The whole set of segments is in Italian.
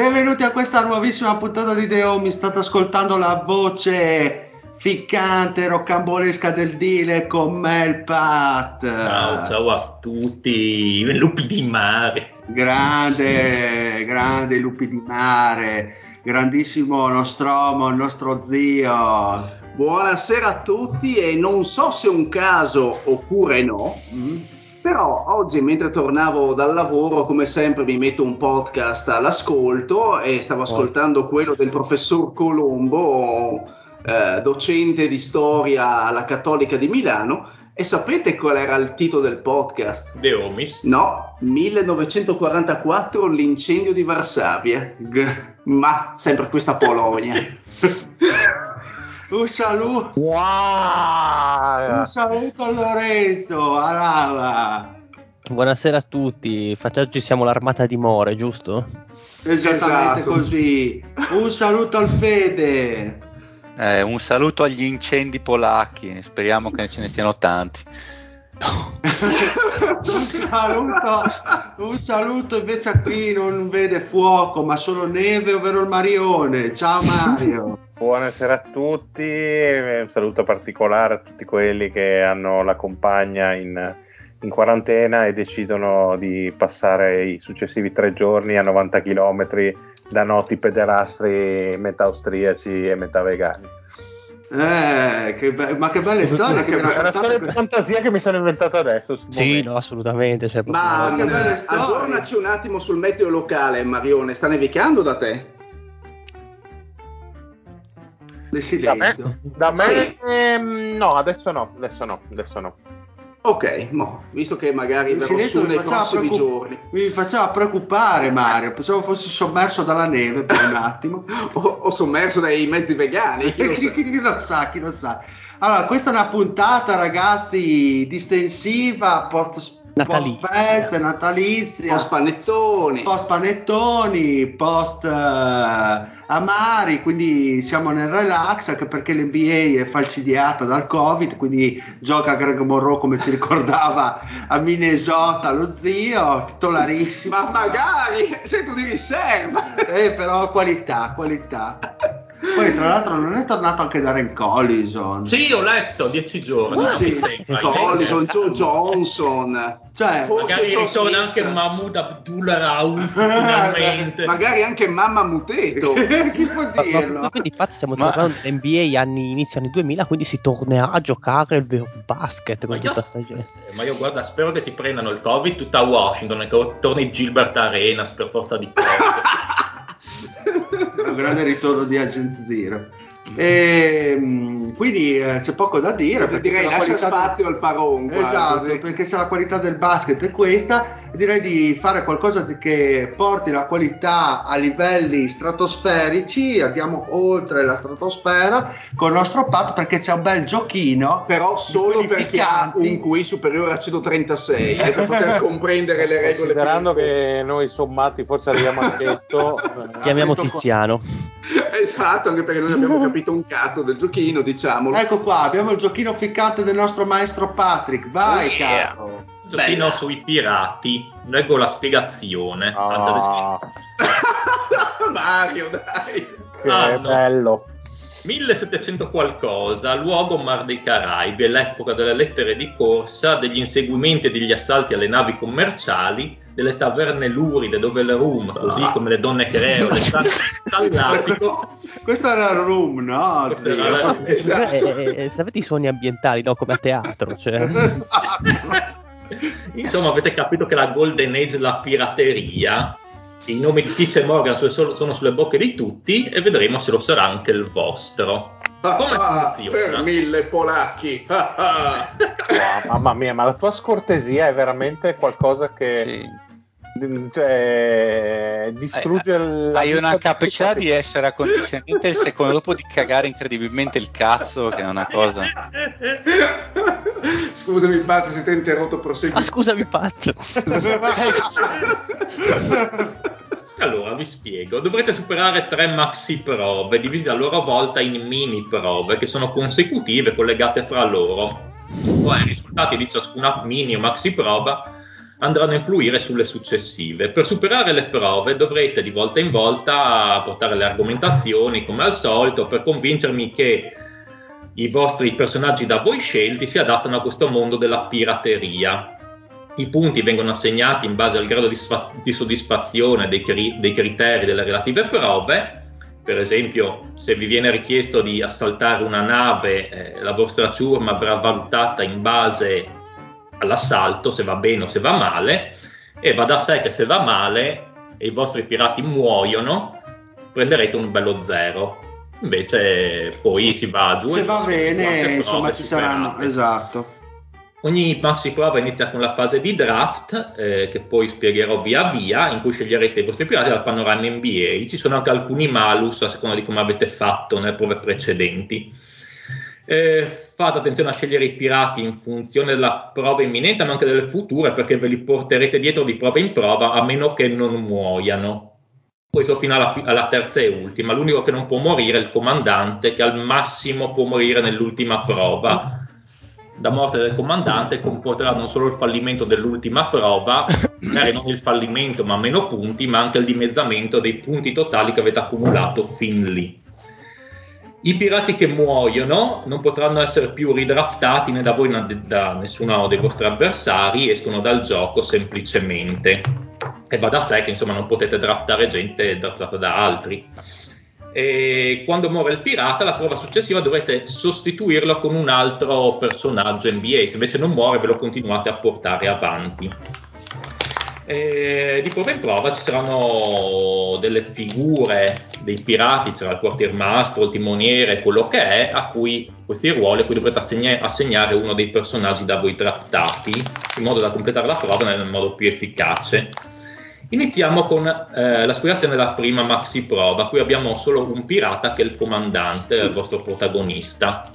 Benvenuti a questa nuovissima puntata di The Home. State ascoltando la voce ficcante, roccambolesca del Dile con me il Pat. Ciao, ciao a tutti, lupi di mare. Grande, grande lupi di mare, grandissimo Nostromo, il nostro zio. Buonasera a tutti e non so se è un caso oppure no, mm, però oggi mentre tornavo dal lavoro come sempre mi metto un podcast all'ascolto e stavo ascoltando quello del professor Colombo, eh, docente di storia alla Cattolica di Milano e sapete qual era il titolo del podcast? The Omis. No, 1944 l'incendio di Varsavia. G- ma sempre questa Polonia. Un saluto, un Wow! saluto a Lorenzo, Arava. Buonasera a tutti, Faccia- oggi siamo l'armata di More, giusto? Esattamente Esatto. così. Un saluto al Fede. Eh, un saluto agli incendi polacchi, speriamo che ce ne siano tanti. Un saluto, un saluto invece a chi non vede fuoco ma solo neve, ovvero il Marione. Ciao Mario. Buonasera a tutti, e un saluto particolare a tutti quelli che hanno la compagna in, in quarantena e decidono di passare i successivi tre giorni a 90 km da noti pederastri metà austriaci e metà vegani. Eh, che be- ma che belle storie che È una storia di fantasia che mi sono inventato adesso. Sì, momento. no, assolutamente. Cioè, Ma che belle eh, storie. aggiornaci un attimo sul meteo locale, Marione. Sta nevicando da te? Del Da silenzio. me, da me, ehm, no, adesso no, adesso no, adesso no. Ok, mo, visto che magari verrò su mi nei prossimi preoccup- giorni mi faceva preoccupare Mario, pensavo fossi sommerso dalla neve per un attimo. o, o sommerso dai mezzi vegani. chi lo sa. chi, chi lo sa, chi lo sa. Allora, questa è una puntata, ragazzi, distensiva, post, Natalizia. post feste, natalizia, Post panettoni. post panettoni, post eh, amari, quindi siamo nel relax anche perché l'NBA è falcidiata dal Covid, quindi gioca Greg Monroe come ci ricordava a Minnesota lo zio, titolarissimo. Ma magari, certo di riserva. Eh, però qualità, qualità. Poi tra l'altro non è tornato anche Darren Collison. Sì, ho letto, dieci giorni. Sì. mi sembra. Collison, Joe Johnson. Cioè, Magari Joe ritorna Smith. anche Mahmoud Abdul Rauf finalmente. Magari anche Mamma Muteto. chi può Ma- ma dirlo? quindi infatti stiamo Ma- giocando NBA anni, inizio anni 2000, quindi si tornerà a giocare il vero basket con Ma io, tutta stagione. eh, ma io guarda, spero che si prendano il Covid tutta a Washington e che torni Gilbert Arenas per forza di cose. un grande ritorno di Agent Zero. E, mm, quindi eh, c'è poco da dire perché Direi la lascia spazio al paron. qua, Esatto, così. perché se la qualità del basket è questa, direi di fare qualcosa che porti la qualità a livelli stratosferici, andiamo oltre la stratosfera con il nostro Pat perché c'è un bel giochino. Però solo per chi ha un QI superiore a 136 e per poter comprendere le regole. Considerando che noi sommati forse arriviamo a detto, eh, Chiamiamo Tiziano. Esatto, anche perché noi abbiamo capito un cazzo del giochino, diciamolo. Ecco qua, abbiamo il giochino ficcante del nostro maestro Patrick. Vai, Yeah. caro. Giochino sui pirati leggo la spiegazione. Ah, Mario, dai. che Ah, no. bello. 1700 qualcosa, luogo Mar dei Caraibi, è l'epoca delle lettere di corsa, degli inseguimenti e degli assalti alle navi commerciali, delle taverne luride dove le rum, così come le donne creole, stanno all'attico. Questo era il room, no? Zio? era la- Esatto. Eh, eh, sapete i suoni ambientali, no? Come a teatro, cioè. Esatto. Insomma, avete capito che la Golden Age la pirateria. I nomi di Fitch e Morgan sono, sulle bocche di tutti e vedremo se lo sarà anche il vostro. Come Ah, per mille polacchi. Ah, ah. Wow, mamma mia, ma la tua scortesia è veramente qualcosa che Sì. cioè, distrugge la Hai vita una capacità di essere accondiscendente il secondo dopo di cagare incredibilmente il cazzo, che è una cosa. Scusami, Pat, se ti ho interrotto, prosegui. Ah, scusami, Pat. Allora, vi spiego. Dovrete superare tre maxi prove, divise a loro volta in mini prove, che sono consecutive, collegate fra loro. Poi i risultati di ciascuna mini o maxi prova andranno a influire sulle successive. Per superare le prove dovrete di volta in volta portare le argomentazioni, come al solito, per convincermi che i vostri personaggi da voi scelti si adattano a questo mondo della pirateria. I punti vengono assegnati in base al grado di, di soddisfazione dei, cri- dei criteri delle relative prove. Per esempio, se vi viene richiesto di assaltare una nave, eh, la vostra ciurma verrà valutata in base all'assalto, se va bene o se va male, e va da sé che se va male e i vostri pirati muoiono, prenderete un bello zero. Invece poi si va giù. Se va bene, insomma, ci saranno. superate. Esatto. Ogni maxi prova inizia con la fase di draft, eh, che poi spiegherò via via, in cui sceglierete i vostri pirati dal panorama NBA. Ci sono anche alcuni malus a seconda di come avete fatto nelle prove precedenti. Eh, fate attenzione a scegliere i pirati in funzione della prova imminente, ma anche delle future, perché ve li porterete dietro di prova in prova, a meno che non muoiano. Questo fino alla, fi- alla terza e ultima. L'unico che non può morire è il comandante, che al massimo può morire nell'ultima prova da morte del comandante comporterà non solo il fallimento dell'ultima prova, magari non il fallimento ma meno punti, ma anche il dimezzamento dei punti totali che avete accumulato fin lì. I pirati che muoiono non potranno essere più ridraftati né da voi né da nessuno dei vostri avversari, escono dal gioco semplicemente. E va da sé che insomma non potete draftare gente draftata da altri. E quando muore il pirata, la prova successiva dovrete sostituirlo con un altro personaggio NBA. Se invece non muore, ve lo continuate a portare avanti. E di prova in prova ci saranno delle figure dei pirati, c'era il quartiermastro, il timoniere, quello che è, a cui questi ruoli a cui dovrete assegna- assegnare uno dei personaggi da voi trattati, in modo da completare la prova nel modo più efficace. Iniziamo con eh, la spiegazione della prima maxi prova. Qui abbiamo solo un pirata che è il comandante, il vostro protagonista.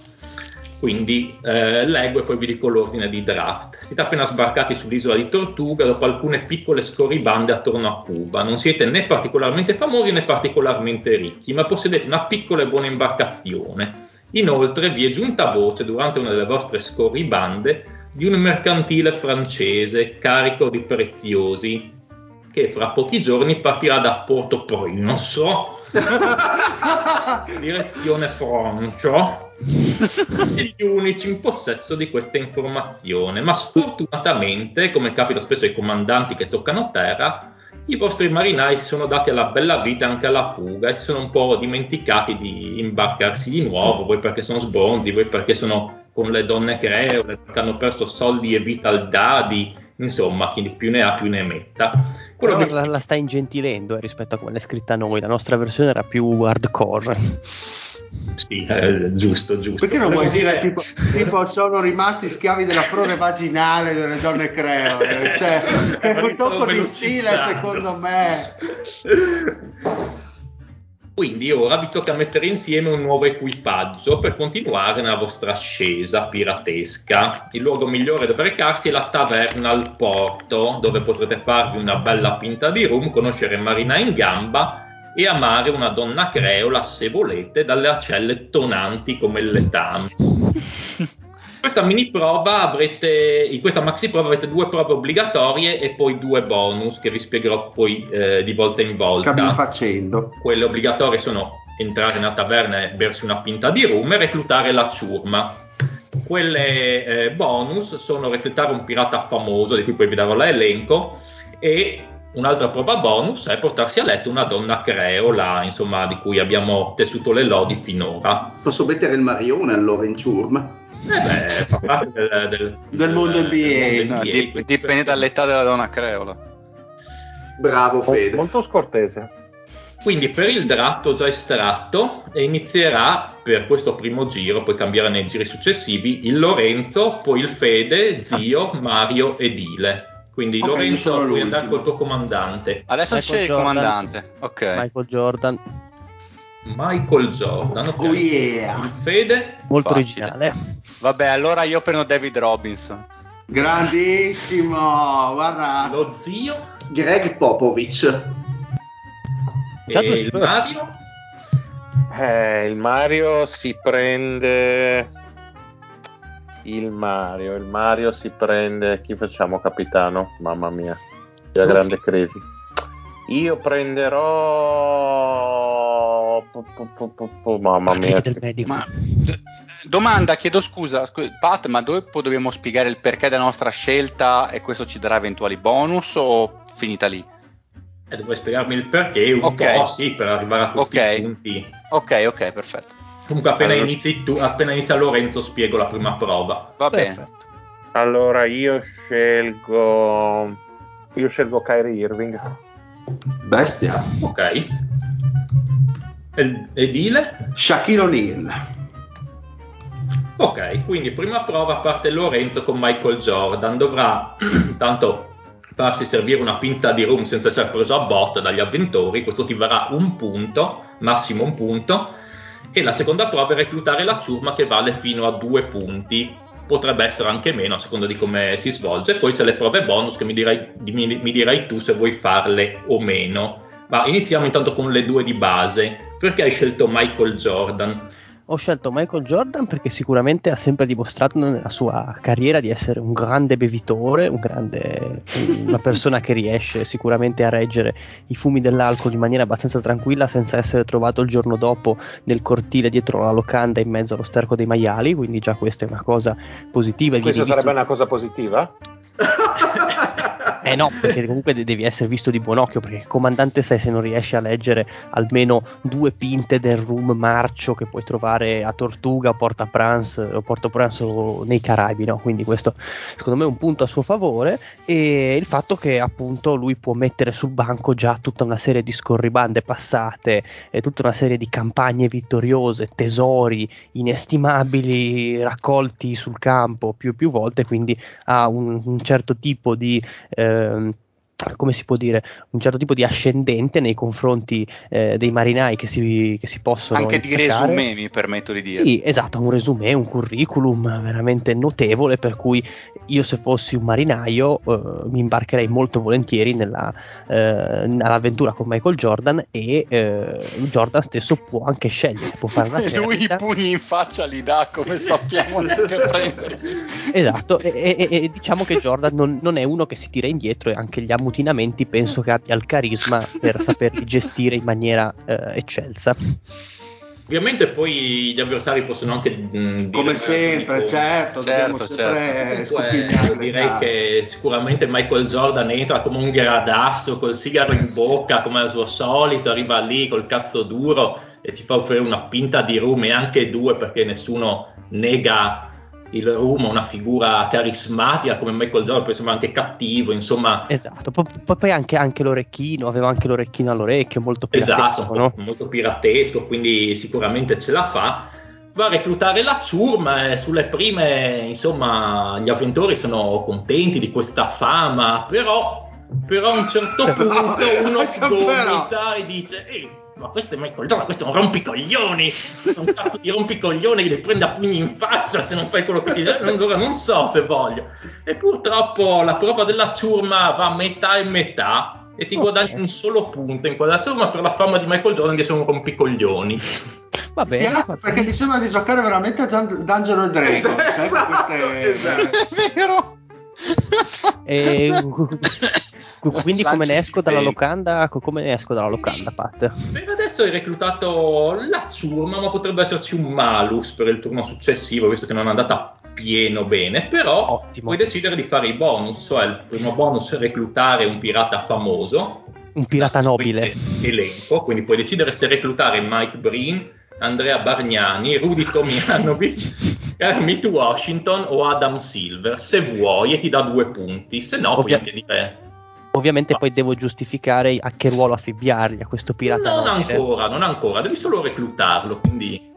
Quindi eh, leggo e poi vi dico l'ordine di draft. Siete appena sbarcati sull'isola di Tortuga dopo alcune piccole scorribande attorno a Cuba. Non siete né particolarmente famosi né particolarmente ricchi, ma possedete una piccola e buona imbarcazione. Inoltre vi è giunta voce durante una delle vostre scorribande di un mercantile francese carico di preziosi che fra pochi giorni partirà da Porto Prince, direzione Francia, e gli unici in possesso di questa informazione. Ma sfortunatamente, come capita spesso ai comandanti che toccano terra, i vostri marinai si sono dati alla bella vita anche alla fuga e si sono un po' dimenticati di imbarcarsi di nuovo, voi perché sono sbronzi, voi perché sono con le donne creole, perché hanno perso soldi e vita al dadi, insomma, chi più ne ha più ne metta. Quello che- la, la sta ingentilendo eh, rispetto a come l'è scritta noi. La nostra versione era più hardcore. Sì, eh, giusto, giusto. Perché non vuoi dire tipo, tipo sono rimasti schiavi della flore vaginale delle donne creole? Cioè, è un tocco di stile secondo me. Quindi ora vi tocca mettere insieme un nuovo equipaggio per continuare nella vostra ascesa piratesca. Il luogo migliore dove recarsi è la taverna al porto, dove potrete farvi una bella pinta di rum, conoscere marinai in gamba e amare una donna creola, se volete, dalle acelle tonanti come il letame. questa mini prova avrete, in questa maxi prova avrete due prove obbligatorie e poi due bonus che vi spiegherò poi eh, di volta in volta. Cammino facendo. Quelle obbligatorie sono entrare nella taverna e bersi una pinta di rum e reclutare la ciurma. Quelle eh, bonus sono reclutare un pirata famoso, di cui poi vi darò l'elenco, e un'altra prova bonus è portarsi a letto una donna creola, insomma, di cui abbiamo tessuto le lodi finora. Posso mettere il Marione allora in ciurma? Eh beh, fa parte del, del- Del mondo NBA. del No, NBA, dip- quindi dipende dall'età della donna creola. Bravo Fede. molto scortese. Quindi per il draft ho già estratto e inizierà per questo primo giro, poi cambierà nei giri successivi, il Lorenzo, poi il Fede, Zio, Mario ed Ile. Quindi Ok, io Lorenzo puoi andare col tuo comandante. Adesso Michael c'è il Jordan. comandante. Ok. Michael Jordan, Michael Jordan, ok. Oh yeah. Il Fede, molto Facile. originale. Vabbè, allora io prendo David Robinson. Grandissimo, guarda. lo Zio Greg e due il. Mario. Eh, il Mario si prende. Il Mario, il Mario si prende. Chi facciamo capitano? Mamma mia, la grande crisi. Io prenderò. Mamma mia, click del medico. Ma d- domanda, chiedo scusa, scu- Pat, ma dopo dobbiamo spiegare il perché della nostra scelta e questo ci darà eventuali bonus o finita lì? E dovrei spiegarmi il perché, un Ok. po' sì, per arrivare a questi Ok. punti. Ok, ok, perfetto. Comunque appena, Allora. inizi tu, appena inizia Lorenzo spiego la prima prova. Va bene. Allora io scelgo. Io scelgo Kyrie Irving. Bestia. Ok. Ed ed Ile? Shaquille O'Neal. Ok, quindi prima prova parte Lorenzo con Michael Jordan. Dovrà intanto farsi servire una pinta di rum senza essere preso a botte dagli avventori. Questo ti varrà un punto, massimo un punto. E la seconda prova è reclutare la ciurma che vale fino a due punti. Potrebbe essere anche meno a seconda di come si svolge. Poi c'è le prove bonus che mi dirai, mi, mi dirai tu se vuoi farle o meno. Ma iniziamo intanto con le due di base. Perché hai scelto Michael Jordan? Ho scelto Michael Jordan perché sicuramente ha sempre dimostrato nella sua carriera di essere un grande bevitore, un grande, una persona che riesce sicuramente a reggere i fumi dell'alcol in maniera abbastanza tranquilla senza essere trovato il giorno dopo nel cortile dietro la locanda in mezzo allo sterco dei maiali, quindi già questa è una cosa positiva. Questa sarebbe visto- una cosa positiva? Eh no, perché comunque de- devi essere visto di buon occhio, perché comandante sai se non riesci a leggere almeno due pinte del rum marcio che puoi trovare a Tortuga o Porta Prince o Porto Pranzo nei Caraibi, no? Quindi questo secondo me è un punto a suo favore e il fatto che appunto lui può mettere sul banco già tutta una serie di scorribande passate e tutta una serie di campagne vittoriose, tesori inestimabili raccolti sul campo più e più volte, quindi ha un, un certo tipo di ehm, come si può dire, un certo tipo di ascendente nei confronti eh, dei marinai che si, che si possono Anche di resumé mi permetto di dire. Sì, esatto, un resume, un curriculum veramente notevole per cui io se fossi un marinaio eh, mi imbarcherei molto volentieri nella, eh, nell'avventura con Michael Jordan e eh, Jordan stesso può anche scegliere, può fare una E lui i pugni in faccia li dà come sappiamo neanche prendere. Esatto, e, e- e diciamo che Jordan non, non è uno che si tira indietro e anche gli ammutinamenti penso che abbia il carisma per saperli gestire in maniera eh, eccelsa. Ovviamente poi gli avversari possono anche mh, Come sempre, certo, Certo, sempre Comunque, scopigliare le direi carte. che sicuramente Michael Jordan entra come un gradasso col sigaro in bocca come al suo solito, arriva lì col cazzo duro e si fa offrire una pinta di rum e anche due perché nessuno nega il rum a una figura carismatica come Michael Jordan, poi sembra anche cattivo, insomma, Esatto, poi, poi- anche, anche l'orecchino, aveva anche l'orecchino all'orecchio, molto piratesco, esatto, no? molto piratesco, quindi sicuramente ce la fa. Va a reclutare la ciurma e sulle prime, insomma, gli avventori sono contenti di questa fama, però, però a un certo punto uno sgomita e dice "Ehi, ma questo è Michael Jordan, questo è un rompicoglioni, un cazzo di rompicoglioni che li prende a pugni in faccia se non fai quello che ti dice, allora non so se voglio. E purtroppo la prova della ciurma va a metà e metà e ti Ok. guadagni un solo punto in quella ciurma per la fama di Michael Jordan che sono rompicoglioni. Va bene. Piazza, va perché mi sembra di giocare veramente a Gian- Dungeon and Dragon. Esatto, queste- esatto. È vero. E, quindi come ne esco dalla locanda? Co- Come ne esco dalla locanda, Pat? Per adesso hai reclutato la Ciurma, ma potrebbe esserci un malus per il turno successivo, visto che non è andata pieno bene. Però Ottimo. puoi decidere di fare i bonus, cioè il primo bonus è reclutare un pirata famoso. Un pirata nobile. Elenco, quindi puoi decidere se reclutare Mike Breen, Andrea Bargnani, Rudy Tomjanovic, Kermit Washington o Adam Silver. Se vuoi, e ti dà due punti, se no, puoi Ovvia- anche dire. Ovviamente poi devo giustificare a che ruolo affibbiargli a questo pirata non nobile. ancora, non ancora, devi solo reclutarlo, quindi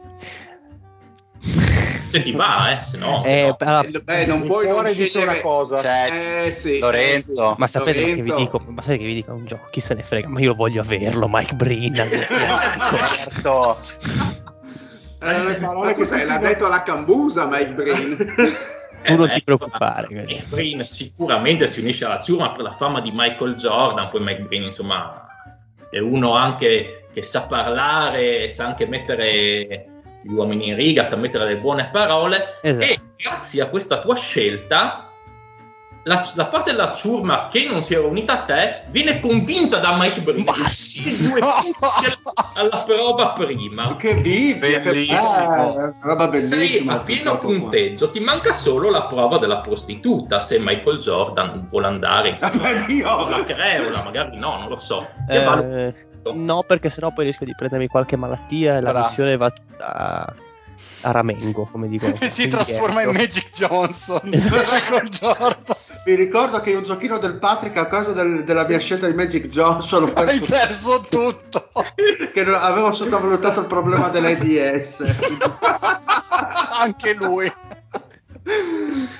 se ti va, eh, se no. Eh, no. allora, Eh, Beh, non puoi non dice una scegliere... cosa. Cioè, Eh sì, Lorenzo. eh, sì. ma sapete che vi Lorenzo. dico? Ma sapete che vi dico? Un gioco, chi se ne frega, ma io voglio averlo, Mike Breen. certo. Eh, le parole Ma che cos'è? L'ha detto alla cambusa Mike Breen. Tu non beh, ti preoccupare, Mike sicuramente si unisce alla Ciurma per la fama di Michael Jordan, poi Mike insomma è uno anche che sa parlare, sa anche mettere gli uomini in riga, sa mettere le buone parole Esatto. e grazie a questa tua scelta la, la parte della ciurma che non si era unita a te viene convinta da Mike Breen Ma sì. Due alla prova prima Che che Bellissimo. eh, roba sei bellissima. a sto pieno gioco qua. punteggio ti manca solo la prova della prostituta se Michael Jordan vuole andare in Vabbè, io- la creola magari no non lo so Eh, no, perché sennò poi rischio di prendermi qualche malattia e la missione va a, a ramengo, come dicono. Si Quindi, trasforma in ecco. Magic Johnson. Esatto. Vi ricordo che un giochino del Patrick a causa del- della mia scelta di Magic Johnson ho Hai perso, perso tutto. che non- avevo sottovalutato il problema dell'AIDS. Anche lui.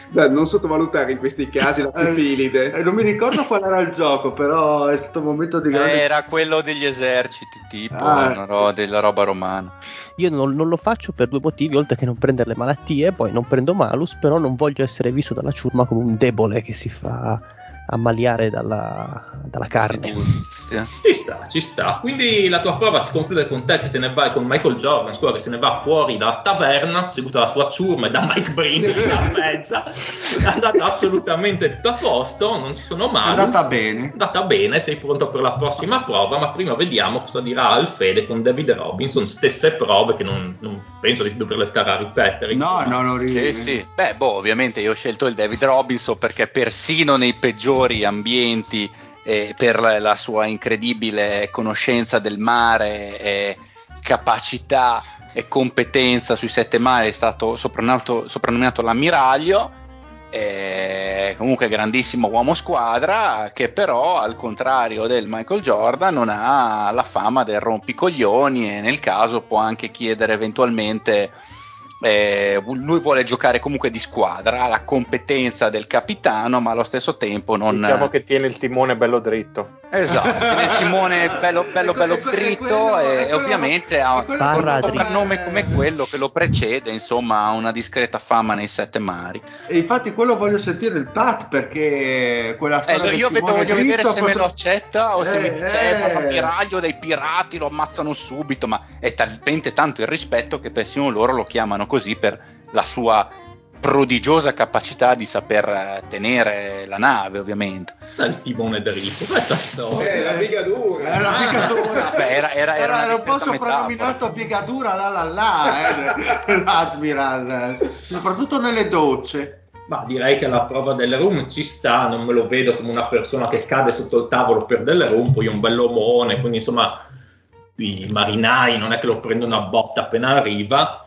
Dai, non sottovalutare in questi casi la Eh, sifilide. non mi ricordo qual era il gioco, però è stato un momento di grande... Era quello degli eserciti, tipo Ah, sì. ro- della roba romana. Io non, non lo faccio per due motivi, oltre che non prendere le malattie, poi non prendo malus, però non voglio essere visto dalla ciurma come un debole che si fa ammaliare dalla, dalla carne. Seduzia. ci sta ci sta quindi la tua prova si conclude con te che te ne vai con Michael Jordan scusa che se ne va fuori dalla taverna seguito dalla sua ciurma e da Mike che la appeggia è andata assolutamente tutto a posto non ci sono È mali andata bene. È andata bene, sei pronto per la prossima prova, ma prima vediamo cosa dirà Alfede con David Robinson, stesse prove che non, non penso di doverle stare a ripetere. No, no, no, Sì, sì. Beh, boh, ovviamente io ho scelto il David Robinson perché persino nei peggiori ambienti, eh, per la, sua incredibile conoscenza del mare e capacità e competenza sui sette mari, è stato soprannominato l'ammiraglio. eh, comunque grandissimo uomo squadra che però al contrario del Michael Jordan non ha la fama del rompicoglioni e nel caso può anche chiedere eventualmente eh, lui vuole giocare comunque di squadra, ha la competenza del capitano, ma allo stesso tempo non. Diciamo che tiene il timone bello dritto. Esatto, tiene il timone bello, bello, bello È dritto quello- e quello- ovviamente ha un soprannome come quello che lo precede, insomma, ha una discreta fama nei sette mari. E infatti quello voglio sentire il Pat perché quella Eh, storia del io vedo- voglio vedere se me lo accetta o se Eh, mi dice eh, ma eh. l'ammiraglio dei pirati lo ammazzano subito, ma è talmente tanto il rispetto che persino loro lo chiamano così per la sua prodigiosa capacità di saper eh, tenere la nave, ovviamente. Il timone dritto, questa storia. Eh, la pigadura. È la Ah. pigatura. Beh, era- era- era una un po' soprannominato pigatura la la la eh, l'Admiral, soprattutto nelle docce. Ma direi che la prova del room ci sta, non me lo vedo come una persona che cade sotto il tavolo per del room, poi è un bell'omone, quindi insomma i marinai non è che lo prendono a botta appena arriva.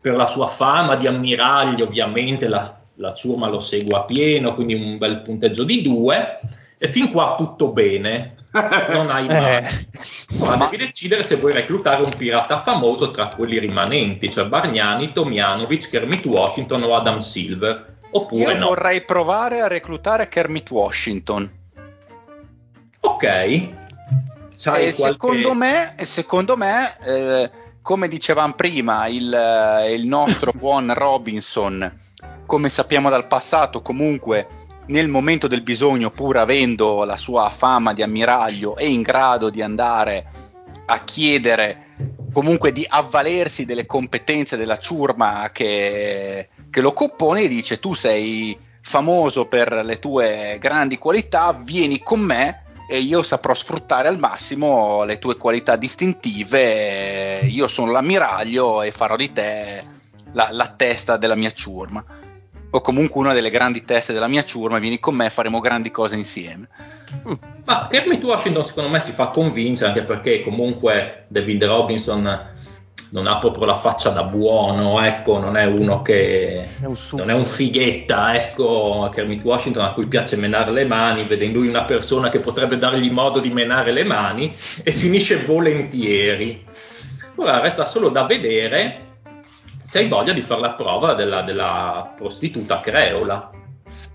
Per la sua fama di ammiraglio ovviamente la, la ciurma lo segue a pieno, quindi un bel punteggio di due. E fin qua tutto bene, non hai Eh. male. Ora Ma- devi decidere se vuoi reclutare un pirata famoso tra quelli rimanenti, cioè Bargnani, Tomjanovic, Kermit Washington o Adam Silver. Oppure Io no. vorrei provare a reclutare Kermit Washington. Ok. E qualche- secondo me, secondo me eh, come dicevamo prima, il, eh, il nostro buon Robinson, come sappiamo dal passato, comunque nel momento del bisogno, pur avendo la sua fama di ammiraglio, è in grado di andare a chiedere comunque di avvalersi delle competenze della ciurma che, che lo compone e dice tu sei famoso per le tue grandi qualità, vieni con me e io saprò sfruttare al massimo le tue qualità distintive, io sono l'ammiraglio e farò di te la, la testa della mia ciurma o comunque una delle grandi teste della mia ciurma, vieni con me e faremo grandi cose insieme. Mm. Ma Kermit Washington secondo me si fa convincere anche perché comunque David Robinson non ha proprio la faccia da buono, ecco, non è uno che è un non è un fighetta, ecco, Kermit Washington a cui piace menare le mani, vede in lui una persona che potrebbe dargli modo di menare le mani e finisce volentieri. Ora resta solo da vedere se hai voglia di fare la prova della, della prostituta creola.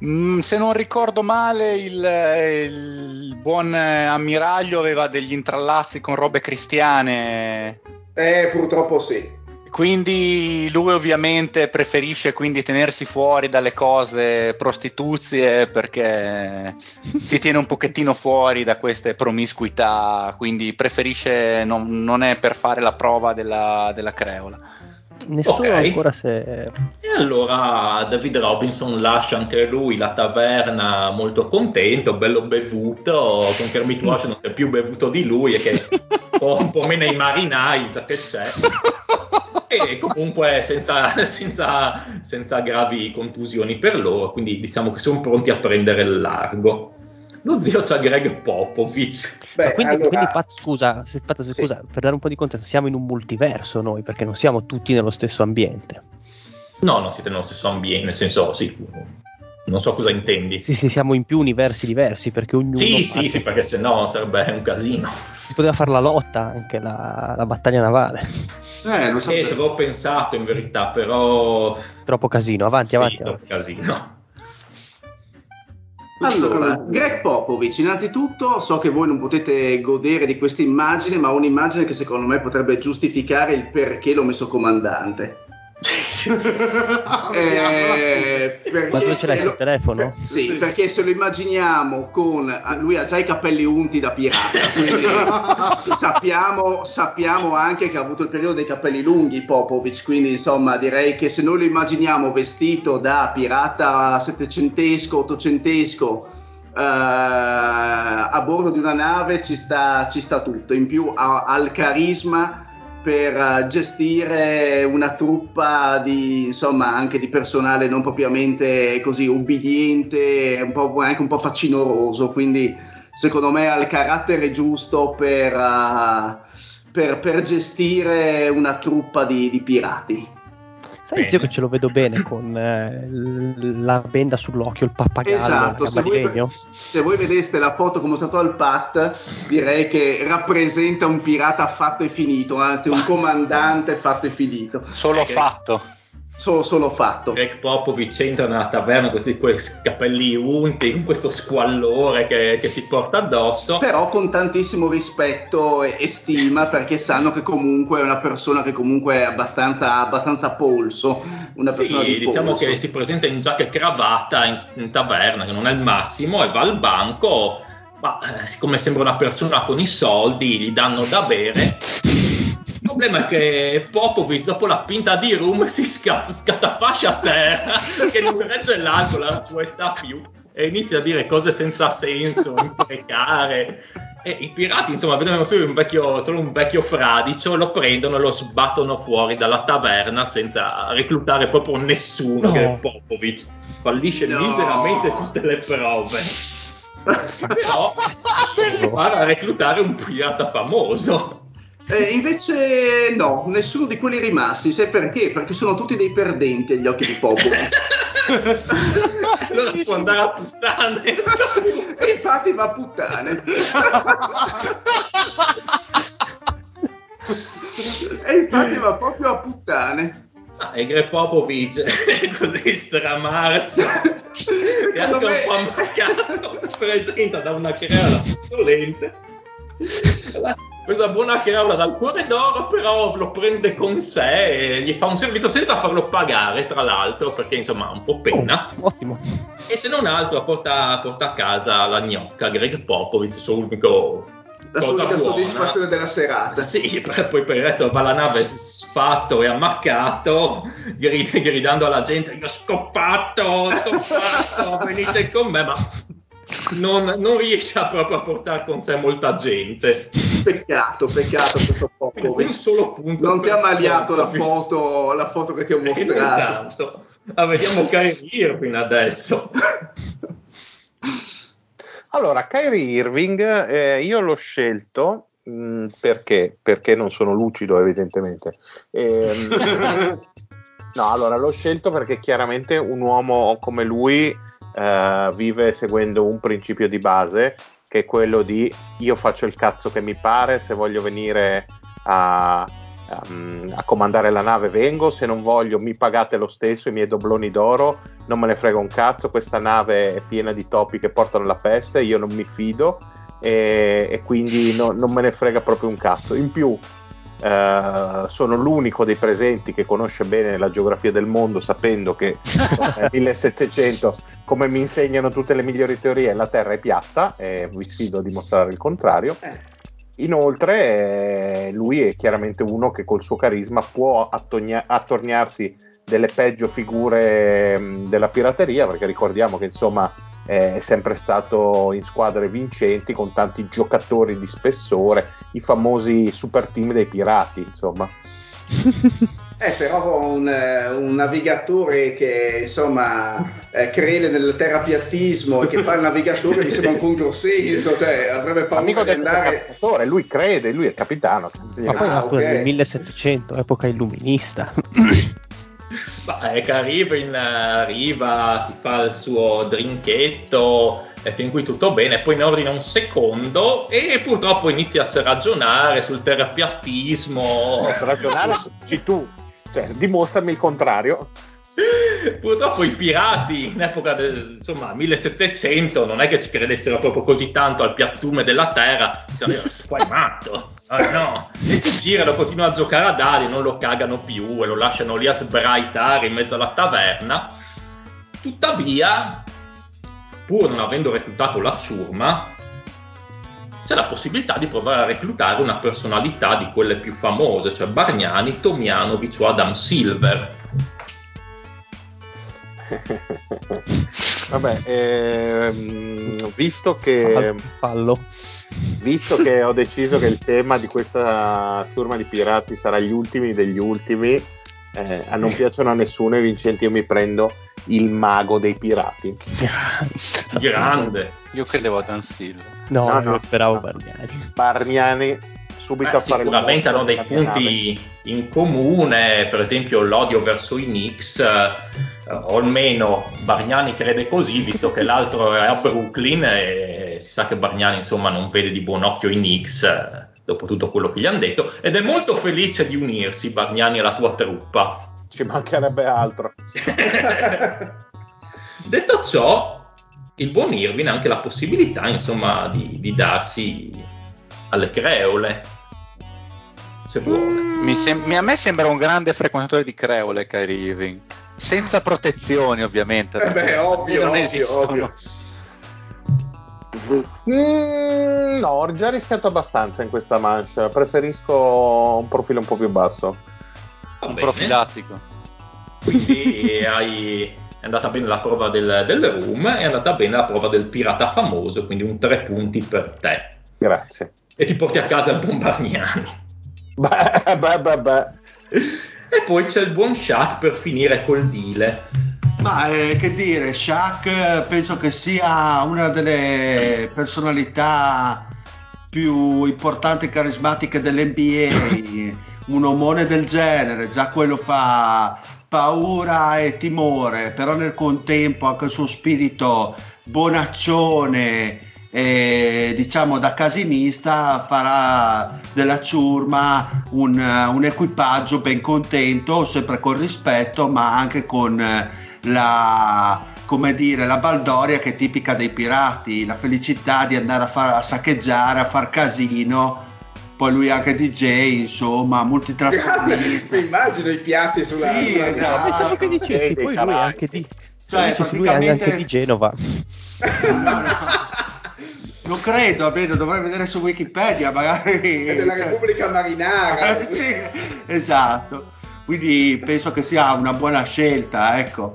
Mm, se non ricordo male, il, il, buon ammiraglio aveva degli intrallazzi con robe cristiane. Eh, purtroppo sì. Quindi lui ovviamente preferisce quindi tenersi fuori dalle cose prostituzie perché si tiene un pochettino fuori da queste promiscuità, quindi preferisce, non, non è per fare la prova della, della creola. Nessuno okay. ancora si E allora David Robinson lascia anche lui la taverna molto contento, bello bevuto, con Kermit Washington che è più bevuto di lui e che un po' meno i marinai, che c'è. E comunque senza, senza, senza gravi contusioni per loro, quindi diciamo che sono pronti a prendere il largo lo zio c'ha Greg Popovich. Beh, quindi, allora... quindi Pat, scusa, Pat, scusa sì. per dare un po' di contesto, siamo in un multiverso noi, perché non siamo tutti nello stesso ambiente. No, non siete nello stesso ambiente, nel senso, sì, non so cosa intendi. Sì, sì, siamo in più universi diversi, perché ognuno... Sì, parte... sì, sì, perché se no sarebbe un casino. Si poteva fare la lotta, anche la, la battaglia navale. Eh, non so eh, ci avevo pensato in verità, però... Troppo casino, avanti, sì, avanti. Troppo avanti. casino. Allora, Greg Popovich, innanzitutto so che voi non potete godere di questa immagine, ma ho un'immagine che secondo me potrebbe giustificare il perché l'ho messo comandante. Eh, Ma dove ce l'hai sul telefono? Sì, sì, perché se lo immaginiamo con lui ha già i capelli unti da pirata, quindi sappiamo, sappiamo, anche che ha avuto il periodo dei capelli lunghi Popovic, quindi insomma direi che se noi lo immaginiamo vestito da pirata settecentesco, ottocentesco Uh, a bordo di una nave ci sta, ci sta tutto. In più ha, ha il carisma per eh, gestire una truppa di, insomma, anche di personale non propriamente così ubbidiente, un po', anche un po' facinoroso, quindi secondo me ha il carattere giusto per, uh, per, per gestire una truppa di, di pirati. Sai zio che ce lo vedo bene con eh, la benda sull'occhio, il pappagallo. Esatto, se voi, se voi, vedeste la foto come è stato al Pat, direi che rappresenta un pirata fatto e finito, anzi un comandante fatto e finito. Solo okay. fatto solo, solo fatto. Greg Popovic entra nella taverna con questi capelli unti, con questo squallore che, che, si porta addosso. Però con tantissimo rispetto e, e, stima perché sanno che comunque è una persona che comunque è abbastanza, abbastanza polso. Una persona sì, di diciamo polso. che si presenta in giacca e cravatta in, in taverna, che non è il massimo, e va al banco. Ma eh, siccome sembra una persona con i soldi, gli danno da bere il problema è che Popovic dopo la pinta di Room si sca- scattafascia a terra perché non regge l'alcol alla sua età più e inizia a dire cose senza senso, imprecare. E i pirati, insomma, vedono solo un vecchio, solo un vecchio fradicio, lo prendono e lo sbattono fuori dalla taverna senza reclutare proprio nessuno, no. che è Popovic. Fallisce no. miseramente tutte le prove. Però va a reclutare un pirata famoso. Eh, invece no, nessuno di quelli rimasti, sai perché? Perché sono tutti dei perdenti agli occhi di popolo. allora può andare a puttane. e infatti va a puttane. e infatti va proprio a puttane. Ah, e Greg Popovic è così stramarcio e anche me... un po' ammaccato si presenta da una creola dolente questa buona creola dal cuore d'oro, però lo prende con sé e gli fa un servizio senza farlo pagare, tra l'altro, perché insomma ha un po' pena. Oh, ottimo. E se non altro porta, porta, a casa la gnocca, Greg Popovich, il suo unico La cosa unica soddisfazione della serata. Sì, poi per il resto va la nave sfatto e ammaccato, grid- gridando alla gente: Io ho scoppato, scoppato, venite con me, ma non, non riesce a proprio a portare con sé molta gente. Peccato, peccato questo popolo. Un solo punto. Non ti ha maliato la foto, la foto che ti ho E non mostrato. tanto. Ah, vediamo Kyrie Irving adesso. Allora, Kyrie Irving, eh, io l'ho scelto mh, perché? Perché non sono lucido, evidentemente. Ehm, no, allora l'ho scelto perché chiaramente un uomo come lui eh, vive seguendo un principio di base che è quello di io faccio il cazzo che mi pare, se voglio venire a, um, a comandare la nave vengo, se non voglio mi pagate lo stesso, i miei dobloni d'oro, non me ne frega un cazzo, questa nave è piena di topi che portano la peste, io non mi fido e, e quindi no- non me ne frega proprio un cazzo. In più eh, sono l'unico dei presenti che conosce bene la geografia del mondo sapendo che nel 1700 come mi insegnano tutte le migliori teorie la Terra è piatta e vi sfido a dimostrare il contrario. Inoltre, eh, lui è chiaramente uno che col suo carisma può attogna- attorniarsi delle peggio figure mh, della pirateria, perché ricordiamo che insomma eh, è sempre stato in squadre vincenti con tanti giocatori di spessore, i famosi super team dei pirati, insomma. Eh, però un, eh, un navigatore che insomma eh, crede nel terapiattismo e che fa il navigatore mi sembra un controsenso, cioè avrebbe paura Amico di del andare. navigatore, lui crede, lui è il capitano. Ma poi è Ah, nato ok. nel 1700, epoca illuminista. È che arriva, si fa il suo drinketto, fin qui tutto bene, poi ne ordina un secondo e purtroppo inizia a ragionare sul terapiattismo. Ragionare, ci tu, cioè, dimostrami il contrario. Purtroppo i pirati in epoca del insomma 1700 non è che ci credessero proprio così tanto al piattume della terra, dicevano qua è matto, ah, no. e si girano, continuano a giocare a dadi, non lo cagano più e lo lasciano lì a sbraitare in mezzo alla taverna. Tuttavia, pur non avendo reclutato la ciurma, c'è la possibilità di provare a reclutare una personalità di quelle più famose, cioè Bargnani, Tomianovic o Adam Silver. Vabbè, ehm, visto che Fallo- visto che ho deciso che il tema di questa turma di pirati sarà gli ultimi degli ultimi, eh, a non piacciono a nessuno i vincenti, io mi prendo il mago dei pirati. Grande. Io credevo a Dan Silva. No, No, no. speravo No. Bargnani. Bargnani subito Beh, a fare sicuramente hanno dei punti in comune, per esempio l'odio verso i Knicks, eh, o almeno Bargnani crede così, visto che l'altro è a Brooklyn e si sa che Bargnani insomma non vede di buon occhio i Knicks, eh, dopo tutto quello che gli hanno detto, ed è molto felice di unirsi Bargnani alla tua truppa. Ci mancherebbe altro. Detto ciò, il buon Irving ha anche la possibilità, insomma, di, di darsi alle creole, se vuole. Mi sem- mi- a me sembra un grande frequentatore di creole, Kyrie Irving. Senza protezioni, ovviamente. Eh beh, ovvio, non ovvio, ovvio. Mm, no, ho già rischiato abbastanza in questa mancia. Preferisco un profilo un po' più basso. Va Un bene. profilattico. Quindi hai, è andata bene la prova del, del room, è andata bene la prova del pirata famoso, quindi un tre punti per te. Grazie. E ti porti a casa il Bombardiani. Beh, beh, beh, beh. E poi c'è il buon Shaq per finire col dile. Ma eh, che dire, Shaq eh, penso che sia una delle personalità più importanti e carismatiche dell'NBA. Un omone del genere, già quello fa paura e timore, però nel contempo anche il suo spirito bonaccione e diciamo da casinista farà della ciurma un, un equipaggio ben contento, sempre con rispetto, ma anche con eh, la, come dire, la baldoria che è tipica dei pirati, la felicità di andare a, far, a saccheggiare, a far casino. Poi lui è anche DJ, insomma, Mi multitrasformista. immagino i piatti sulla, Sì, sulla esatto. Pensavo che dicessi, poi lui è anche di... Cioè, dicessi, lui è anche praticamente- di Genova. No, no. Non credo, almeno dovrei vedere su Wikipedia, magari. È della cioè- Repubblica Marinara. Sì, esatto. Quindi penso che sia una buona scelta, ecco.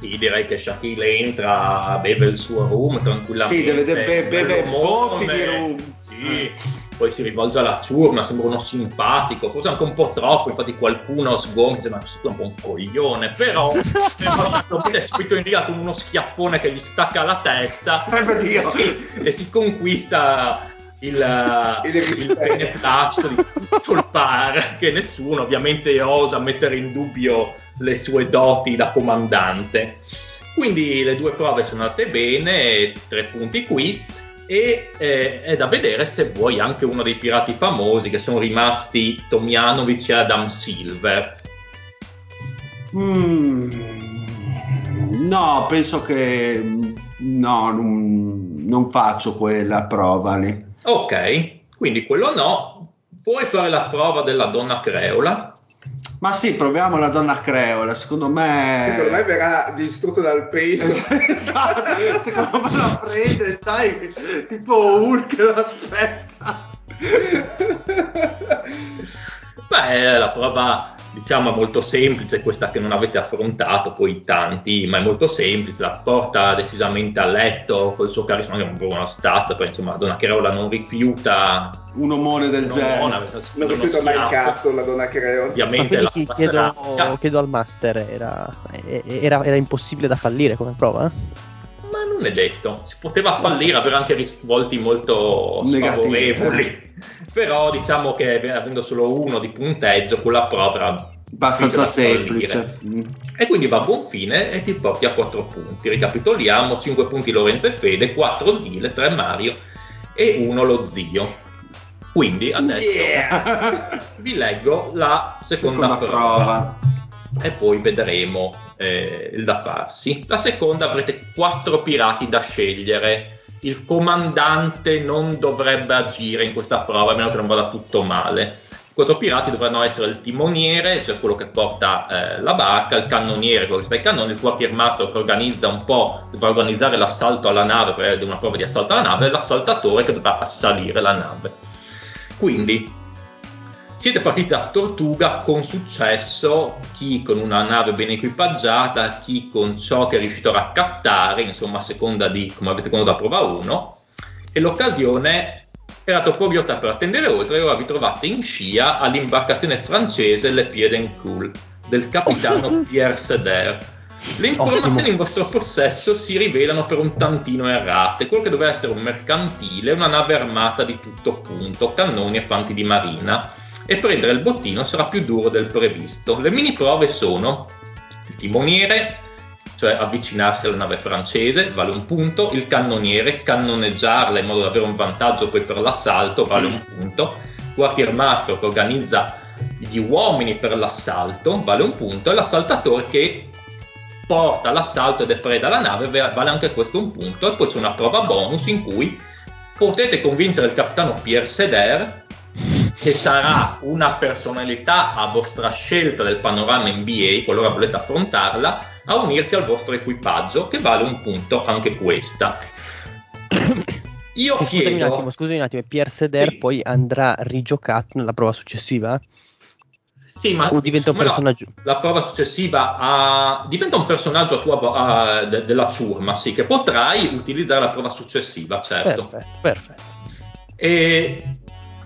Sì, direi che Shaquille entra, beve il suo rum tranquillamente. Sì, deve- deve- beve bello botti di rum. Sì, poi si rivolge alla ciurma, sembra uno simpatico, forse anche un po' troppo, infatti qualcuno sgonfia, è un po' un coglione, però, lo vede subito in riga con uno schiaffone che gli stacca la testa Dio. e si, e si conquista il, Il il beneplácito di tutto il par, che nessuno ovviamente osa mettere in dubbio le sue doti da comandante. Quindi le due prove sono andate bene, tre punti qui. E eh, è da vedere se vuoi anche uno dei pirati famosi che sono rimasti Tomjanovic e Adam Silver. Mm, no, penso che no, non, non faccio quella prova lì. Ok, quindi quello no. Vuoi fare la prova della donna creola? Ma sì, proviamo la donna creola, secondo me... Secondo me verrà distrutto dal peso. esatto, secondo me la prende, sai, tipo Hulk la spezza. Beh, la prova diciamo è molto semplice, questa che non avete affrontato poi tanti, ma è molto semplice, la porta decisamente a letto col suo carisma, che è un po' una stat, poi insomma donna Creola non rifiuta Un omone del un genere. omone, Non uno rifiuto mai il cazzo la donna creo. Ma Ovviamente la chiedo, chiedo al master, era, era, era impossibile da fallire come prova? Non è detto, si poteva fallire, avere anche risvolti molto sfavorevoli. Però diciamo che avendo solo uno di punteggio, quella prova Abbastanza semplice. Mm. E quindi va a buon fine e ti porti a 4 punti. Ricapitoliamo: 5 punti Lorenzo e Fede, 4 Dile, 3 Mario e 1 lo zio. Quindi adesso Yeah! vi leggo la seconda, Seconda prova. e poi vedremo eh, da farsi. La seconda avrete quattro pirati da scegliere. Il comandante non dovrebbe agire in questa prova, a meno che non vada tutto male. I quattro pirati dovranno essere il timoniere, cioè quello che porta eh, la barca, il cannoniere, quello che sta ai cannoni, il quartiermaster che organizza un po', dovrà organizzare l'assalto alla nave, è una prova di assalto alla nave, e l'assaltatore che dovrà assalire la nave. Quindi siete partiti da Tortuga con successo, chi con una nave ben equipaggiata, chi con ciò che è riuscito a raccattare, insomma a seconda di come avete conosciuto la prova 1, e l'occasione era troppo ghiotta per attendere oltre e ora vi trovate in scia all'imbarcazione francese Le Piedencool del capitano Pierre Seder. Le informazioni Ottimo. in vostro possesso si rivelano per un tantino errate. Quello che doveva essere un mercantile, una nave armata di tutto punto, cannoni e fanti di marina. E prendere il bottino sarà più duro del previsto. Le mini prove sono il timoniere, cioè avvicinarsi alla nave francese, vale un punto, il cannoniere, cannoneggiarla in modo da avere un vantaggio poi per l'assalto, vale un punto, quartiermaster che organizza gli uomini per l'assalto, vale un punto, e l'assaltatore che porta l'assalto ed è preda alla nave, ve- vale anche questo un punto, e poi c'è una prova bonus in cui potete convincere il capitano Pierre Seder che sarà una personalità a vostra scelta del panorama NBA, qualora volete affrontarla, a unirsi al vostro equipaggio, che vale un punto anche questa. Io E scusami un chiedo, attimo, scusami un attimo, Pierre Seder Sì. poi andrà rigiocato nella prova successiva? sì, ma O diventa un siccome la- personaggio? La, prova successiva a- diventa un personaggio a tua, a- de- della ciurma, sì, che potrai utilizzare la prova successiva, certo. Perfetto, perfetto. E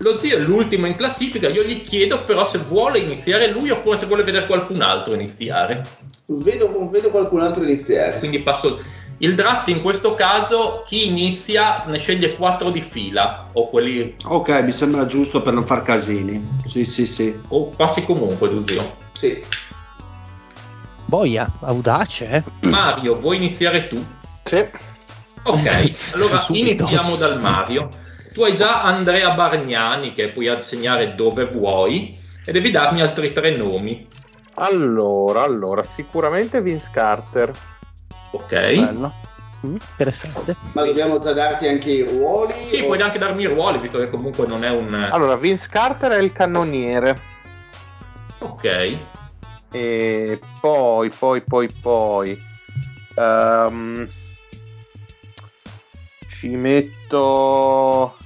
lo zio è l'ultimo in classifica, io gli chiedo però se vuole iniziare lui oppure se vuole vedere qualcun altro iniziare. Vedo, vedo qualcun altro iniziare. Quindi passo il draft in questo caso chi inizia ne sceglie quattro di fila o quelli Ok, mi sembra giusto per non far casini. Sì, sì, sì. o passi comunque tu zio. Sì. Boia, audace, eh? Mario, vuoi iniziare tu? Sì. Ok, allora iniziamo dal Mario. Tu hai già Andrea Bargnani che puoi assegnare dove vuoi e devi darmi altri tre nomi. Allora, allora, sicuramente Vince Carter. Ok? Bello. Mm, interessante. Ma dobbiamo già darti anche i ruoli? Sì, o- puoi anche darmi i ruoli, visto che comunque non è un... Allora, Vince Carter è il cannoniere. Ok. E poi, poi, poi, poi. ehm, ci metto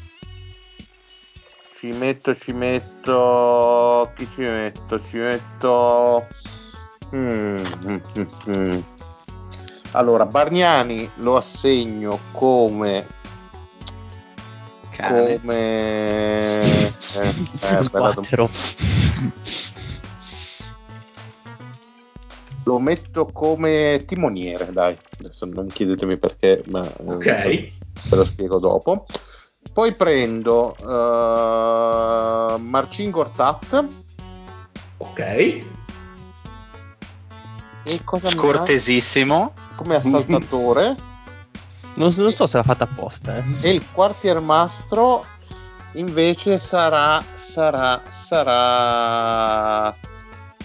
ci metto ci metto chi ci metto ci metto mm, mm, mm, allora Bargnani lo assegno come Cane. come eh, eh, lo metto come timoniere dai adesso non chiedetemi perché ma eh, Ok. Ve lo spiego dopo poi prendo eh, Marcin Gortat Ok. e cosa mi Scortesissimo. come assaltatore Non, non so se l'ha fatta apposta. Eh. e il quartiermastro invece sarà sarà sarà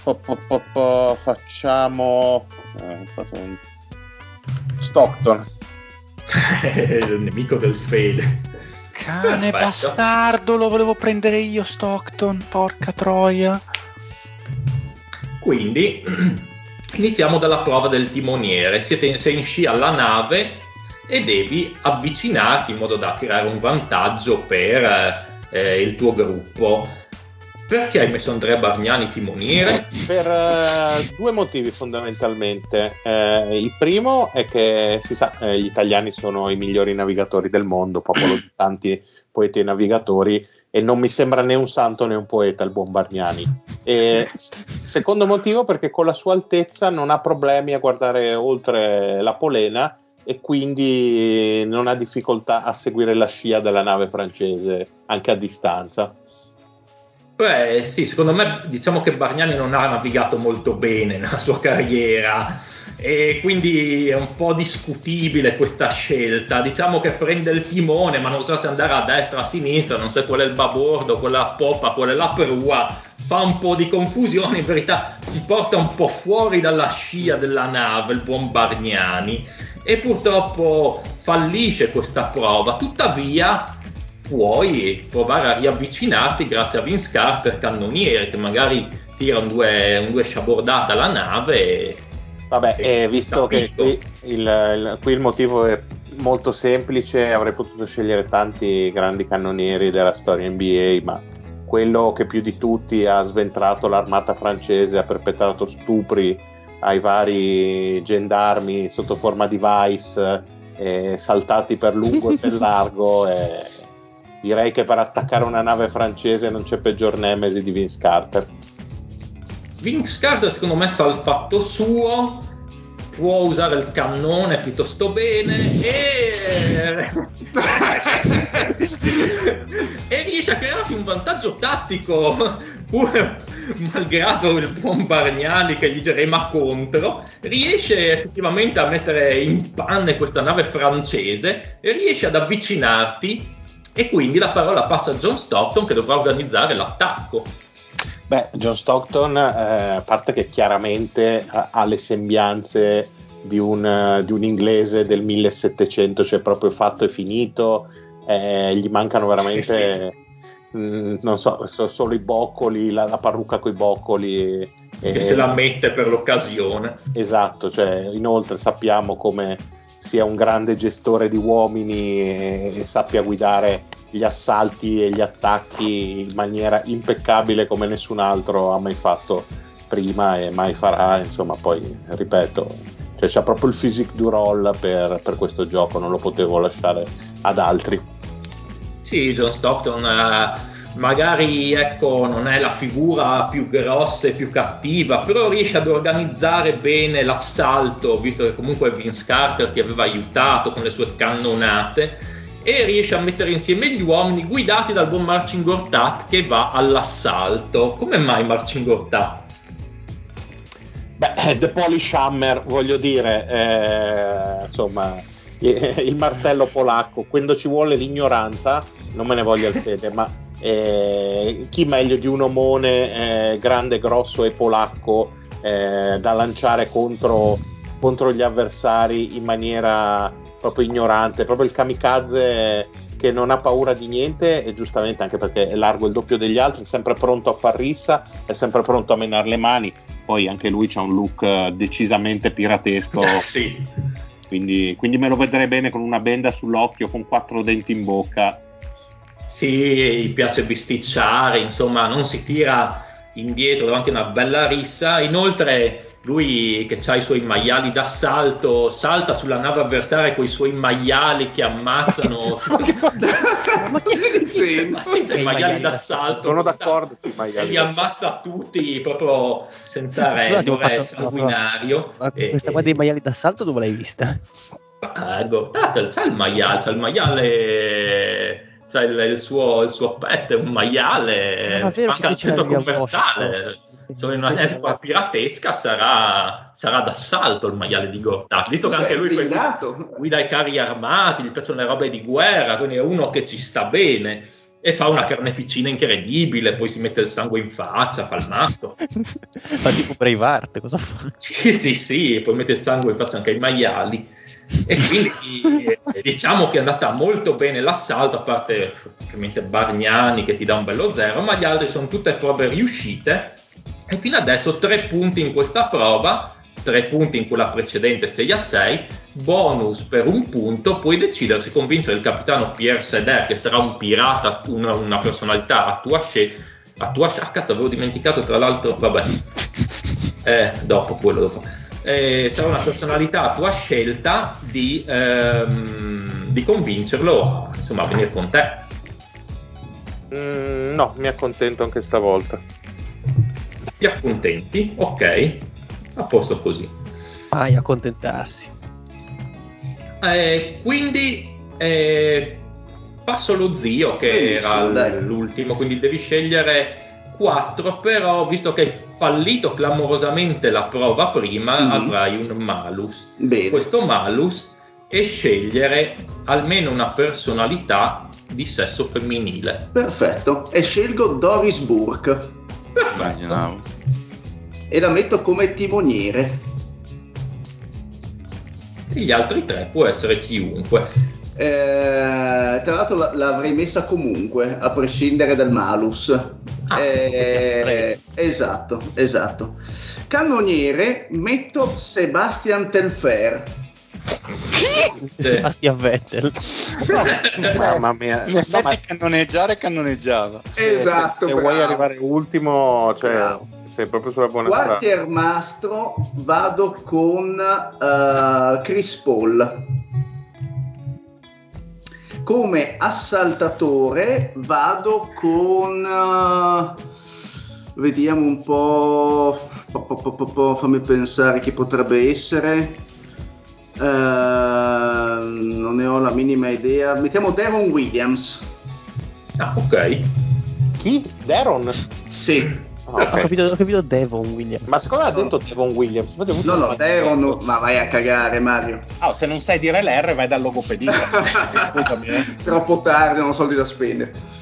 po- po- po- po- facciamo eh, Stockton il nemico del fede. Cane Perfetto. bastardo, lo volevo prendere io Stockton, porca troia. Quindi iniziamo dalla prova del timoniere. Siete, sei in scia alla nave e devi avvicinarti in modo da creare un vantaggio per eh, il tuo gruppo. Perché hai messo Andrea Bargnani timoniere? per eh, due motivi fondamentalmente. Eh, il primo è che si sa, eh, gli italiani sono i migliori navigatori del mondo, popolo di tanti poeti e navigatori, e non mi sembra né un santo né un poeta il buon Bargnani. E secondo motivo perché con la sua altezza non ha problemi a guardare oltre la polena e quindi non ha difficoltà a seguire la scia della nave francese anche a distanza. Beh, sì, secondo me diciamo che Bargnani non ha navigato molto bene nella sua carriera e quindi è un po' discutibile questa scelta. Diciamo che prende il timone, ma non so se andare a destra o a sinistra, non so qual è il babordo, quella a poppa, qual è la prua, fa un po' di confusione, in verità si porta un po' fuori dalla scia della nave il buon Bargnani e purtroppo fallisce questa prova. Tuttavia puoi provare a riavvicinarti grazie a Vince Carter cannoniere che magari tira un due, un due sciabordate alla nave e- Vabbè, e eh, visto che capito. qui il, il- qui il motivo è molto semplice, avrei potuto scegliere tanti grandi cannonieri della storia NBA, ma quello che più di tutti ha sventrato l'armata francese, ha perpetrato stupri ai vari gendarmi sotto forma di vice, eh, saltati per lungo e per largo. e direi che per attaccare una nave francese non c'è peggior nemesi di Vince Carter. Vince Carter secondo me sa il fatto suo può usare il cannone piuttosto bene e e riesce a crearsi un vantaggio tattico pur malgrado il buon Bargnani che gli rema contro riesce effettivamente a mettere in panne questa nave francese e riesce ad avvicinarti e quindi la parola passa a John Stockton che dovrà organizzare l'attacco Beh, John Stockton, eh, a parte che chiaramente ha, ha le sembianze di un, eh, di un inglese del 1700, cioè proprio fatto e finito, eh, gli mancano veramente, mh, non so, so- solo i boccoli, la, la parrucca con i boccoli. che eh, se la mette per l'occasione Esatto, cioè, inoltre sappiamo come sia un grande gestore di uomini e, sappia guidare gli assalti e gli attacchi in maniera impeccabile come nessun altro ha mai fatto prima e mai farà, insomma, poi ripeto, cioè, c'ha proprio il physique du roll per, per questo gioco, non lo potevo lasciare ad altri. Sì, John Stockton eh, magari ecco, non è la figura più grossa e più cattiva, però riesce ad organizzare bene l'assalto, visto che comunque è Vince Carter ti aveva aiutato con le sue cannonate e riesce a mettere insieme gli uomini guidati dal buon Marcin Gortat che va all'assalto. Come mai Marcin Gortat? Beh, The Polish Hammer, voglio dire, eh, insomma, il martello polacco, quando ci vuole l'ignoranza, non me ne voglia il fede, ma eh, chi meglio di un omone eh, grande, grosso e polacco eh, da lanciare contro, contro gli avversari in maniera proprio ignorante, proprio il kamikaze che non ha paura di niente e giustamente anche perché è largo il doppio degli altri, è sempre pronto a far rissa, è sempre pronto a menare le mani, poi anche lui ha un look eh, decisamente piratesco sì. quindi, quindi me lo vedrei bene con una benda sull'occhio, con quattro denti in bocca. Sì, gli piace bisticciare, insomma, non si tira indietro davanti a una bella rissa. Inoltre, lui che ha i suoi maiali d'assalto salta sulla nave avversaria con i suoi maiali che ammazzano. Ma che sì, ma senza i maiali d'assalto. sono d'accordo sui maiali e li ammazza tutti proprio senza fatto- sanguinario. Ma E- questa qua dei maiali d'assalto dove l'hai vista? Ah, guardate, c'è il maiale, c'è il maiale, c'è il, il suo, il suo pet, è un maiale, Ah, manca il centro commerciale. Sono in una epoca piratesca, sarà, sarà d'assalto il maiale di Gortati, visto che Cioè, anche lui blindato. guida i carri armati, gli piacciono le robe di guerra, quindi è uno che ci sta bene e fa una carneficina incredibile, poi si mette il sangue in faccia, fa il matto. Fa tipo Braveheart, cosa fa? Sì, sì, sì, e poi mette il sangue in faccia anche ai maiali. E quindi eh, diciamo che è andata molto bene l'assalto, a parte ovviamente Bargnani che ti dà un bello zero, ma gli altri sono tutte prove riuscite. E fino adesso tre punti in questa prova, tre punti in quella precedente 6 a 6, bonus per un punto, puoi decidere se convincere il capitano Pierre Seder, che sarà un pirata, una, una personalità a tua scelta. A tua scelta, ah cazzo, avevo dimenticato tra l'altro, vabbè, eh, dopo quello dopo. Eh, sarà una personalità a tua scelta di, ehm, di convincerlo a, insomma, a venire con te. Mm, no, mi accontento anche stavolta. Ti accontenti? Ok, a posto così. Vai a accontentarsi. Eh, quindi eh, passo lo zio che Benissimo, era l- dai. l'ultimo, quindi devi scegliere 4, però visto che hai fallito clamorosamente la prova prima, Mhm. avrai un malus. Bene. questo malus e scegliere almeno una personalità di sesso femminile. Perfetto. E scelgo Doris Burke Perfetto. Immaginavo. e la metto come timoniere. E gli altri tre può essere chiunque. Eh, tra l'altro la- l'avrei messa comunque, a prescindere dal malus. Ah, Eh, esatto, esatto. Cannoniere metto Sebastian Telfair. Sebastian Vettel. Mamma mia. In effetti ma cannoneggiare cannoneggiava. se- Esatto, Se, se vuoi arrivare ultimo, cioè, Bravo. sei proprio sulla buona strada. Quartiermastro vado con eh, Chris Paul. Come assaltatore vado con... eh, vediamo un po'... po- po- po- po- po- fammi pensare chi potrebbe essere. Eh, non ne ho la minima idea. Mettiamo Devon Williams. Ah, ok. Chi? Deron? Sì. Ah, Ho, capito, ho capito Devon Williams. Ma secondo me ha detto Devon Williams. No, no, Devon, ma vai a cagare Mario. Ah, se non sai dire l'R vai dal logopedista. Scusami, eh. Troppo tardi, non ho soldi da spendere.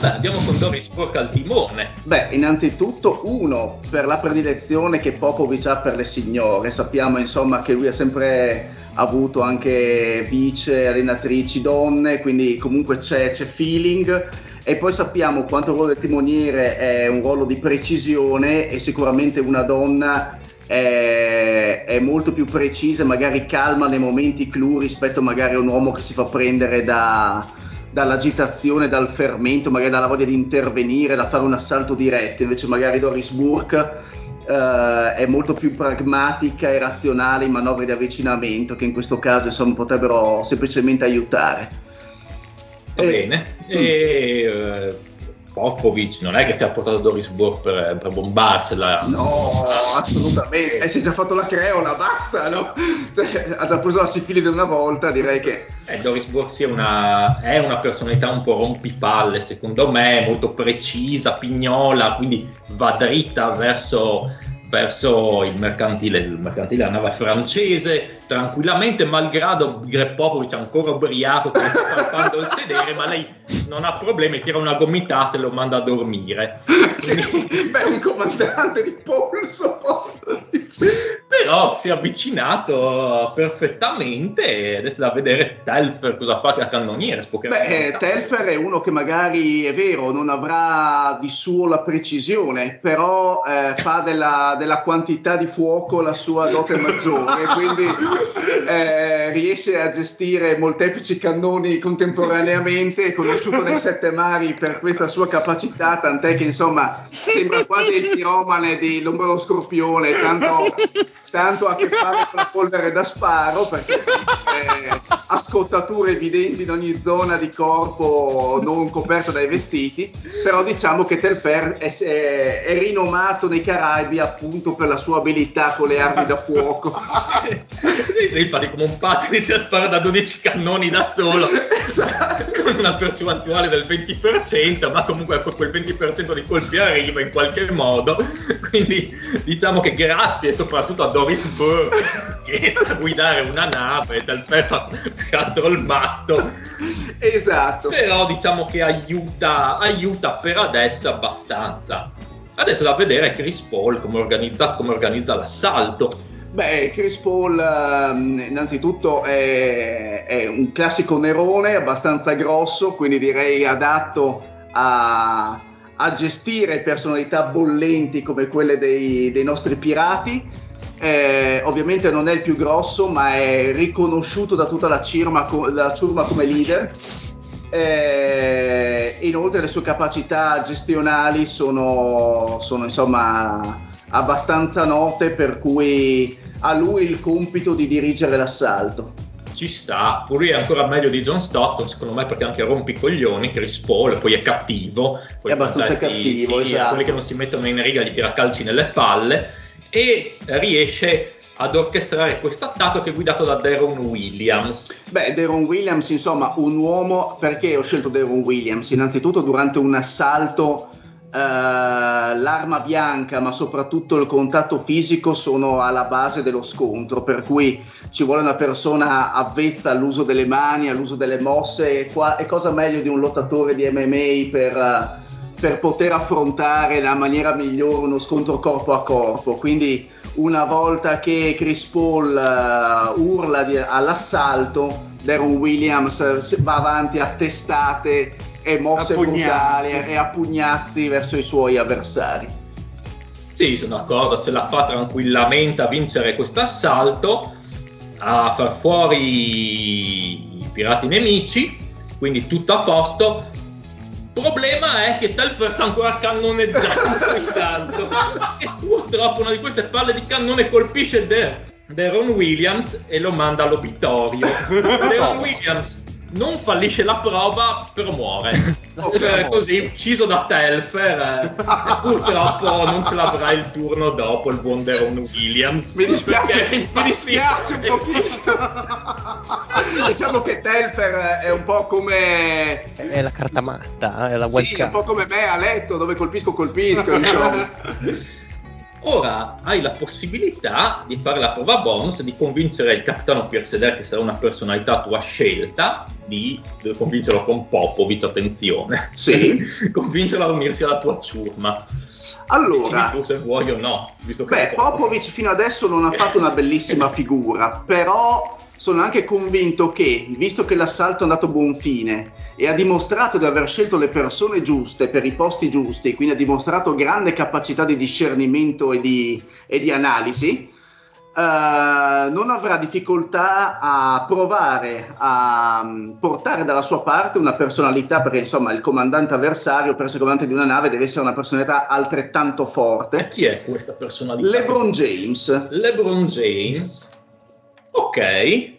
Beh, andiamo con Doris Burke al timone. Beh, innanzitutto uno per la predilezione che Popovic ha per le signore. Sappiamo insomma che lui ha sempre avuto anche vice allenatrici donne, quindi comunque c'è, c'è feeling. E poi sappiamo quanto il ruolo del timoniere è un ruolo di precisione e sicuramente una donna è, è molto più precisa magari calma nei momenti clou rispetto magari a un uomo che si fa prendere da, dall'agitazione, dal fermento, magari dalla voglia di intervenire, da fare un assalto diretto. Invece magari Doris Burke eh, è molto più pragmatica e razionale in manovre di avvicinamento che in questo caso insomma potrebbero semplicemente aiutare. Va Eh, bene. E eh, Popovic non è che sia portato Doris Burke per, per bombarsela. No, assolutamente. E si è già fatto la creola, basta, no? Cioè, ha già preso la sifilide una volta, direi che... Eh, Doris Burke sia una, è una personalità un po' rompipalle, secondo me, molto precisa, pignola, quindi va dritta verso, verso il mercantile. Il mercantile nave francese, tranquillamente, malgrado Popovic ancora ubriaco che sta palpando il sedere, ma lei non ha problemi, tira una gomitata e lo manda a dormire. Beh, un comandante di polso. Però si è avvicinato perfettamente e adesso da vedere Telfer cosa fa da cannoniere. Beh, eh, Telfer è uno che magari è vero, non avrà di suo la precisione, però eh, fa della, della, quantità di fuoco la sua dote maggiore, quindi eh, riesce a gestire molteplici cannoni contemporaneamente, è conosciuto nei sette mari per questa sua capacità, tant'è che insomma sembra quasi il piromane di Lombolo Scorpione, tanto tanto a che fare con la polvere da sparo perché eh, ha scottature evidenti in ogni zona di corpo non coperta dai vestiti, però diciamo che Telfer è, è, è rinomato nei Caraibi appunto per la sua abilità con le armi da fuoco. sì, sì, infatti come un pazzo inizia a sparare da 12 cannoni da solo, con una percentuale del 20%, ma comunque quel 20% di colpi arriva in qualche modo, quindi diciamo che grazie soprattutto a Doris Burke che sa guidare una nave dal pezzo piatto il matto. Esatto. Però diciamo che aiuta, aiuta per adesso abbastanza. Adesso da vedere Chris Paul come organizza, come organizza l'assalto. Beh, Chris Paul ehm, innanzitutto è, è, un classico nerone abbastanza grosso, quindi direi adatto a, a gestire personalità bollenti come quelle dei, dei nostri pirati eh, ovviamente non è il più grosso, ma è riconosciuto da tutta la, cirma, la ciurma come leader. Eh, inoltre le sue capacità gestionali sono, sono insomma abbastanza note, per cui ha lui il compito di dirigere l'assalto ci sta, pure è ancora meglio di John Stotton, secondo me, perché anche rompe i coglioni, Chris Paul, poi è cattivo, poi è abbastanza cattivo, sì, esatto. quelli che non si mettono in riga gli tira calci nelle palle e riesce ad orchestrare questo attacco che è guidato da Daron Williams. Beh, Daron Williams, insomma, un uomo, perché ho scelto Daron Williams? Innanzitutto durante un assalto eh, l'arma bianca, ma soprattutto il contatto fisico sono alla base dello scontro, per cui ci vuole una persona avvezza all'uso delle mani, all'uso delle mosse, e, qua, e cosa meglio di un lottatore di MMA per per poter affrontare la maniera migliore uno scontro corpo a corpo. Quindi una volta che Chris Paul uh, urla di, all'assalto, Darren Williams uh, va avanti a testate e mosse brutali e a pugnazzi verso i suoi avversari. Sì, sono d'accordo, ce la fa tranquillamente a vincere questo assalto, a far fuori i pirati nemici, quindi tutto a posto problema è che Telfer sta ancora cannoneggiando intanto e purtroppo una di queste palle di cannone colpisce De- Deron Williams e lo manda all'obitorio. Deron Williams non fallisce la prova, però muore. Okay. Così, ucciso da Telfer, eh, purtroppo non ce l'avrà il turno dopo il buon Deron Williams. Mi dispiace, mi dispiace un pochino. diciamo che Telfer è un po' come... È la carta matta, è la wild sì, un po' come me a letto, dove colpisco, colpisco, insomma. Ora hai la possibilità di fare la prova bonus, di convincere il capitano Pierseder, che sarà una personalità tua scelta, di convincerlo con Popovic, attenzione. Sì. convincerlo a unirsi alla tua ciurma. Allora, tu se vuoi o no. beh, Popovic fino adesso non ha fatto una bellissima figura, però sono anche convinto che, visto che l'assalto è andato a buon fine e ha dimostrato di aver scelto le persone giuste per i posti giusti, quindi ha dimostrato grande capacità di discernimento e di, e di analisi, Uh, non avrà difficoltà a provare a um, portare dalla sua parte una personalità, perché insomma il comandante avversario, per essere comandante di una nave, deve essere una personalità altrettanto forte. E chi è questa personalità? LeBron James. LeBron James. Ok.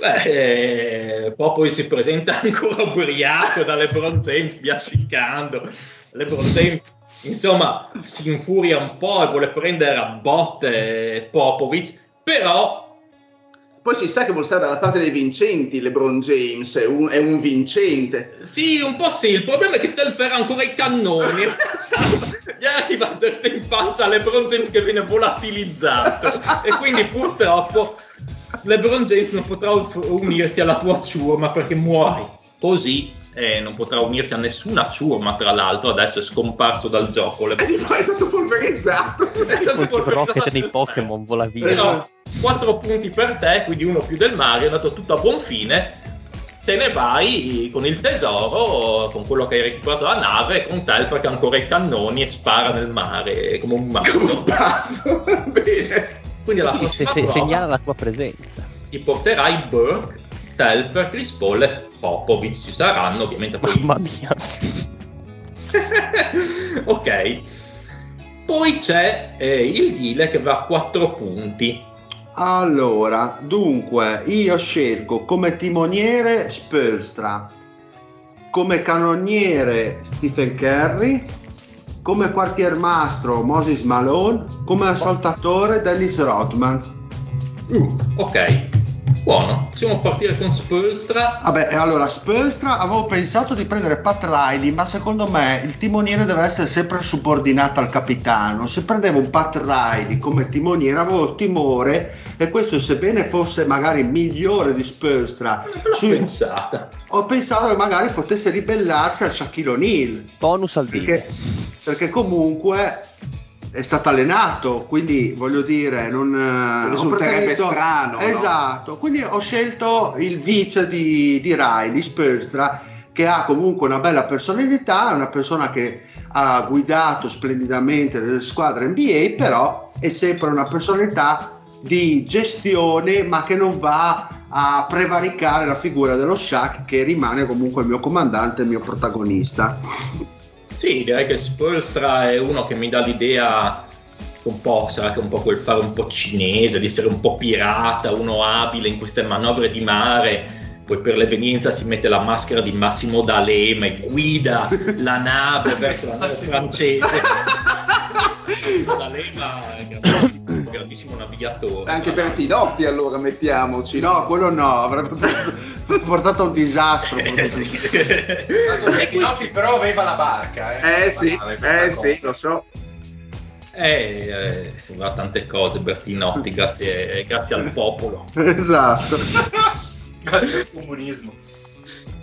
Beh, eh, poi si presenta ancora ubriaco da LeBron James biascicando. LeBron James, insomma, si infuria un po' e vuole prendere a botte Popovic, però poi si sa che vuole stare dalla parte dei vincenti, LeBron James è un, è un, vincente. Sì, un po' sì, il problema è che Telfer ha ancora i cannoni. Gli arriva in pancia LeBron James che viene volatilizzato e quindi purtroppo LeBron James non potrà unirsi alla tua ciurma perché muori. Così e non potrà unirsi a nessuna ciurma, tra l'altro, adesso è scomparso dal gioco. Le... è stato polverizzato. È stato polverizzato Rocket nei Pokémon vola via. Però 4 punti per te, quindi uno più del Mario, è andato tutto a buon fine. Te ne vai con il tesoro, con quello che hai recuperato la nave, con Telfer che ha ancora i cannoni e spara nel mare come un matto. Come un pazzo. Bene. Quindi alla Quindi se, se, prova segnala la tua presenza. ti porterai Burke, Telfer, Chris Paul e Popovic. Ci saranno ovviamente poi Mamma mia. ok. Poi c'è eh, il Dile che va a 4 punti. Allora, dunque, io scelgo come timoniere Spolstra, come cannoniere Stephen Curry, come quartiermastro Moses Malone, come assaltatore Dennis Rodman. Uh, ok, buono. Possiamo partire con Spolstra. Vabbè, e allora Spolstra avevo pensato di prendere Pat Riley, ma secondo me il timoniere deve essere sempre subordinato al capitano. Se prendevo un Pat Riley come timoniere avevo timore, e questo sebbene fosse magari migliore di Spolstra, sui- pensata. ho pensato che magari potesse ribellarsi al Shaquille O'Neal. Bonus al dito. Perché, perché comunque è stato allenato, quindi voglio dire, non eh, risulterebbe strano, no? Esatto, quindi ho scelto il vice di, di Riley, Spolstra, che ha comunque una bella personalità, è una persona che ha guidato splendidamente delle squadre NBA, però è sempre una personalità di gestione, ma che non va a prevaricare la figura dello Shaq, che rimane comunque il mio comandante, il mio protagonista. Sì, direi che Spolstra è uno che mi dà l'idea un po', sarà che un po' quel fare un po' cinese, di essere un po' pirata, uno abile in queste manovre di mare, poi per l'evenienza si mette la maschera di Massimo D'Alema e guida la nave verso la nave francese. D'Alema è un grandissimo navigatore. Anche per Tinotti allora mettiamoci. No, quello no, avrebbe portato- portato a un disastro. Eh, sì. E Pinotti però aveva la barca. Eh, Eh sì, eh sì, lo so. Eh, eh, tante cose Bertinotti, grazie, grazie al popolo. esatto. Grazie al comunismo.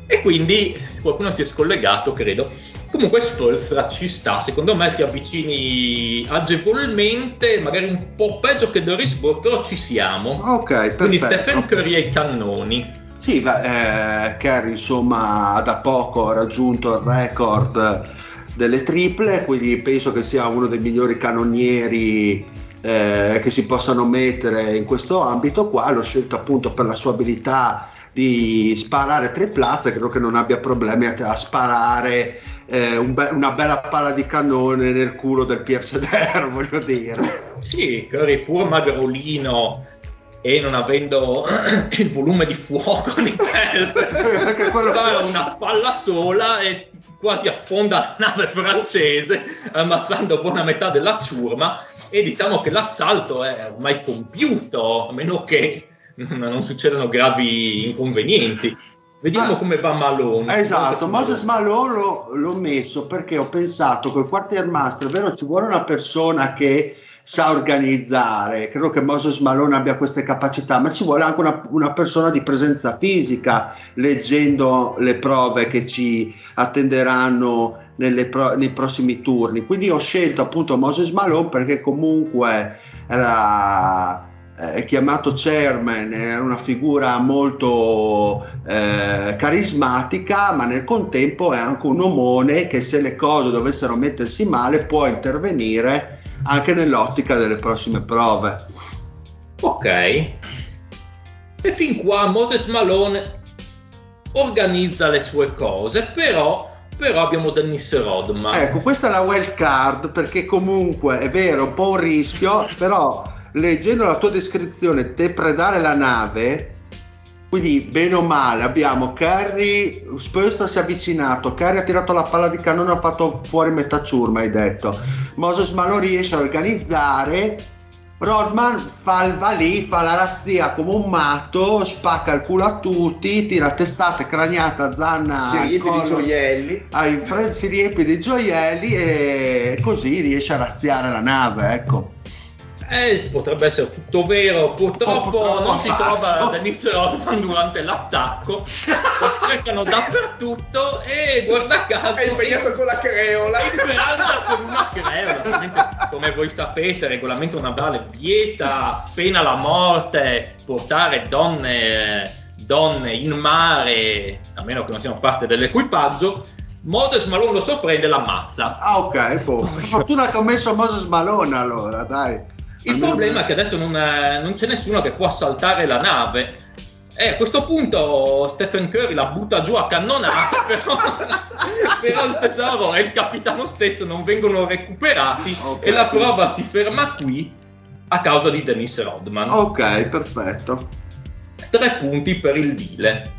E quindi qualcuno si è scollegato, credo. Comunque Spolstra ci sta, secondo me ti avvicini agevolmente, magari un po' peggio che Doris Burke, però ci siamo. Ok, Quindi perfetto. Stephen Curry ai cannoni. Sì, eh, Kerry insomma da poco ha raggiunto il record delle triple, quindi penso che sia uno dei migliori cannonieri eh, che si possano mettere in questo ambito qua. L'ho scelto appunto per la sua abilità di sparare triplazze, credo che non abbia problemi a, a sparare eh, un be- una bella palla di cannone nel culo del Pierce Der, voglio dire. Sì, Curry pur magrolino e non avendo il volume di fuoco di quello- spara una palla sola e quasi affonda la nave francese ammazzando buona metà della ciurma. E diciamo che l'assalto è ormai compiuto a meno che non succedano gravi inconvenienti. Vediamo Ah. come va Malone. Esatto, Moses Malone l'ho, l'ho messo perché ho pensato che il quartiermaster, è vero, ci vuole una persona che sa organizzare, credo che Moses Malone abbia queste capacità, ma ci vuole anche una, una persona di presenza fisica, leggendo le prove che ci attenderanno pro- nei prossimi turni. Quindi ho scelto appunto Moses Malone perché comunque era è chiamato chairman, era una figura molto eh, carismatica, ma nel contempo è anche un omone che se le cose dovessero mettersi male può intervenire anche nell'ottica delle prossime prove. ok e fin qua Moses Malone organizza le sue cose però, però abbiamo Dennis Rodman Ecco, questa è la wild card perché comunque è vero, un po' un rischio, però leggendo la tua descrizione, depredare la nave, quindi bene o male abbiamo Curry, Spurs si è avvicinato, Curry ha tirato la palla di cannone, ha fatto fuori metà ciurma, hai detto. Moses Malone riesce a organizzare, Rodman fa il va lì, fa la razzia come un matto, spacca il culo a tutti, tira testate, craniata, zanna, Si riempie di collo gioielli. ai si riempie di gioielli e così riesce a razziare la nave, ecco. Eh, potrebbe essere tutto vero, purtroppo, purtroppo non si trova Dennis Rodman durante l'attacco, lo cercano dappertutto e guarda caso È impegnato con la creola. in Smeralda con una creola, come voi sapete il regolamento navale vieta, pena la morte, portare donne, donne in mare, a meno che non siano parte dell'equipaggio, Moses Malone lo sorprende e l'ammazza. Ah, ok, po. fortuna che ho messo Moses Malone allora, dai. Il problema è che adesso non, è- non c'è nessuno che può assaltare la nave. E a questo punto Stephen Curry la butta giù a cannonate, però, però il tesoro e il capitano stesso non vengono recuperati Ok. e la prova si ferma qui a causa di Dennis Rodman. Ok, perfetto. Tre punti per il Dile.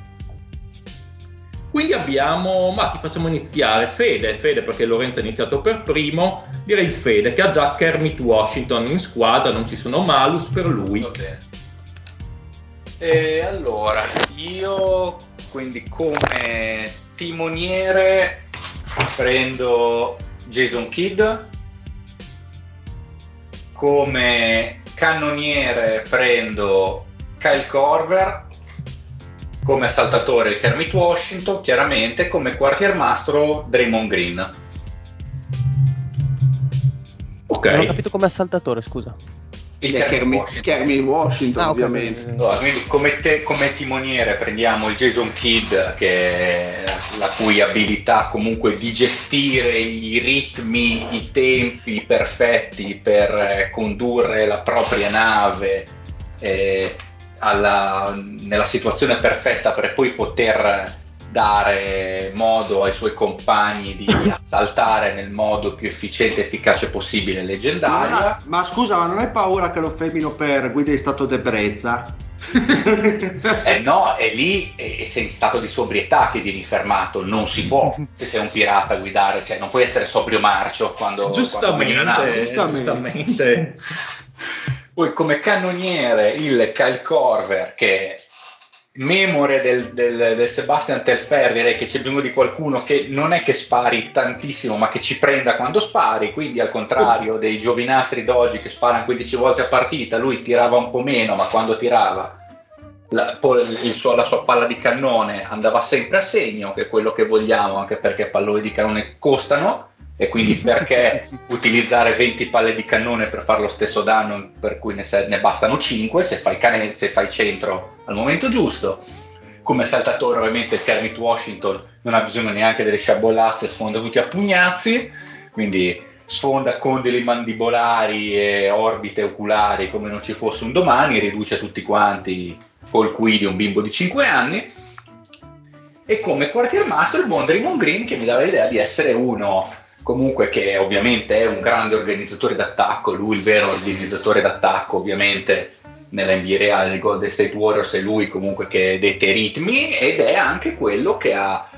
Quindi abbiamo, ma ti facciamo iniziare, Fede, Fede perché Lorenzo ha iniziato per primo, direi Fede che ha già Kermit Washington in squadra, non ci sono malus per lui. E allora, io quindi come timoniere prendo Jason Kidd, come cannoniere prendo Kyle Corver, come assaltatore Kermit Washington, chiaramente come quartiermastro Draymond Green. Ok. Non ho capito come assaltatore, scusa. Il Kermit Kermit, Washington. Kermit Washington, Ah, ovviamente. ok. Allora, quindi come, te- come timoniere prendiamo il Jason Kidd, che è la cui abilità comunque di gestire i ritmi, i tempi perfetti per eh, condurre la propria nave eh, alla- nella situazione perfetta per poi poter dare modo ai suoi compagni di assaltare nel modo più efficiente e efficace possibile Ma, non leggendaria. ha- ma scusa, ma non hai paura che lo femino per guida in stato d'ebbrezza? Eh no, è lì e, e sei in stato di sobrietà che vieni fermato, non si può se sei un pirata a guidare, cioè non puoi essere sobrio marcio quando, quando. Giustamente, Giustamente. giustamente. Poi come cannoniere il Kyle Corver che memore del, del- del Sebastian Telfair direi che c'è bisogno di qualcuno che non è che spari tantissimo ma che ci prenda quando spari quindi al contrario dei giovinastri d'oggi che sparano 15 volte a partita lui tirava un po' meno ma quando tirava la, suo- la sua palla di cannone andava sempre a segno che è quello che vogliamo anche perché palloni di cannone costano e quindi perché utilizzare 20 palle di cannone per fare lo stesso danno per cui ne, ser- ne bastano 5 se fai, cane- se fai centro al momento giusto. Come saltatore ovviamente Kermit Washington non ha bisogno neanche delle sciabolazze sfonda tutti a pugnazzi. Quindi sfonda condili mandibolari e orbite oculari come non ci fosse un domani riduce tutti quanti col qui di un bimbo di 5 anni. E come quartiermastro il buon Draymond Green che mi dava l'idea di essere uno comunque che ovviamente è un grande organizzatore d'attacco, lui il vero organizzatore d'attacco ovviamente nella NBA reale del Golden State Warriors è lui comunque che detta i ritmi ed è anche quello che ha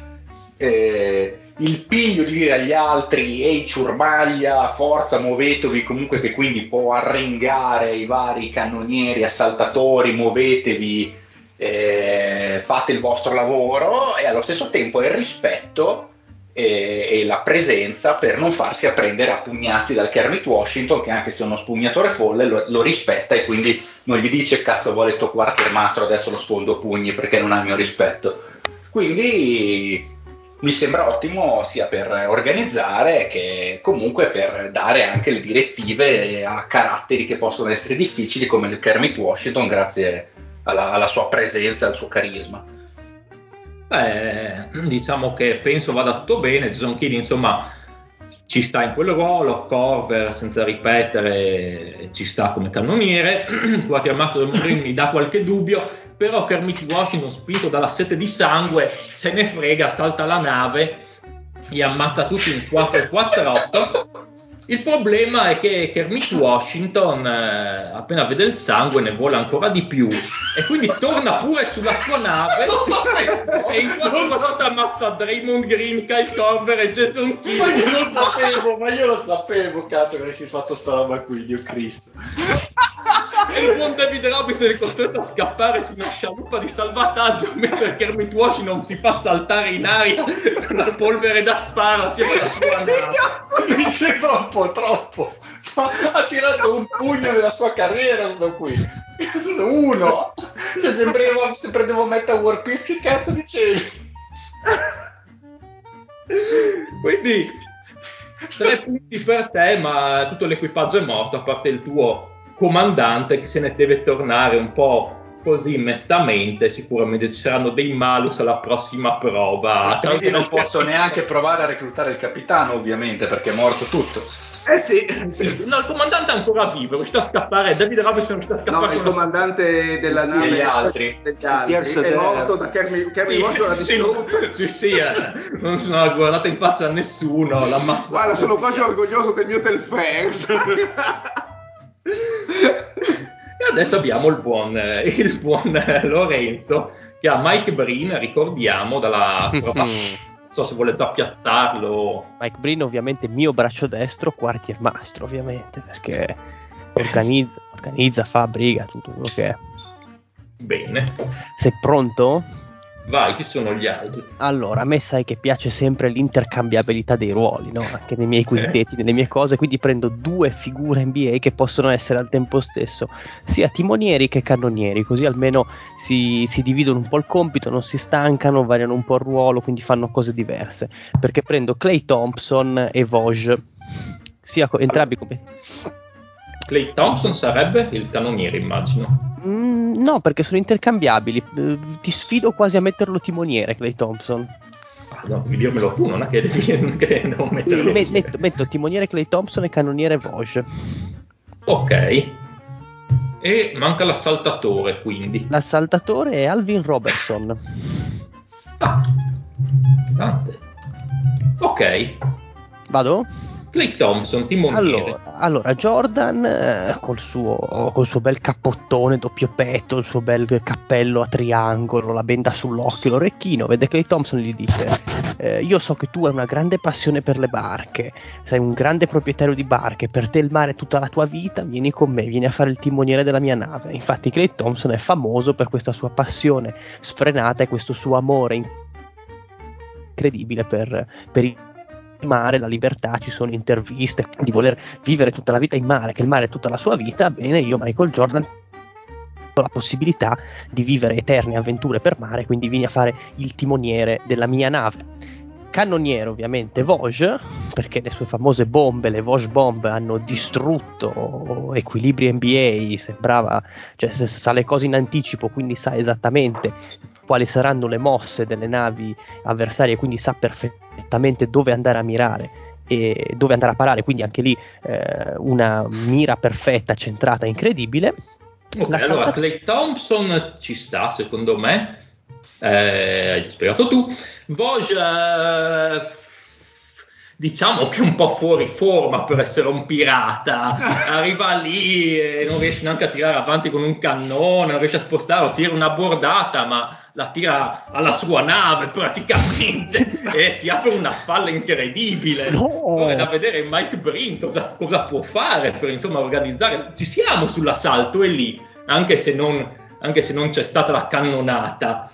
eh, il piglio di dire agli altri ehi ciurmaglia, forza muovetevi comunque che quindi può arringare i vari cannonieri, assaltatori, muovetevi eh, fate il vostro lavoro e allo stesso tempo il rispetto e, e la presenza per non farsi a prendere a pugnazzi dal Kermit Washington che anche se è uno spugnatore folle lo, lo rispetta e quindi non gli dice cazzo vuole sto quartiermastro adesso lo sfondo pugni perché non ha il mio rispetto quindi mi sembra ottimo sia per organizzare che comunque per dare anche le direttive a caratteri che possono essere difficili come il Kermit Washington grazie alla, alla sua presenza e al suo carisma. Beh, diciamo che penso vada tutto bene. Jason Kidd, insomma, ci sta in quel ruolo. Corver, senza ripetere, ci sta come cannoniere. Quartiermastro del Green mi dà qualche dubbio, però Kermit Washington, spinto dalla sete di sangue, se ne frega, salta la nave, li ammazza tutti in 4-4-8. Il problema è che Kermit Washington, eh, appena vede il sangue, ne vuole ancora di più e quindi torna pure sulla sua nave e in quattro volte ammazza Draymond Green, Kyle Corver e Jason Kidd. Ma io lo sapevo, ma io lo sapevo, cazzo, che avessi fatto sta roba qui, Dio Cristo. E il buon David Robinson è costretto a scappare su una scialuppa di salvataggio mentre Kermit Washington si fa saltare in aria con la polvere da sparo assieme alla sua nave. Mi sembra un po' troppo ha tirato un pugno nella sua carriera sto qui. Uno. Se, sembrava, se prendevo Meta War Peace che cazzo dicevi? Quindi tre punti per te ma tutto l'equipaggio è morto a parte il tuo comandante che se ne deve tornare un po' così mestamente sicuramente ci saranno dei malus alla prossima prova quindi non posso neanche provare a reclutare il capitano ovviamente perché è morto tutto eh sì, sì. No, il comandante è ancora vivo, riuscito a scappare. David Robinson riuscito a scappare. No, il comandante della nave degli altri, degli altri è morto da Kerry, Kerry sì, l'ha distrutto. Sì, sì, eh. non sono guardato in faccia a nessuno. Guarda, sono quasi orgoglioso del mio Telfax. e adesso abbiamo il buon, il buon Lorenzo che ha Mike Breen, ricordiamo, dalla prova so se vuole già piazzarlo. Mike Breen ovviamente mio braccio destro, quartier mastro ovviamente, perché organizza, organizza, fa, briga, tutto quello che è. Bene. Sei pronto? Vai, chi sono gli altri? Allora, a me sai che piace sempre l'intercambiabilità dei ruoli, no? Anche nei miei quintetti, nelle mie cose, quindi prendo due figure NBA che possono essere al tempo stesso sia timonieri che cannonieri, così almeno si, si dividono un po' il compito, non si stancano, variano un po' il ruolo, quindi fanno cose diverse. Perché prendo Clay Thompson e Vosge, sia co- entrambi come... Clay Thompson sarebbe il cannoniere, immagino. Mm, no, perché sono intercambiabili. Eh, ti sfido quasi a metterlo timoniere, Clay Thompson. Ah, no, devi dirmelo tu, non è che, devi, che devo metterlo. Me, metto, metto, timoniere Clay Thompson e cannoniere Vosge. Ok. E manca l'assaltatore, quindi. L'assaltatore è Alvin Robertson. Ah, Dante. Ok. Vado? Clay Thompson, timoniere. Allora, allora Jordan eh, col, suo, col, suo, bel cappottone doppio petto, il suo bel cappello a triangolo, la benda sull'occhio, l'orecchino, vede Clay Thompson e gli dice eh, io so che tu hai una grande passione per le barche, sei un grande proprietario di barche, per te il mare è tutta la tua vita, vieni con me, vieni a fare il timoniere della mia nave. Infatti Clay Thompson è famoso per questa sua passione sfrenata e questo suo amore incredibile per, per i mare, la libertà, ci sono interviste di voler vivere tutta la vita in mare, che il mare è tutta la sua vita, bene, io Michael Jordan ho la possibilità di vivere eterne avventure per mare, quindi vieni a fare il timoniere della mia nave. Cannoniere ovviamente Vosge, perché le sue famose bombe, le Vosge Bomb, hanno distrutto equilibri NBA, sembrava, cioè sa le cose in anticipo, quindi sa esattamente quali saranno le mosse delle navi avversarie, quindi sa perfettamente dove andare a mirare e dove andare a parare, quindi anche lì eh, una mira perfetta, centrata, incredibile. Ok, salta... allora Clay Thompson ci sta secondo me, eh, hai già spiegato tu. Vosge eh, diciamo che è un po' fuori forma per essere un pirata. Arriva lì e non riesce neanche a tirare avanti con un cannone, non riesce a spostare, tira una bordata, ma la tira alla sua nave praticamente e si apre una falla incredibile. No. È da vedere Mike Breen cosa, cosa, può fare per insomma organizzare. Ci siamo sull'assalto e lì, anche se non, anche se non c'è stata la cannonata.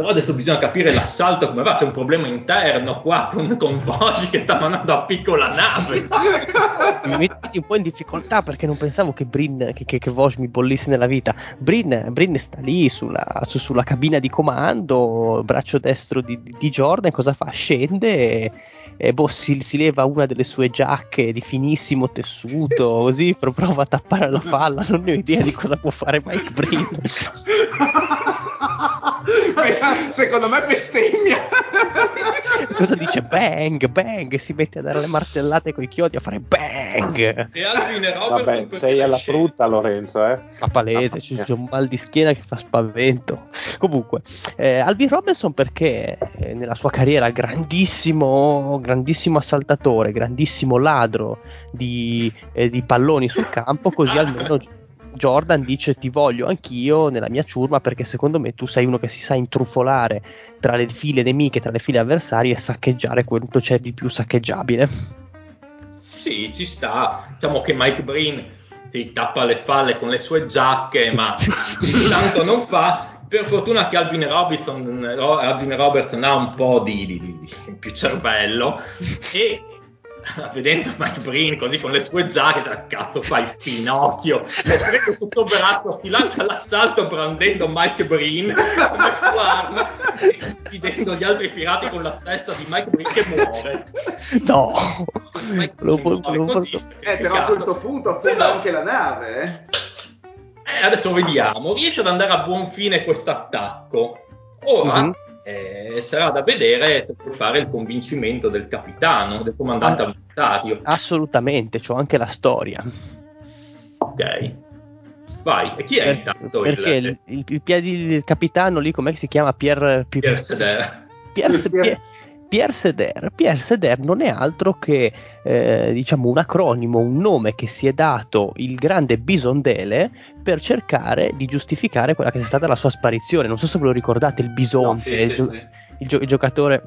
Però adesso bisogna capire l'assalto come va, c'è un problema interno qua con, con Voci che sta mandando a piccola nave. mi metti un po' in difficoltà perché non pensavo che Brin, che, che, che mi bollisse nella vita. Brin, Brin sta lì sulla, su, sulla, cabina di comando, braccio destro di, di Jordan, cosa fa? Scende e, e boh, si, si, leva una delle sue giacche di finissimo tessuto, così prova a tappare la falla, non ne ho idea di cosa può fare Mike Brin. Secondo me bestemmia. Cosa dice? Bang, bang, si mette a dare le martellate con i chiodi a fare bang. E Alvin e Robert Vabbè, sei alla frutta Lorenzo, eh? Ma palese, ah, c'è, c'è, un mal di schiena che fa spavento. Comunque, eh, Alvin Robinson perché eh, nella sua carriera grandissimo, grandissimo assaltatore, grandissimo ladro di, eh, di palloni sul campo, così almeno Jordan dice ti voglio anch'io nella mia ciurma perché secondo me tu sei uno che si sa intrufolare tra le file nemiche, tra le file avversarie e saccheggiare quanto c'è di più saccheggiabile. Sì, ci sta. Diciamo che Mike Breen si tappa le falle con le sue giacche, ma tanto non fa. Per fortuna che Alvin Robertson, Alvin Robertson ha un po' di, di, di, di più cervello e vedendo Mike Breen così con le sue giacche, cioè, cazzo fai finocchio, e prende sotto braccio, si lancia all'assalto brandendo Mike Breen come sua arma, e uccidendo gli altri pirati con la testa di Mike Breen che muore. No, Mike lo Breen posso- lo così, posso- Eh, però a questo punto affonda Però- anche la nave, eh. Eh, adesso vediamo, riesce ad andare a buon fine questo attacco. Ora Mhm. Eh, sarà da vedere se può fare il convincimento del capitano, del comandante Ah. avversario. assolutamente, c'ho anche la storia. Ok, vai. E chi è Per- intanto perché il, il, il, il capitano lì, com'è che si chiama? Pier, Pier, Pierre Seder? Pierre, Il Pier- Pier- Pierre Seder. Pierre Seder non è altro che eh, diciamo un acronimo, un nome che si è dato il grande Bisondele per cercare di giustificare quella che è stata la sua sparizione. Non so se ve lo ricordate, il Bisonte, Sì, il, sì, gio- sì. il gio- il giocatore,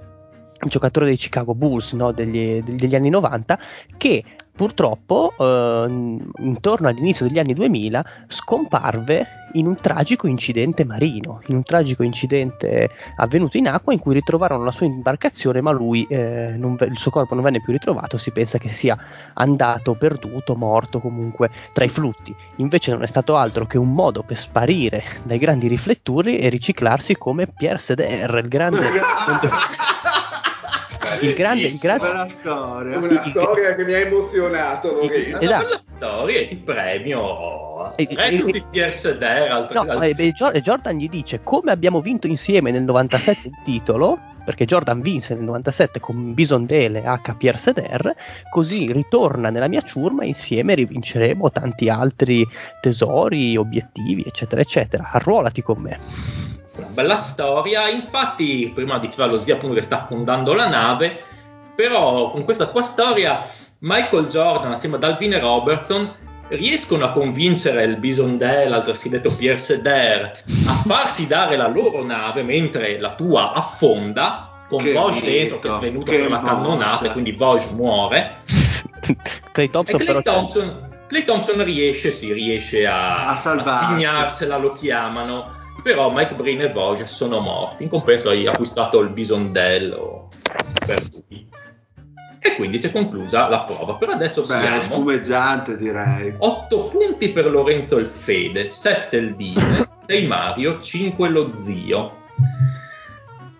il giocatore dei Chicago Bulls no, degli, degli anni 90 che purtroppo eh, intorno all'inizio degli anni 2000 scomparve in un tragico incidente marino, in un tragico incidente avvenuto in acqua in cui ritrovarono la sua imbarcazione ma lui, eh, non il suo corpo non venne più ritrovato, si pensa che sia andato, perduto, morto comunque tra i flutti. Invece non è stato altro che un modo per sparire dai grandi riflettori e riciclarsi come Pierre Seder, il grande... il grande, il grande Bella storia. Una storia che mi ha emozionato, Lorenzo. Una bella storia e ti premio. E- e- No, altri- eh, beh, Jor- Jordan gli dice come abbiamo vinto insieme nel 97 il titolo, perché Jordan vinse nel 97 con Bisondele H. Pierre Seder, così ritorna nella mia ciurma e insieme rivinceremo tanti altri tesori, obiettivi, eccetera, eccetera. Arruolati con me. Una bella storia. Infatti, prima diceva lo zio appunto che sta affondando la nave, però con questa tua storia Michael Jordan assieme ad Alvin e Robertson riescono a convincere il Bisondel, altresì detto Pierre Seder, a farsi dare la loro nave mentre la tua affonda con Che mito, dentro che è svenuto che per la cannonata quindi Vosge muore. Clay E Thompson Clay Thompson, Clay Thompson riesce, sì, riesce a, A salvarsi. spignarsela, lo chiamano, però Mike Breen e Voge sono morti. In compenso hai acquistato il bisondello per lui. E quindi si è conclusa la prova. Per adesso Beh, siamo spumeggiante direi. 8 punti per Lorenzo il Fede, 7 il Dine, 6 Mario, 5 lo zio.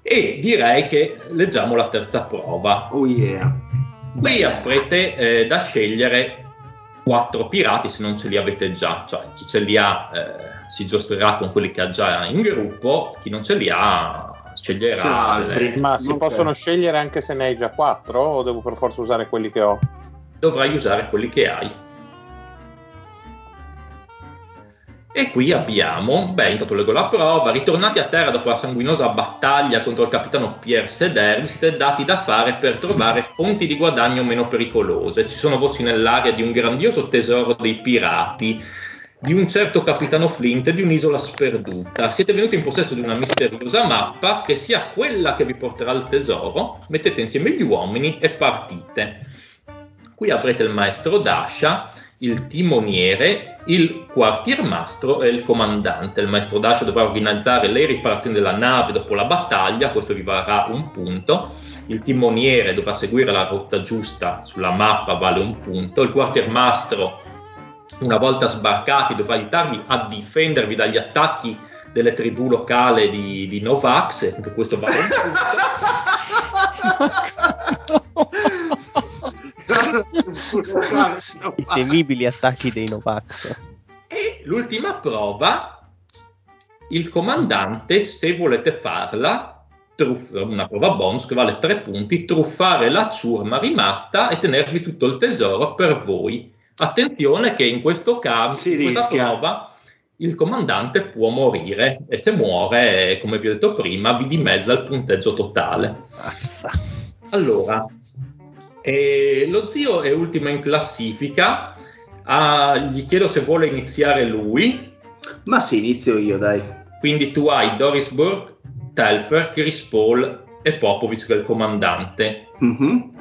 E direi che leggiamo la terza prova. Oh yeah. Qui avrete eh, da scegliere quattro pirati se non ce li avete già, cioè chi ce li ha eh, si giostrerà con quelli che ha già in gruppo, chi non ce li ha sceglierà Sì, altri. delle- Ma si Ok. possono scegliere anche se ne hai già quattro o devo per forza usare quelli che ho? dovrai usare quelli che hai. E qui abbiamo, beh, intanto leggo la prova, ritornati a terra dopo la sanguinosa battaglia contro il capitano Pierre Seder, vi siete dati da fare per trovare fonti di guadagno meno pericolose. Ci sono voci nell'aria di un grandioso tesoro dei pirati, di un certo capitano Flint di un'isola sperduta. Siete venuti in possesso di una misteriosa mappa che sia quella che vi porterà al tesoro. Mettete insieme gli uomini e partite. Qui avrete il maestro Dasha, il timoniere, il quartiermastro e il comandante. Il maestro Dasha dovrà organizzare le riparazioni della nave dopo la battaglia, questo vi varrà un punto. Il timoniere dovrà seguire la rotta giusta sulla mappa, vale un punto. Il quartiermastro, una volta sbarcati, dovrà aiutarvi a difendervi dagli attacchi delle tribù locali di, di Novax, anche questo vale un punto. I temibili attacchi dei Novax. E l'ultima prova, il comandante, se volete farla, truff- una prova bonus che vale 3 punti, truffare la ciurma rimasta e tenervi tutto il tesoro per voi. Attenzione che in questo caso, Si in questa rischia. prova, il comandante può morire e se muore, come vi ho detto prima, vi dimezza il punteggio totale. Mazza. Allora, eh, lo zio è ultimo in classifica. Ah, gli chiedo se vuole iniziare lui. Ma sì, inizio io, dai. Quindi tu hai Doris Burke, Telfer, Chris Paul e Popovic che è il comandante. Mhm.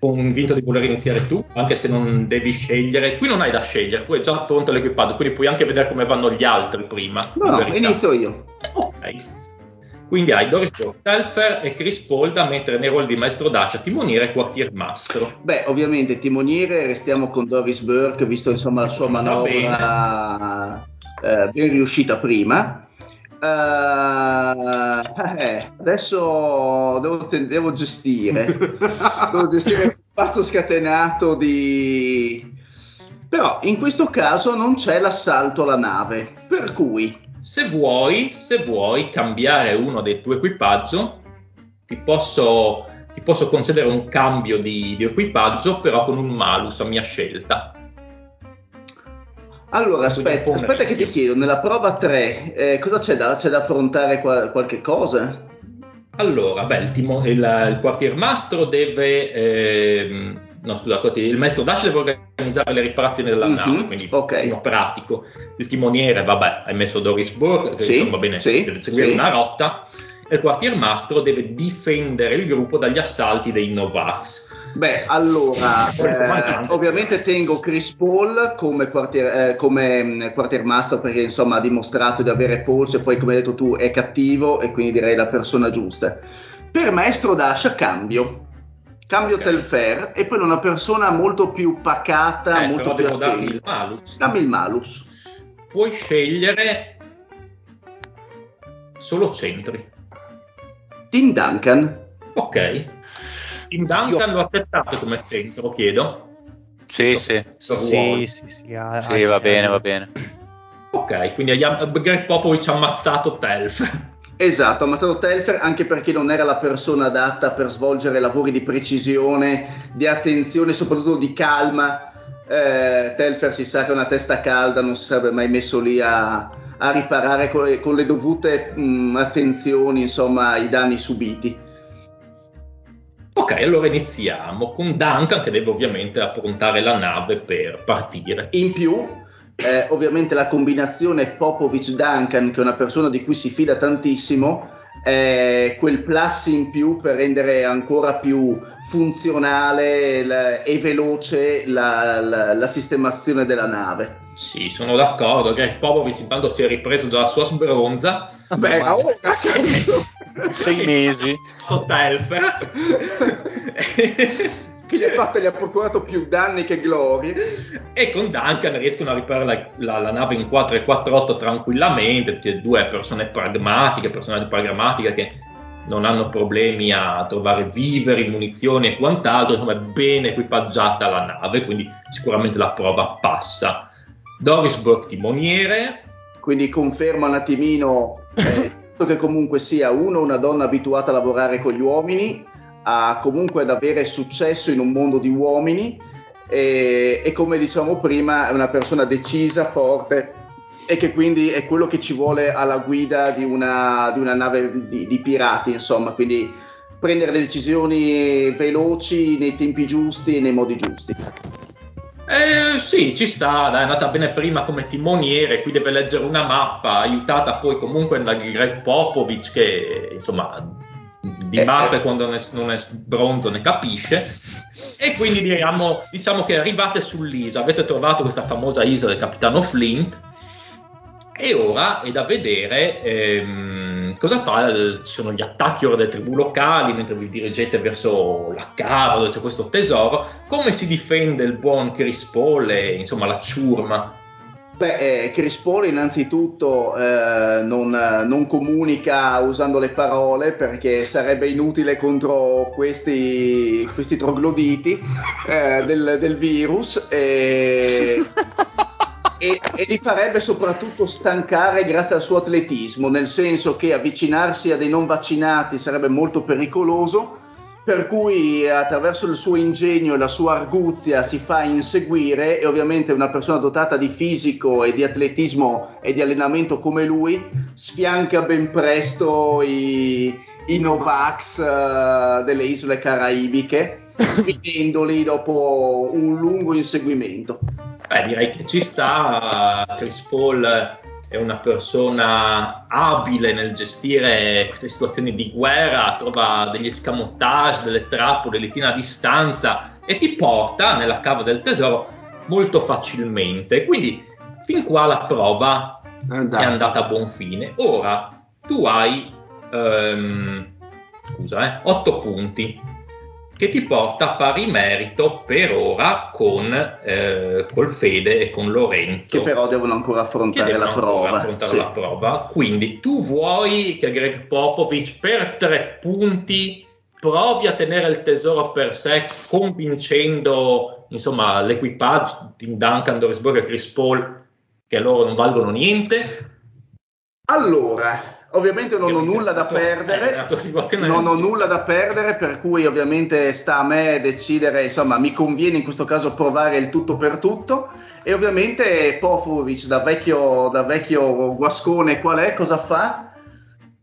Convinto di voler iniziare tu, anche se non devi scegliere. Qui non hai da scegliere, tu hai già pronto l'equipaggio, quindi puoi anche vedere come vanno gli altri prima. No, no, inizio io. Ok. Quindi hai Doris Telfer e Chris Paul da mettere nei ruoli di maestro Dacia, timoniere e quartier mastro. Beh, ovviamente timoniere restiamo con Doris Burke, visto insomma la sua manovra eh, ben riuscita prima. Uh, eh, adesso devo, devo gestire, devo gestire il pazzo scatenato di... Però in questo caso non c'è l'assalto alla nave, per cui se vuoi, se vuoi cambiare uno del tuo equipaggio, ti posso, ti posso concedere un cambio di, di, equipaggio, però con un malus a mia scelta. Allora, aspetta, aspetta che ti chiedo, nella prova 3 eh, cosa c'è da, c'è da affrontare qua, qualche cosa? Allora, beh, il, timo, il, il quartiermastro deve... Eh, no scusa, il maestro Dash deve organizzare le riparazioni della mm-hmm, nave, quindi okay. pratico. Il timoniere, vabbè, hai messo Doris Burke, che sì, va bene, sì, deve seguire sì. una rotta, il quartiermastro deve difendere il gruppo dagli assalti dei Novax. Beh, allora, eh, ovviamente tengo Chris Paul come, quartier, eh, come mm, quartiermastro perché insomma ha dimostrato di avere polso e poi come hai detto tu è cattivo e quindi direi la persona giusta. Per maestro Dash cambio, cambio okay. Telfair e poi una persona molto più pacata, eh, molto più devo darmi il malus. Dammi il malus. Puoi scegliere solo centri. Tim Duncan. Ok. Tim Duncan Io... lo accettate come centro, chiedo? Sì, sì. Sì, sì, sì, ha, sì va bene, va bene. Ok, quindi Greg Popovich ha ammazzato Telf. Esatto, ha ammazzato Telfer anche perché non era la persona adatta per svolgere lavori di precisione, di attenzione, soprattutto di calma. Eh, Telfer si sa che è una testa calda, non si sarebbe mai messo lì a, a riparare con le, con le dovute mh, attenzioni, insomma, i danni subiti. Ok, allora iniziamo con Duncan che deve ovviamente approntare la nave per partire. In più, eh, ovviamente la combinazione Popovic-Duncan, che è una persona di cui si fida tantissimo, è quel plus in più per rendere ancora più funzionale la, e veloce la, la, la, sistemazione della nave. Sì, sono d'accordo. Che Popovic intanto si è ripreso dalla sua sbronza. Beh, ma ora sei mesi. Hotelfer. che gli ha, fatto, gli ha procurato più danni che glorie. E con Duncan riescono a riparare la, la, la nave in 4 e 4-8 tranquillamente, perché due persone pragmatiche, personaggi pragmatiche che non hanno problemi a trovare viveri, munizioni e quant'altro, insomma è ben equipaggiata la nave, quindi sicuramente la prova passa. Doris Burke timoniere. Quindi conferma un attimino eh, che comunque sia uno una donna abituata a lavorare con gli uomini a comunque ad avere successo in un mondo di uomini e, e come diciamo prima è una persona decisa, forte e che quindi è quello che ci vuole alla guida di una, di una nave di, di, pirati, insomma, quindi prendere le decisioni veloci nei tempi giusti e nei modi giusti. Eh, sì, ci sta, dai, è andata bene prima come timoniere, qui deve leggere una mappa, aiutata poi comunque da Greg Popovic che insomma di eh, mappe eh. quando non è bronzo ne capisce e quindi diciamo, diciamo che arrivate sull'isola, avete trovato questa famosa isola del capitano Flint e ora è da vedere ehm, cosa fa, ci sono gli attacchi ora delle tribù locali mentre vi dirigete verso la cava dove c'è questo tesoro, come si difende il buon Chris Paul e insomma la ciurma? Beh, eh, Chris Paul innanzitutto eh, non, non, comunica usando le parole perché sarebbe inutile contro questi, questi trogloditi eh, del, del, virus e, e, e, li farebbe soprattutto stancare grazie al suo atletismo, nel senso che avvicinarsi a dei non vaccinati sarebbe molto pericoloso per cui attraverso il suo ingegno e la sua arguzia si fa inseguire e ovviamente una persona dotata di fisico e di atletismo e di allenamento come lui sfianca ben presto i, i Novax uh, delle isole caraibiche sfidendoli dopo un lungo inseguimento. Beh, direi che ci sta Chris Paul è una persona abile nel gestire queste situazioni di guerra, trova degli escamotage, delle trappole, le tiene a distanza e ti porta nella cava del tesoro molto facilmente. Quindi fin qua la prova è andata a buon fine. Ora tu hai ehm, scusa, eh, 8 punti, che ti porta a pari merito per ora con eh, col Fede e con Lorenzo. Che però devono ancora affrontare che la devono ancora prova. affrontare Sì. la prova. Quindi tu vuoi che Greg Popovich per tre punti provi a tenere il tesoro per sé, convincendo insomma l'equipaggio Tim Duncan, Doris Burger e Chris Paul che loro non valgono niente. Allora, ovviamente non ho nulla da tua- eh, perdere. situazione Non ho nulla da perdere, per cui ovviamente sta a me decidere, insomma, mi conviene in questo caso provare il tutto per tutto. E ovviamente Popovic, da vecchio, da vecchio guascone, qual è? Cosa fa?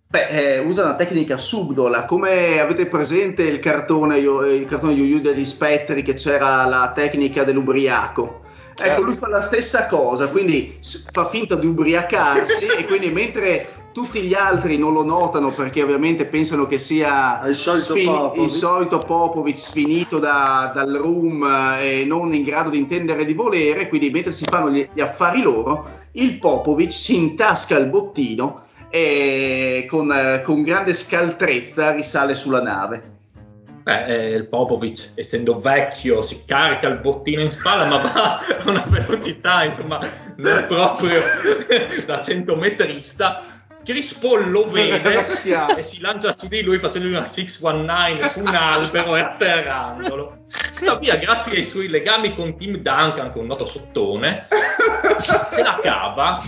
Beh, eh, usa una tecnica subdola, come avete presente il cartone, il cartone Yu Yu degli spettri che c'era la tecnica dell'ubriaco. Ecco, Certo. lui fa la stessa cosa, quindi fa finta di ubriacarsi e quindi mentre tutti gli altri non lo notano perché ovviamente pensano che sia Il solito Popovic. il solito Popovic sfinito da- dal room eh, e non in grado di intendere di volere, quindi mentre si fanno gli, gli affari loro, il Popovic si intasca il bottino e con, eh, con grande scaltrezza risale sulla nave. Beh, eh, il Popovic, essendo vecchio, si carica il bottino in spalla, ma va a una velocità, insomma, non proprio da 100 metrista. Chris Paul lo vede e si lancia su di lui facendogli una 619 su un albero e atterrandolo. Tuttavia, grazie ai suoi legami con Tim Duncan, che è un noto sottone, se la cava.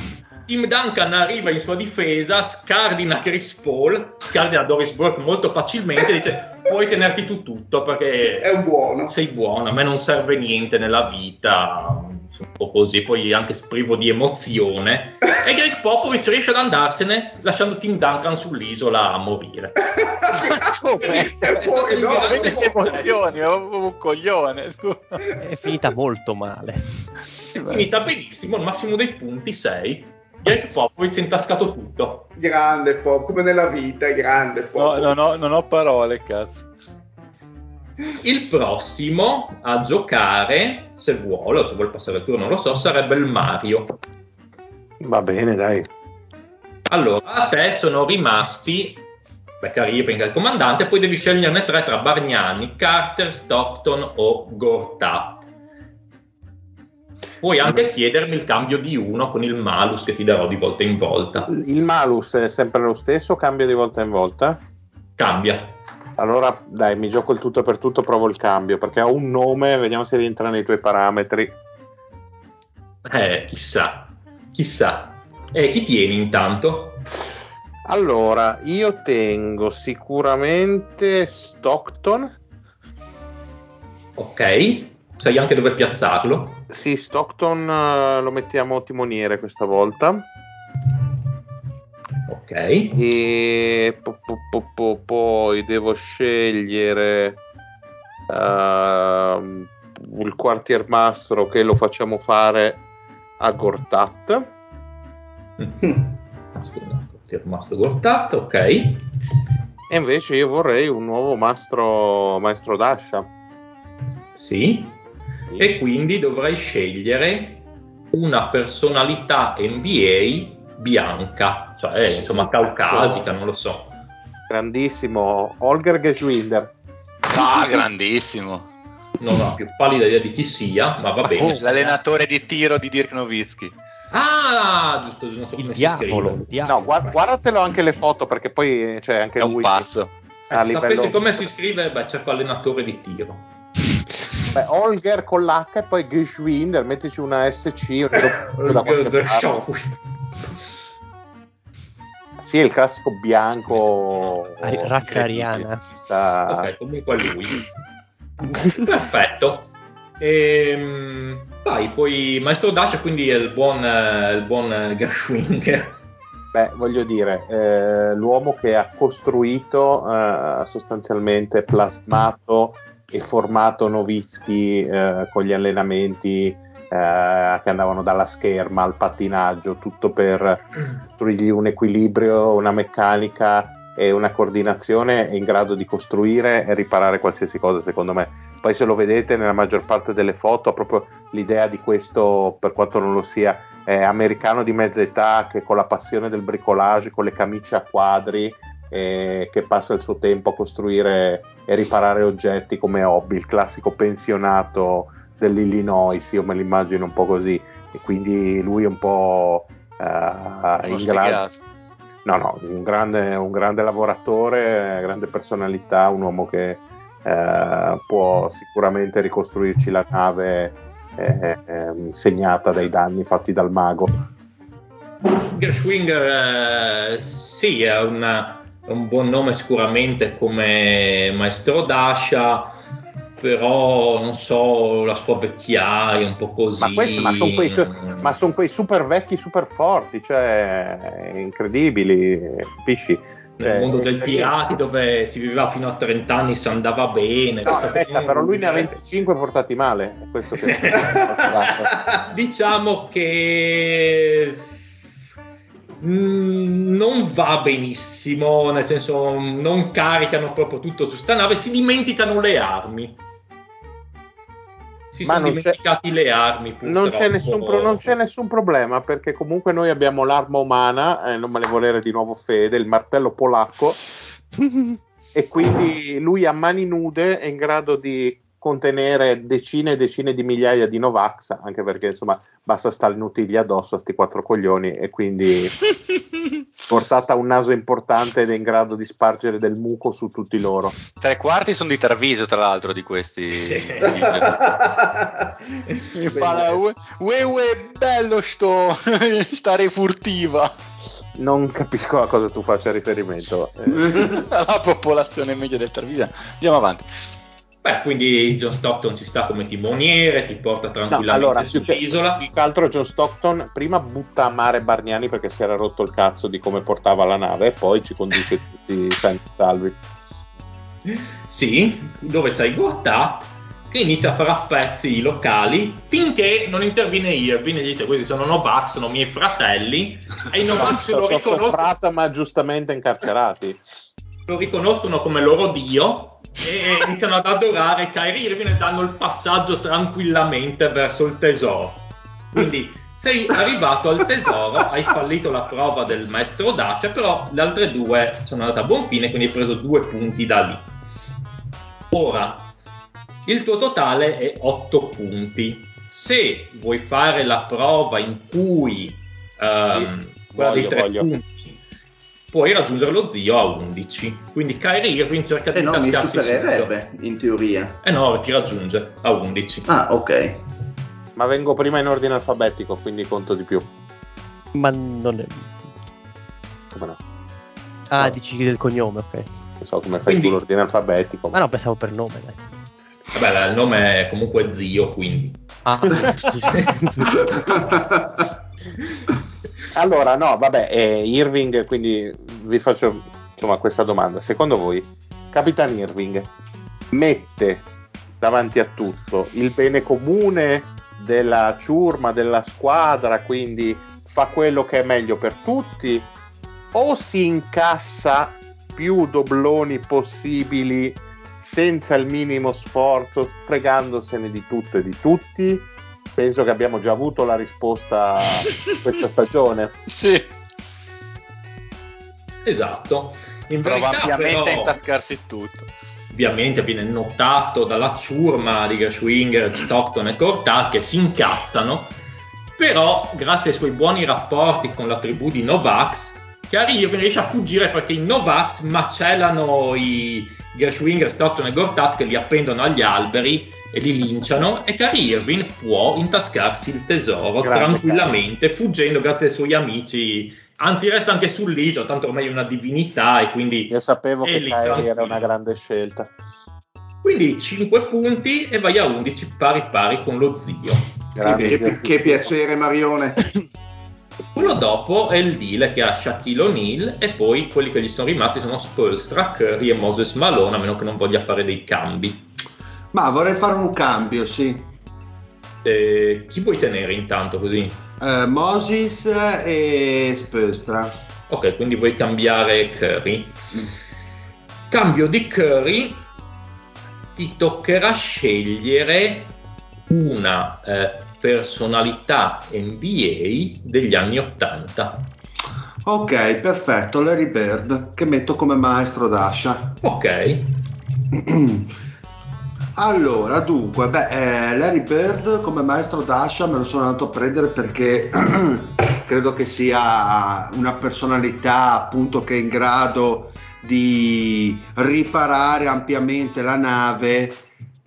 Tim Duncan arriva in sua difesa, scardina Chris Paul, scardina Doris Burke molto facilmente e dice puoi tenerti tu tutto perché sei buono, a me non serve niente nella vita, un po' così, poi anche privo di emozione. E Greg Popovich riesce ad andarsene lasciando Tim Duncan sull'isola a morire. E poi, no, che emozioni, un coglione. scusa. È finita molto male. Finita benissimo, il massimo dei punti 6. Greg Popovich si è intascato tutto. grande Pop, come nella vita, grande Pop. No, non ho, non ho parole, cazzo. Il prossimo a giocare, se vuole, o se vuole passare il turno, non lo so, sarebbe il Mario. Va bene, dai. Allora, a te sono rimasti Beccari venga il comandante, poi devi sceglierne tre tra Bargnani, Carter, Stockton o Gortat. Puoi anche chiedermi il cambio di uno con il malus che ti darò di volta in volta. Il malus è sempre lo stesso, cambia di volta in volta? Cambia. Allora, dai, mi gioco il tutto per tutto, provo il cambio, perché ha un nome, vediamo se rientra nei tuoi parametri. Eh, chissà, chissà. E chi tieni intanto? Allora, io tengo sicuramente Stockton. Ok, sai anche dove piazzarlo? Sì, Stockton eh, lo mettiamo timoniere questa volta. Ok. E po- po- po- po- poi devo scegliere ehm, il quartiermastro che lo facciamo fare a Gortat. Ti è rimasto Gortat, ok. E invece io vorrei un nuovo mastro, maestro Dasha. Sì. E quindi dovrai scegliere una personalità NBA bianca, cioè insomma caucasica, non lo so. Grandissimo Holger Geschwinder. Ah, grandissimo. Non ho la più pallida idea di chi sia, ma va bene. L'allenatore di tiro di Dirk Nowitzki. Ah, giusto, non so Il come si diavolo, scrive. il diavolo. No, guard- guardatelo anche le foto perché poi c'è anche È un lui. pazzo. A Se sapessi livello... come si scrive, beh, cerco allenatore di tiro. Beh, Holger con l'H e poi Geschwinder, mettici una SC. qualche parte. Sì, è il classico bianco. Ari- razza ariana. Sta- Ok, comunque è lui. Perfetto. Ehm, vai, poi Maestro Dacia quindi è il buon, eh, il buon eh, Gershwin. Beh, voglio dire, eh, l'uomo che ha costruito, eh, sostanzialmente plasmato e formato Novitsky eh, con gli allenamenti eh, che andavano dalla scherma al pattinaggio, tutto per costruirgli un equilibrio, una meccanica e una coordinazione in grado di costruire e riparare qualsiasi cosa, secondo me. Poi se lo vedete nella maggior parte delle foto, proprio l'idea di questo, per quanto non lo sia, eh, americano di mezza età che con la passione del bricolage, con le camicie a quadri, e che passa il suo tempo a costruire e riparare oggetti come hobby, il classico pensionato dell'Illinois, io me l'immagino un po' così, e quindi lui è un po' uh, in grado. No, no, un grande, un grande lavoratore, grande personalità, un uomo che uh, può sicuramente ricostruirci la nave eh, eh, segnata dai danni fatti dal mago. Gershwinger, eh, sì, è una, un buon nome sicuramente come maestro Dasha, però non so, la sua vecchiaia un po' così. Ma, questo, ma sono quei, ma son quei super vecchi, super forti, cioè incredibili, capisci? Nel cioè, mondo dei pirati dove si viveva fino a 30 anni si andava bene. No, aspetta, però lui ne ha 25 portati male. Questo che diciamo che non va benissimo, nel senso non caricano proprio tutto su sta nave, si dimenticano le armi. Si Ma sono dimenticati le armi. Non c'è, nessun, non c'è, nessun, problema perché comunque noi abbiamo l'arma umana, eh, non me ne volere di nuovo Fede, il martello polacco. e quindi lui a mani nude è in grado di contenere decine e decine di migliaia di Novax, anche perché insomma basta starnutirgli addosso a sti quattro coglioni e quindi portata un naso importante ed è in grado di spargere del muco su tutti loro. Tre quarti sono di Tarviso, tra l'altro, di questi. Mi fa ue, ue, bello sto stare furtiva. Non capisco a cosa tu faccia riferimento. Eh. La popolazione media del Tarvisio. Andiamo avanti. Beh, quindi John Stockton ci sta come timoniere, ti porta tranquillamente no, allora, sull'isola. Più che altro John Stockton prima butta a mare Barniani perché si era rotto il cazzo di come portava la nave e poi ci conduce tutti senza salvi. Sì, dove c'hai Gortat che inizia a fare a pezzi i locali finché non interviene Irving e dice questi sono Novax, sono miei fratelli e i Novax lo riconoscono ma giustamente incarcerati lo riconoscono come loro dio e iniziano ad adorare Kyrie Irving e danno il passaggio tranquillamente verso il tesoro. Quindi sei arrivato al tesoro, hai fallito la prova del maestro Dacia, però le altre due sono andate a buon fine, quindi hai preso due punti da lì. Ora, il tuo totale è 8 punti. Se vuoi fare la prova in cui um, quella voglio, dei 3 voglio. punti puoi raggiungere lo zio a 11. Quindi Kyrie Irving cerca di eh no, mi supererebbe in teoria. Eh no, ti raggiunge a 11. Ah, ok. Ma vengo prima in ordine alfabetico, quindi conto di più. Ma non è. Come no? Ah, no. dici del cognome, ok. Non so come fai quindi... tu l'ordine alfabetico. Ma no, pensavo per nome, dai. Vabbè, il nome è comunque zio, quindi. Ah, allora, no, vabbè, eh, Irving, quindi vi faccio insomma, questa domanda. Secondo voi, Capitan Irving mette davanti a tutto il bene comune della ciurma, della squadra, quindi fa quello che è meglio per tutti, o si incassa più dobloni possibili senza il minimo sforzo, fregandosene di tutto e di tutti? Penso che abbiamo già avuto la risposta questa stagione. Sì. Esatto. In Prova verità, ampiamente però, a intascarsi tutto. Ovviamente viene notato dalla ciurma di Gershwinger, Stockton e Cortat che si incazzano, però grazie ai suoi buoni rapporti con la tribù di Novax, Chiari riesce a fuggire perché i Novax macellano i Gershwinger, Stockton e Gortat che li appendono agli alberi e li linciano e Cari Irving può intascarsi il tesoro Grande tranquillamente, caro. fuggendo grazie ai suoi amici. Anzi, resta anche sull'isola, tanto ormai è una divinità e quindi... Io sapevo che Kyrie era una grande scelta. Quindi 5 punti e vai a 11 pari pari con lo zio. Che, che, piacere Marione. Quello dopo è il deal che ha Shaquille O'Neal e poi quelli che gli sono rimasti sono Spolstra, Curry e Moses Malone, a meno che non voglia fare dei cambi. Ma vorrei fare un cambio, sì. Eh, chi puoi tenere intanto così? Uh, Moses e Spolstra. Ok, quindi vuoi cambiare Curry. Mm. Cambio di Curry, ti toccherà scegliere una eh, personalità NBA degli anni 80. Ok, perfetto, Larry Bird, che metto come maestro d'ascia. Ok. Allora, dunque, beh, eh, Larry Bird come maestro d'ascia me lo sono andato a prendere perché credo che sia una personalità appunto che è in grado di riparare ampiamente la nave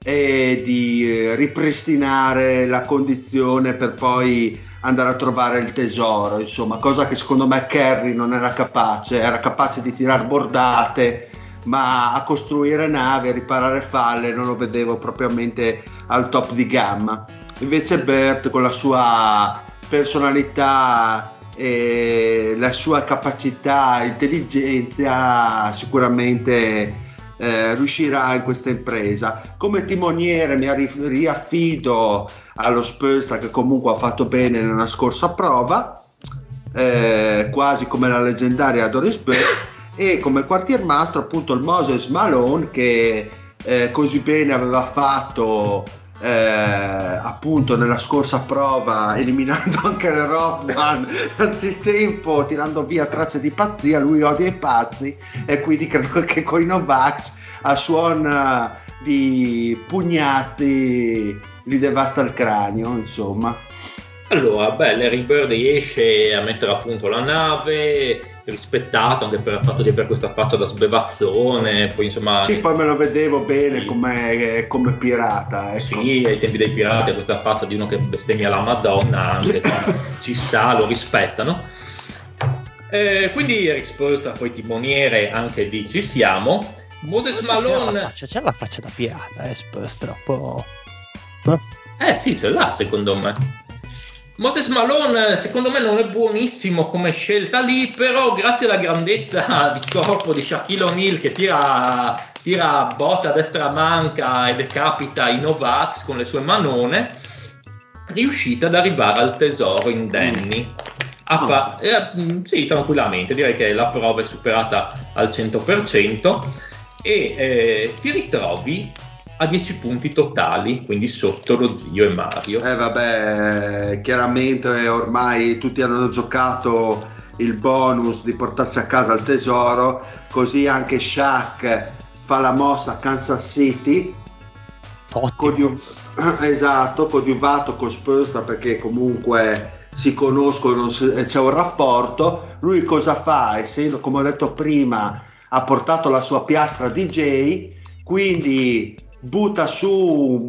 e di ripristinare la condizione per poi andare a trovare il tesoro, insomma, cosa che secondo me Kerry non era capace, era capace di tirare bordate ma a costruire navi, a riparare falle non lo vedevo propriamente al top di gamma. Invece Bert con la sua personalità e la sua capacità, intelligenza sicuramente eh, riuscirà in questa impresa. Come timoniere mi riaffido allo Spursta che comunque ha fatto bene nella scorsa prova, eh, quasi come la leggendaria Doris Burke e come quartiermastro appunto il Moses Malone che eh, così bene aveva fatto eh, appunto nella scorsa prova eliminando anche le Rockdown anzitempo tirando via tracce di pazzia lui odia i pazzi e quindi credo che con i Novax a suon di pugnazzi gli devasta il cranio insomma. Allora, beh, Larry Bird riesce a mettere a punto la nave, rispettato anche per il fatto di avere questa faccia da sbevazzone. Poi insomma. Sì, poi me lo vedevo bene sì. come, come, pirata. Ecco. Sì, ai tempi dei pirati, questa faccia di uno che bestemmia la Madonna, anche ci sta, lo rispettano. Eh, eh Eric Spolstra, poi timoniere anche di Ci siamo. Moses Malone. C'è la, faccia, c'è la faccia da pirata, eh, Spolstra, un po'. Eh sì, ce l'ha secondo me. Moses Malone secondo me non è buonissimo come scelta lì, però grazie alla grandezza di corpo di Shaquille O'Neal che tira, tira botta a destra manca e decapita i Novax con le sue manone, riuscita ad arrivare al tesoro indenni. Pa- eh, sì, tranquillamente, direi che la prova è superata al 100% e eh, ti ritrovi a 10 punti totali, quindi sotto lo zio e Mario. Eh vabbè, chiaramente ormai tutti hanno giocato il bonus di portarsi a casa il tesoro, così anche Shaq fa la mossa a Kansas City. Codiu- esatto, coadiuvato con Spurs perché comunque si conoscono, c'è un rapporto. Lui cosa fa? Essendo, come ho detto prima, ha portato la sua piastra DJ, quindi butta su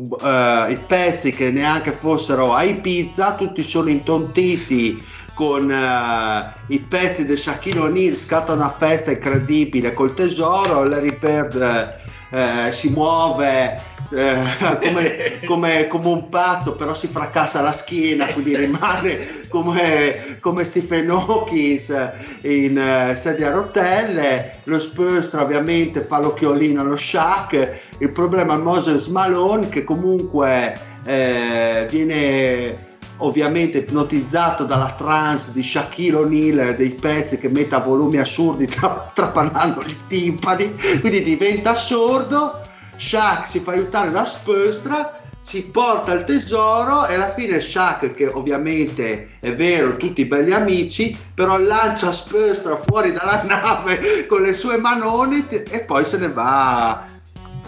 uh, i pezzi che neanche fossero a Ibiza, tutti sono intontiti con uh, i pezzi del Shaquille O'Neal, scatta una festa incredibile col tesoro, Larry Bird uh, si muove eh, come, come, come, un pazzo, però si fracassa la schiena, quindi rimane come, come Stephen Hawkins in uh, sedia a rotelle. Lo Spurstra ovviamente fa l'occhiolino allo Shaq. Il problema è Moses Malone che comunque eh, viene ovviamente ipnotizzato dalla trance di Shaquille O'Neal dei pezzi che mette a volumi assurdi tra, trapannando i timpani. Quindi diventa sordo Shaq si fa aiutare da Spöstra, si porta il tesoro e alla fine Shaq, che ovviamente è vero, tutti belli amici, però lancia Spöstra fuori dalla nave con le sue manoni e poi se ne va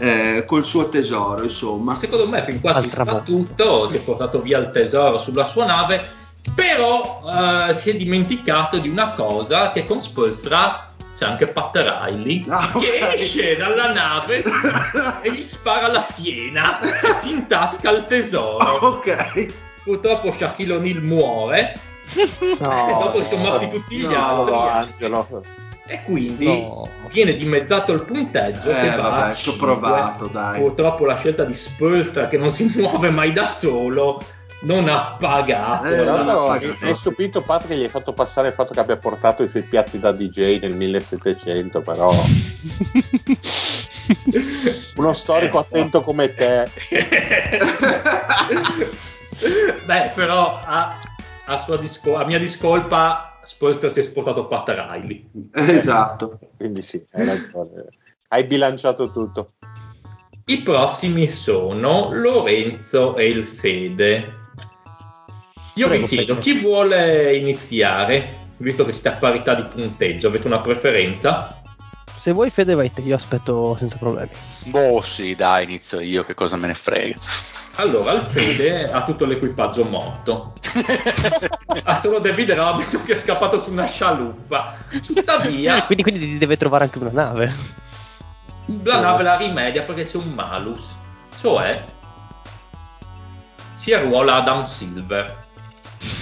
eh, col suo tesoro, insomma. Secondo me fin qua ci sta tutto, si è portato via il tesoro sulla sua nave, però eh, si è dimenticato di una cosa che con Spolstra c'è anche Pat Riley che okay. esce dalla nave e gli spara la schiena e si intasca il tesoro. Ok. Purtroppo Shaquille O'Neal muore no, e dopo che sono morti tutti gli no, altri. No, e quindi no. viene dimezzato il punteggio eh, che va vabbè, ci ho provato dai purtroppo la scelta di Spurs che non si muove mai da solo non ha pagato. Eh, non ha pagato. È stupito Pat che gli hai fatto passare il fatto che abbia portato i suoi piatti da DJ nel 1700, però uno storico eh, attento no. come te. Beh, però a, a, sua discol- a mia discolpa Spoiler si è sportato Pat Riley. Esatto. Quindi sì, hai ragione. Hai bilanciato tutto. I prossimi sono Lorenzo e il Fede. Io Prego, vi chiedo, chi vuole iniziare? visto che siete a parità di punteggio, avete una preferenza? Se vuoi Fede vai te, io aspetto senza problemi. Boh sì, dai, inizio io, che cosa me ne frega. Allora, il Fede ha tutto l'equipaggio morto. ha solo David Robinson che è scappato su una scialuppa. Tuttavia, Quindi, quindi deve trovare anche una nave. la nave la rimedia perché c'è un malus. Cioè, si arruola Adam Silver.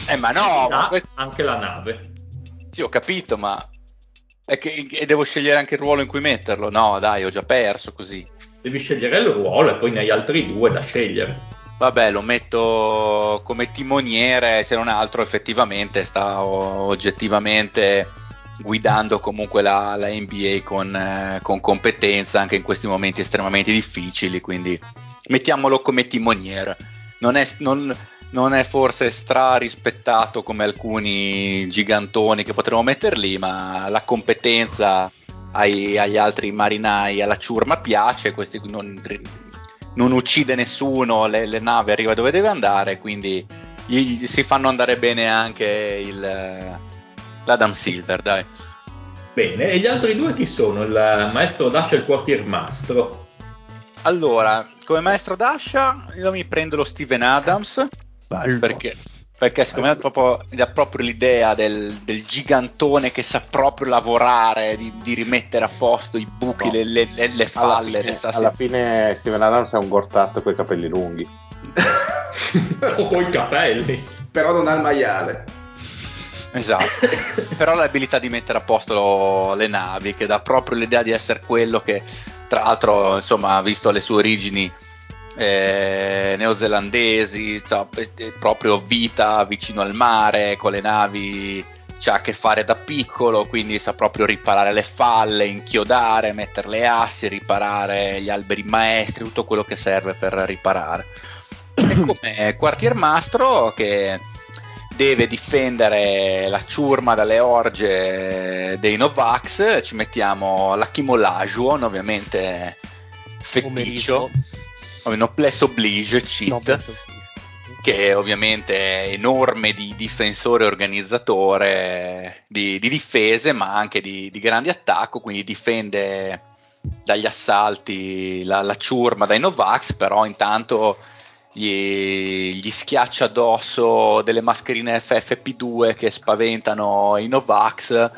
Eh ma no, ma questo... anche la nave. Sì, ho capito, ma... È che e devo scegliere anche il ruolo in cui metterlo? No, dai, ho già perso così. Devi scegliere il ruolo e poi ne hai altri due da scegliere. Vabbè, lo metto come timoniere, se non altro effettivamente sta oggettivamente guidando comunque la, la NBA con, eh, con competenza anche in questi momenti estremamente difficili, quindi mettiamolo come timoniere. Non è, non- non è forse stra rispettato come alcuni gigantoni che potremmo mettere lì, ma la competenza ai- agli altri marinai, alla ciurma piace, questi non, non uccide nessuno, le, le navi arriva dove deve andare, quindi gli, gli si fanno andare bene anche il, l'Adam Silver, dai. Bene, e gli altri due chi sono? Il maestro Dash e il quartiermastro. Allora, come maestro Dasha, io mi prendo lo Steven Adams Bello. perché, perché secondo me è proprio, ha proprio l'idea del, del gigantone che sa proprio lavorare, di, di rimettere a posto i buchi, No. le, le- le- le Alla falle. fine, alla fine Steven Adams è un gortato con i capelli lunghi. o coi capelli. Però non ha il maiale. Esatto, però l'abilità di mettere a posto le navi, che dà proprio l'idea di essere quello che, tra l'altro, insomma, visto le sue origini eh, neozelandesi, eh, proprio vita vicino al mare, con le navi c'ha a che fare da piccolo, quindi sa proprio riparare le falle, inchiodare, mettere le assi, riparare gli alberi maestri, tutto quello che serve per riparare. E come quartiermastro che deve difendere la ciurma dalle orge dei Novax, ci mettiamo l'Achimo Lajuon, ovviamente feticcio, o Noblesse Oblige, cheat, No, penso- che ovviamente è enorme di difensore e organizzatore di, di difese, ma anche di, di grande attacco, quindi difende dagli assalti la, la ciurma dai Novax, però intanto gli, gli schiaccia addosso delle mascherine FFP2 che spaventano i Novax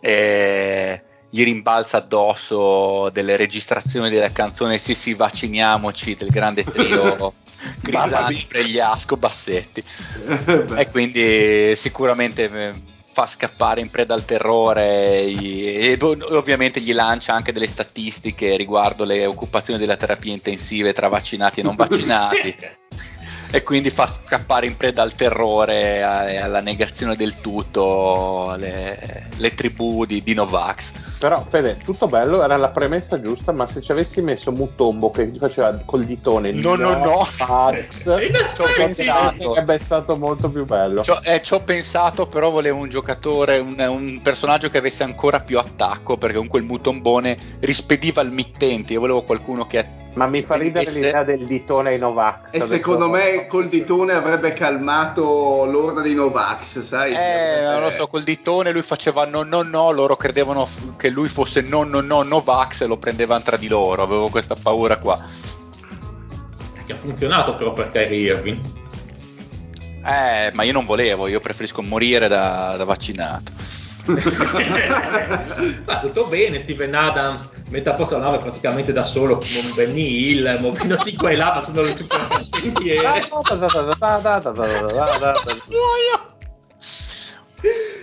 e gli rimbalza addosso delle registrazioni della canzone Sì sì vacciniamoci del grande trio Crisani, Pregliasco, Bassetti. E quindi sicuramente eh, fa scappare in preda al terrore e bo- ovviamente gli lancia anche delle statistiche riguardo le occupazioni della terapia intensive tra vaccinati e non vaccinati e quindi fa scappare in preda al terrore e alla negazione del tutto le, le tribù di, di Novax Però, Fede, tutto bello, era la premessa giusta, ma se ci avessi messo Mutombo che gli faceva col ditone No, no, no. Pax, ho pensato. sarebbe stato molto più bello. Ci ho, eh, ci ho pensato, però volevo un giocatore, un, un personaggio che avesse ancora più attacco, perché comunque il mutombone rispediva il mittente. Io volevo qualcuno che. ma mi fa ridere l'idea del ditone ai Novax. E secondo me col ditone avrebbe calmato l'orda dei Novax, sai? Eh, non lo so, col ditone lui faceva no, no, no. Loro credevano f- che lui fosse no, no, no, Novax e lo prendevano tra di loro. Avevo questa paura qua. che ha funzionato però per Kyrie Irving. Eh, ma io non volevo, io preferisco morire da, da vaccinato. Ma tutto bene, Steven Adams mette a posto la nave praticamente da solo come un Benny Hill, muovendosi qua e là, facendo le super cantiere.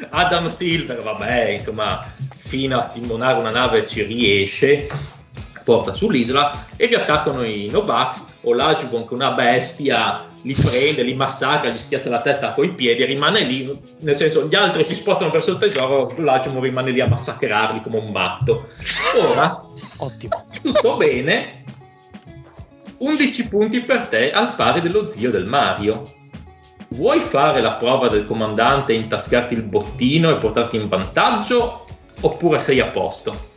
Adam Silver, vabbè, insomma, fino a timonare una nave ci riesce, porta sull'isola e vi attaccano i Novax o l'Ajubon che è una bestia li prende, li massacra, gli schiaccia la testa coi piedi e rimane lì, nel senso gli altri si spostano verso il tesoro, l'Ajubon rimane lì a massacrarli come un matto. Ora, Ottimo. tutto bene, 11 punti per te al pari dello zio del Mario. Vuoi fare la prova del comandante e intascarti il bottino e portarti in vantaggio? Oppure sei a posto?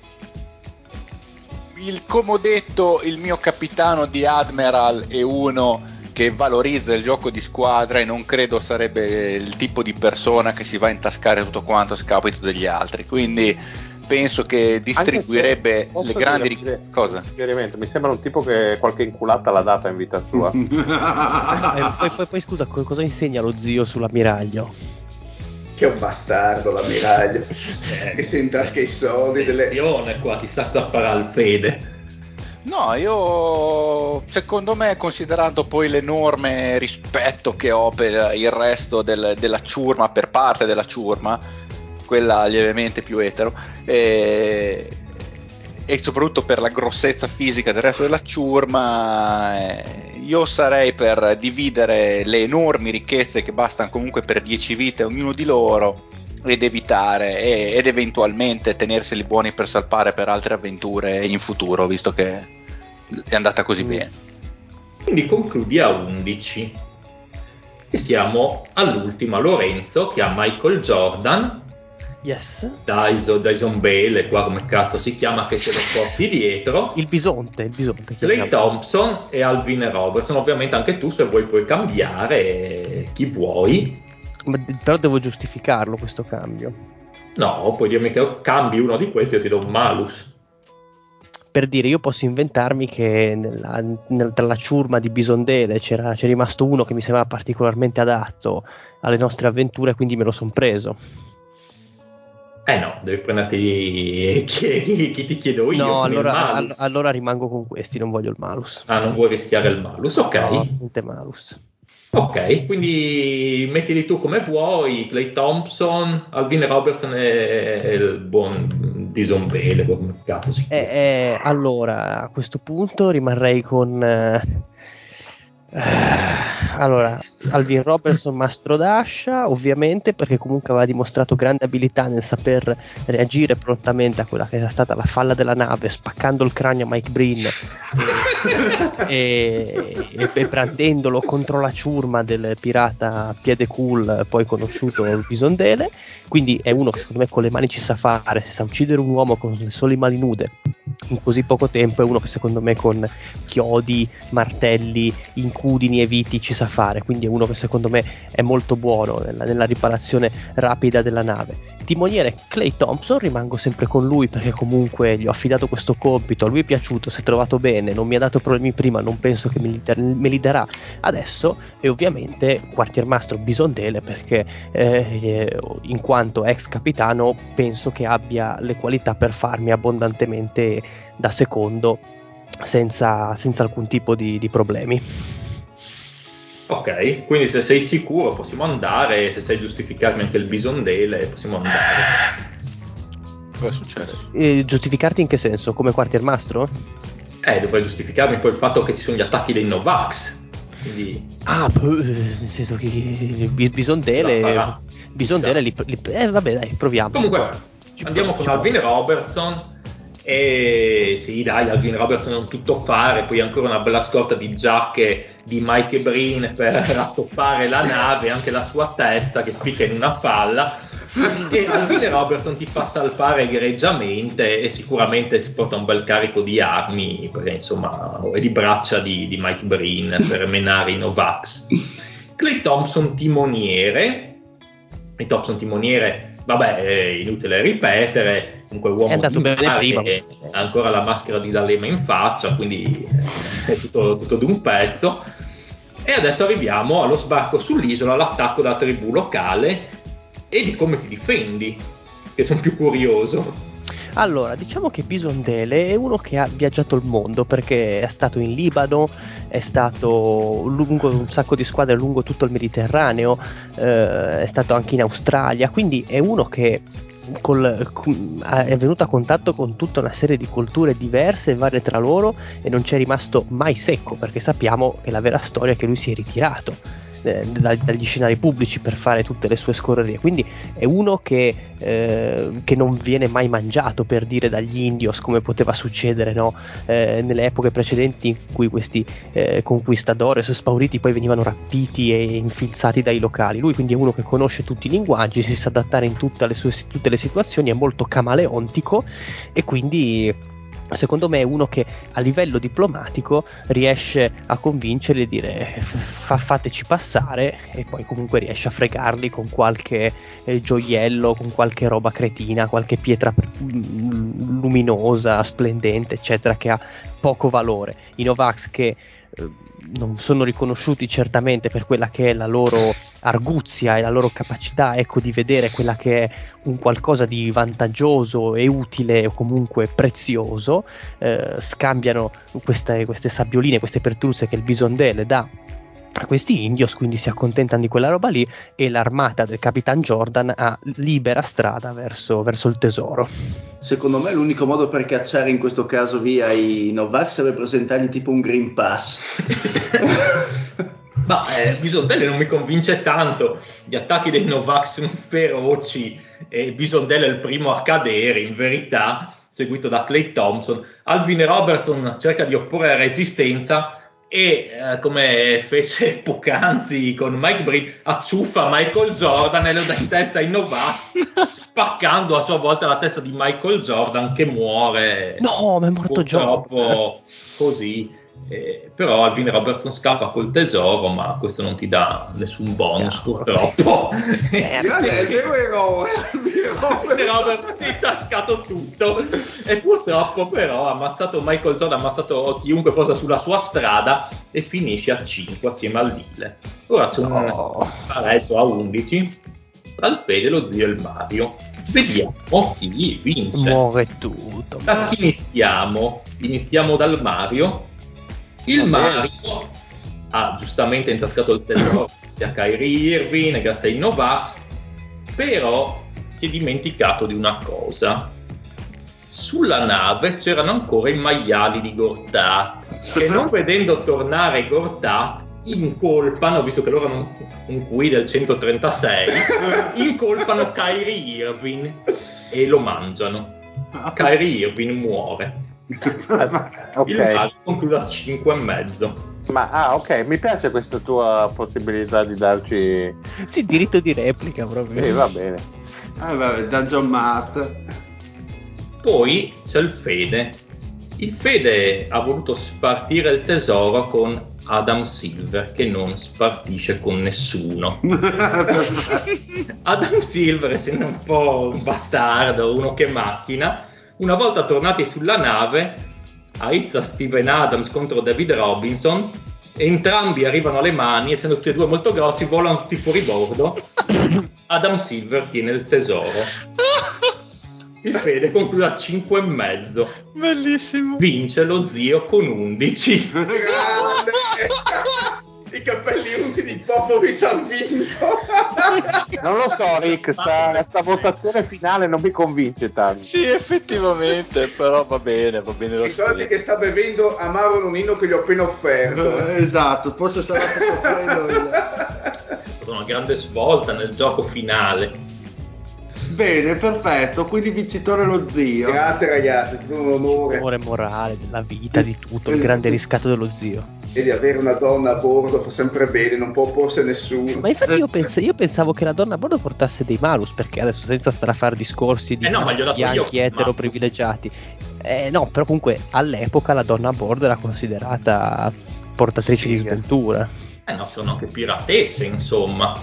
il come ho detto il mio capitano di Admiral è uno che valorizza il gioco di squadra e non credo sarebbe il tipo di persona che si va a intascare tutto quanto a scapito degli altri. Quindi penso che distribuirebbe le grandi dire, cosa? Mi sembra un tipo che qualche inculata l'ha data in vita sua. eh, poi, poi, poi, scusa, cosa insegna lo zio sull'ammiraglio? Che è un bastardo l'ammiraglio eh, che si intasca i soldi delle... qua ti sta a fare al fede No, io secondo me, considerando poi l'enorme rispetto che ho per il resto del, della ciurma, per parte della ciurma, quella lievemente più etero, e, e, soprattutto per la grossezza fisica del resto della ciurma, eh, io sarei per dividere le enormi ricchezze che bastano comunque per 10 vite ognuno di loro ed evitare ed eventualmente tenerseli buoni per salpare per altre avventure in futuro, visto che è andata così bene. Quindi concludi a 11. E siamo all'ultima Lorenzo che ha Michael Jordan. Yes. Dyson, Dyson Bale, qua come cazzo si chiama, che ce lo porti dietro. Il bisonte, il bisonte. Clay Thompson e Alvin Robertson. Ovviamente anche tu se vuoi puoi cambiare chi vuoi. Ma, però devo giustificarlo questo cambio. No, puoi dirmi che cambi uno di questi e ti do un malus per dire io posso inventarmi che nella, nel, tra la ciurma di Bisondele c'era, c'è rimasto uno che mi sembrava particolarmente adatto alle nostre avventure quindi me lo sono preso eh no, devi prenderti chi, chi, chi ti chiedo io. No, allora, all- allora, rimango con questi, non voglio il malus. Ah, non vuoi rischiare il malus, ok. No, niente malus. Ok, quindi mettili tu come vuoi, Clay Thompson, Alvin Robertson e il buon Dison Bale, come cazzo si chiama. Eh, eh, allora, a questo punto rimarrei con... Eh, allora, Alvin Robertson Mastro d'Ascia, ovviamente, perché comunque aveva dimostrato grande abilità nel saper reagire prontamente a quella che era stata la falla della nave, spaccando il cranio a Mike Breen e, e, e, prendendolo contro la ciurma del pirata Piede Cool, poi conosciuto Bisondele. Quindi è uno che secondo me con le mani ci sa fare, se sa uccidere un uomo con le sole mani nude in così poco tempo, è uno che secondo me con chiodi, martelli, incudini e viti ci sa fare. Quindi è uno che secondo me è molto buono nella, nella riparazione rapida della nave. Timoniere Clay Thompson, rimango sempre con lui perché comunque gli ho affidato questo compito, a lui è piaciuto, si è trovato bene, non mi ha dato problemi prima, non penso che me li, me li darà adesso e ovviamente quartiermastro Bisondele perché eh, in quanto ex capitano penso che abbia le qualità per farmi abbondantemente da secondo senza, senza alcun tipo di, di problemi. Ok, quindi se sei sicuro possiamo andare, se sai giustificarmi anche il bisondele possiamo andare. Cosa è successo? Eh, giustificarti in che senso? Come quartiermastro? Eh, dovrei giustificarmi poi il fatto che ci sono gli attacchi dei Novax. Quindi... Ah, nel senso che il bisondele... Bisondele li, li, Eh, vabbè, dai, proviamo. Comunque, andiamo con Alvin Robertson e sì, dai, Alvin Robertson è un tuttofare, poi ancora una bella scorta di giacche di Mike Breen per rattoppare la nave, anche la sua testa che picca in una falla. E Alvin Robertson ti fa salpare egregiamente e sicuramente si porta un bel carico di armi perché, insomma, e di braccia di, di Mike Breen per menare i Novax. Clay Thompson timoniere, Clay Thompson timoniere, vabbè, è inutile ripetere, comunque uomo è andato bene prima. ha ancora la maschera di D'Alema in faccia, quindi è tutto, tutto d'un pezzo. E adesso arriviamo allo sbarco sull'isola, all'attacco della tribù locale e di come ti difendi, che sono più curioso. Allora, diciamo che Bisondele è uno che ha viaggiato il mondo perché è stato in Libano, è stato lungo un sacco di squadre lungo tutto il Mediterraneo, eh, è stato anche in Australia, quindi è uno che Col, è venuto a contatto con tutta una serie di culture diverse e varie tra loro e non ci è rimasto mai secco perché sappiamo che la vera storia è che lui si è ritirato eh, dagli scenari pubblici per fare tutte le sue scorrerie. Quindi è uno che, eh, che, non viene mai mangiato per dire dagli indios come poteva succedere no? eh, nelle epoche precedenti in cui questi eh, conquistadores spauriti poi venivano rapiti e infilzati dai locali. Lui quindi è uno che conosce tutti i linguaggi, si sa adattare in tutte le, sue, tutte le situazioni, è molto camaleontico e quindi secondo me è uno che a livello diplomatico riesce a convincerli e dire fa, fateci passare e poi comunque riesce a fregarli con qualche eh, gioiello, con qualche roba cretina, qualche pietra mm, luminosa, splendente, eccetera, che ha poco valore. I Novax che non sono riconosciuti certamente per quella che è la loro arguzia e la loro capacità ecco, di vedere quella che è un qualcosa di vantaggioso e utile o comunque prezioso, eh, scambiano queste, queste, sabbioline, queste pertruzze che il Bisondele dà a questi indios, quindi si accontentano di quella roba lì e l'armata del Capitan Jordan ha libera strada verso, verso il tesoro. Secondo me l'unico modo per cacciare in questo caso via i Novax sarebbe presentargli tipo un Green Pass. Ma eh, Bisondelli non mi convince tanto. Gli attacchi dei Novax sono feroci e Bisondelli è il primo a cadere, in verità, seguito da Clay Thompson. Alvin Robertson cerca di opporre resistenza e eh, come fece poc'anzi con Mike Breen acciuffa Michael Jordan e lo dà in testa ai Novaz spaccando a sua volta la testa di Michael Jordan che muore. No ma è morto Jordan così eh, però Alvin Robertson scappa col tesoro, ma questo non ti dà nessun bonus, purtroppo. Eh, è vero eroe, Alvin Robertson ti ha tascato tutto. E purtroppo, però, ha ammazzato Michael Jordan, ha ammazzato chiunque fosse sulla sua strada e finisce a 5 assieme al Lille. Ora c'è un oh. pareggio a 11 tra il Fede, lo zio e il Mario. Vediamo chi vince. Muore tutto. Da chi iniziamo? Iniziamo dal Mario il Mario ha giustamente intascato il tesoro a Kyrie Irving, grazie ai Novax, però si è dimenticato di una cosa. Sulla nave c'erano ancora i maiali di Gortat, che non vedendo tornare Gortat incolpano, visto che loro hanno un QI del 136, incolpano Kyrie Irving e lo mangiano. Kyrie Irving muore. okay. Il Mario conclude a 5 e mezzo. Ma ah, ok, mi piace questa tua possibilità di darci. Sì, diritto di replica proprio. Sì, va bene. Ah, vabbè, Dungeon Master. Poi c'è il Fede. Il Fede ha voluto spartire il tesoro con Adam Silver che non spartisce con nessuno. Adam Silver, essendo un po' un bastardo, uno che macchina, una volta tornati sulla nave, aizza Steven Adams contro David Robinson, entrambi arrivano alle mani, essendo tutti e due molto grossi, volano tutti fuori bordo. Adam Silver tiene il tesoro. Il Fede conclude a 5 e mezzo. Bellissimo. Vince lo zio con 11. Grande. i capelli unti di Popovic hanno vinto. non lo so, Rick, sta, sta, votazione finale non mi convince tanto. Sì, effettivamente, però va bene, va bene lo Ricordati che sta bevendo amaro nonino che gli ho appena offerto. Eh, esatto, forse sarà stato quello. È stata una grande svolta nel gioco finale. Bene, perfetto. Quindi vincitore lo zio. Grazie ragazzi, è stato un onore. L'amore morale, della vita, di tutto, il grande riscatto dello zio. E di avere una donna a bordo fa sempre bene, non può opporsi a nessuno. Ma infatti io, pens- io, pensavo che la donna a bordo portasse dei malus, perché adesso senza stare a fare discorsi di eh no, bianchi etero privilegiati. Eh, no, però comunque all'epoca la donna a bordo era considerata portatrice sì, di sventura. Eh no, sono anche piratesse, insomma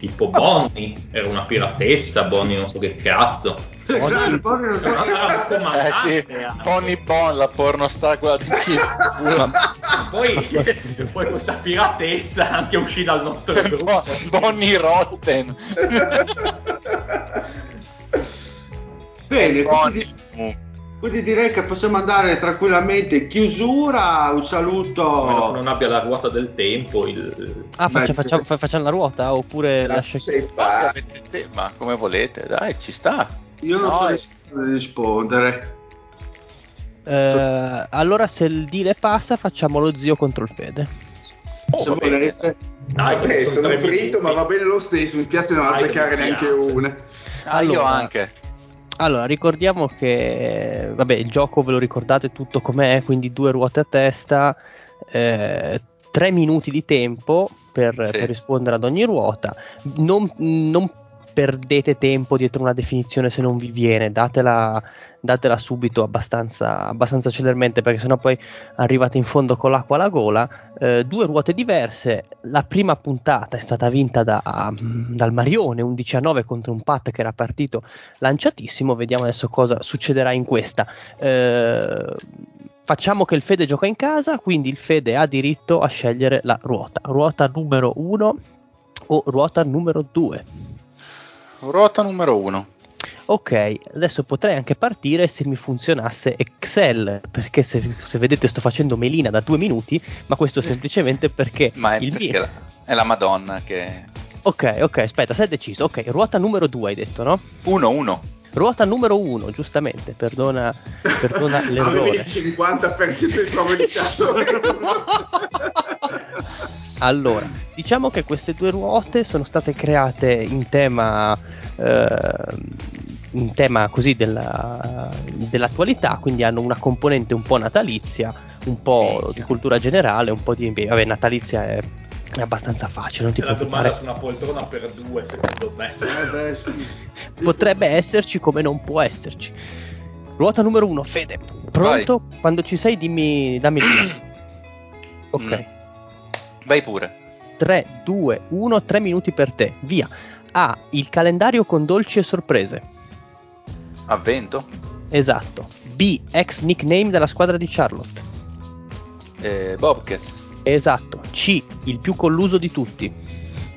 tipo Bonnie, era una piratessa, Bonnie non so che cazzo. Che eh, sì. Bonnie Bon, la pornostar quella di poi, poi questa piratessa anche uscì dal nostro gruppo. Bonnie Rotten. Bene, quindi... Quindi direi che possiamo andare tranquillamente in chiusura. Un saluto. Meno non abbia la ruota del tempo. Il... Ah, faccia, facciamo, facciamo, la ruota oppure la lascia ma, ma come volete, dai, ci sta. Io non no, so di rispondere. Eh, allora, se il deal passa, facciamo lo zio contro il Fede. Oh, se volete. Dai, Vabbè, sono fritto, ma va bene lo stesso. Mi piace non azzeccare neanche una. Ah, allora, io anche. Allora, ricordiamo che vabbè, il gioco ve lo ricordate tutto com'è, quindi due ruote a testa, eh, tre minuti di tempo per, sì. per rispondere ad ogni ruota. Non, non perdete tempo dietro una definizione se non vi viene, datela, datela subito abbastanza, abbastanza celermente perché sennò poi arrivate in fondo con l'acqua alla gola. Eh, due ruote diverse, la prima puntata è stata vinta da, dal Marione, un 19 contro un Pat che era partito lanciatissimo, vediamo adesso cosa succederà in questa. Eh, facciamo che il Fede gioca in casa, quindi il Fede ha diritto a scegliere la ruota. Ruota numero 1 o ruota numero 2? Ruota numero 1. Ok, adesso potrei anche partire se mi funzionasse Excel, perché se, se vedete sto facendo melina da due minuti, ma questo semplicemente perché ma è, il perché mio... la, è la Madonna che... Ok, ok, aspetta, sei deciso. Ok, ruota numero 2 hai detto, no? 1, 1. Ruota numero 1, giustamente, perdona, perdona l'errore. Avevi il 50% di probabilità. allora, diciamo che queste due ruote sono state create in tema, eh, in tema così della, dell'attualità, quindi hanno una componente un po' natalizia, un po' di cultura generale, un po' di... Vabbè, natalizia è, è abbastanza facile, non ti la domanda su una poltrona per due, secondo me. Eh beh, sì. Potrebbe esserci come non può esserci. Ruota numero 1, Fede. Pronto? Quando ci sei dimmi, dammi il. Ok. Mm. Vai pure. 3, 2, 1, 3 minuti per te. Via. A. Il calendario con dolci e sorprese. Avvento. Esatto. B. Ex nickname della squadra di Charlotte. Eh, Bobcat. Esatto. C. Il più colluso di tutti.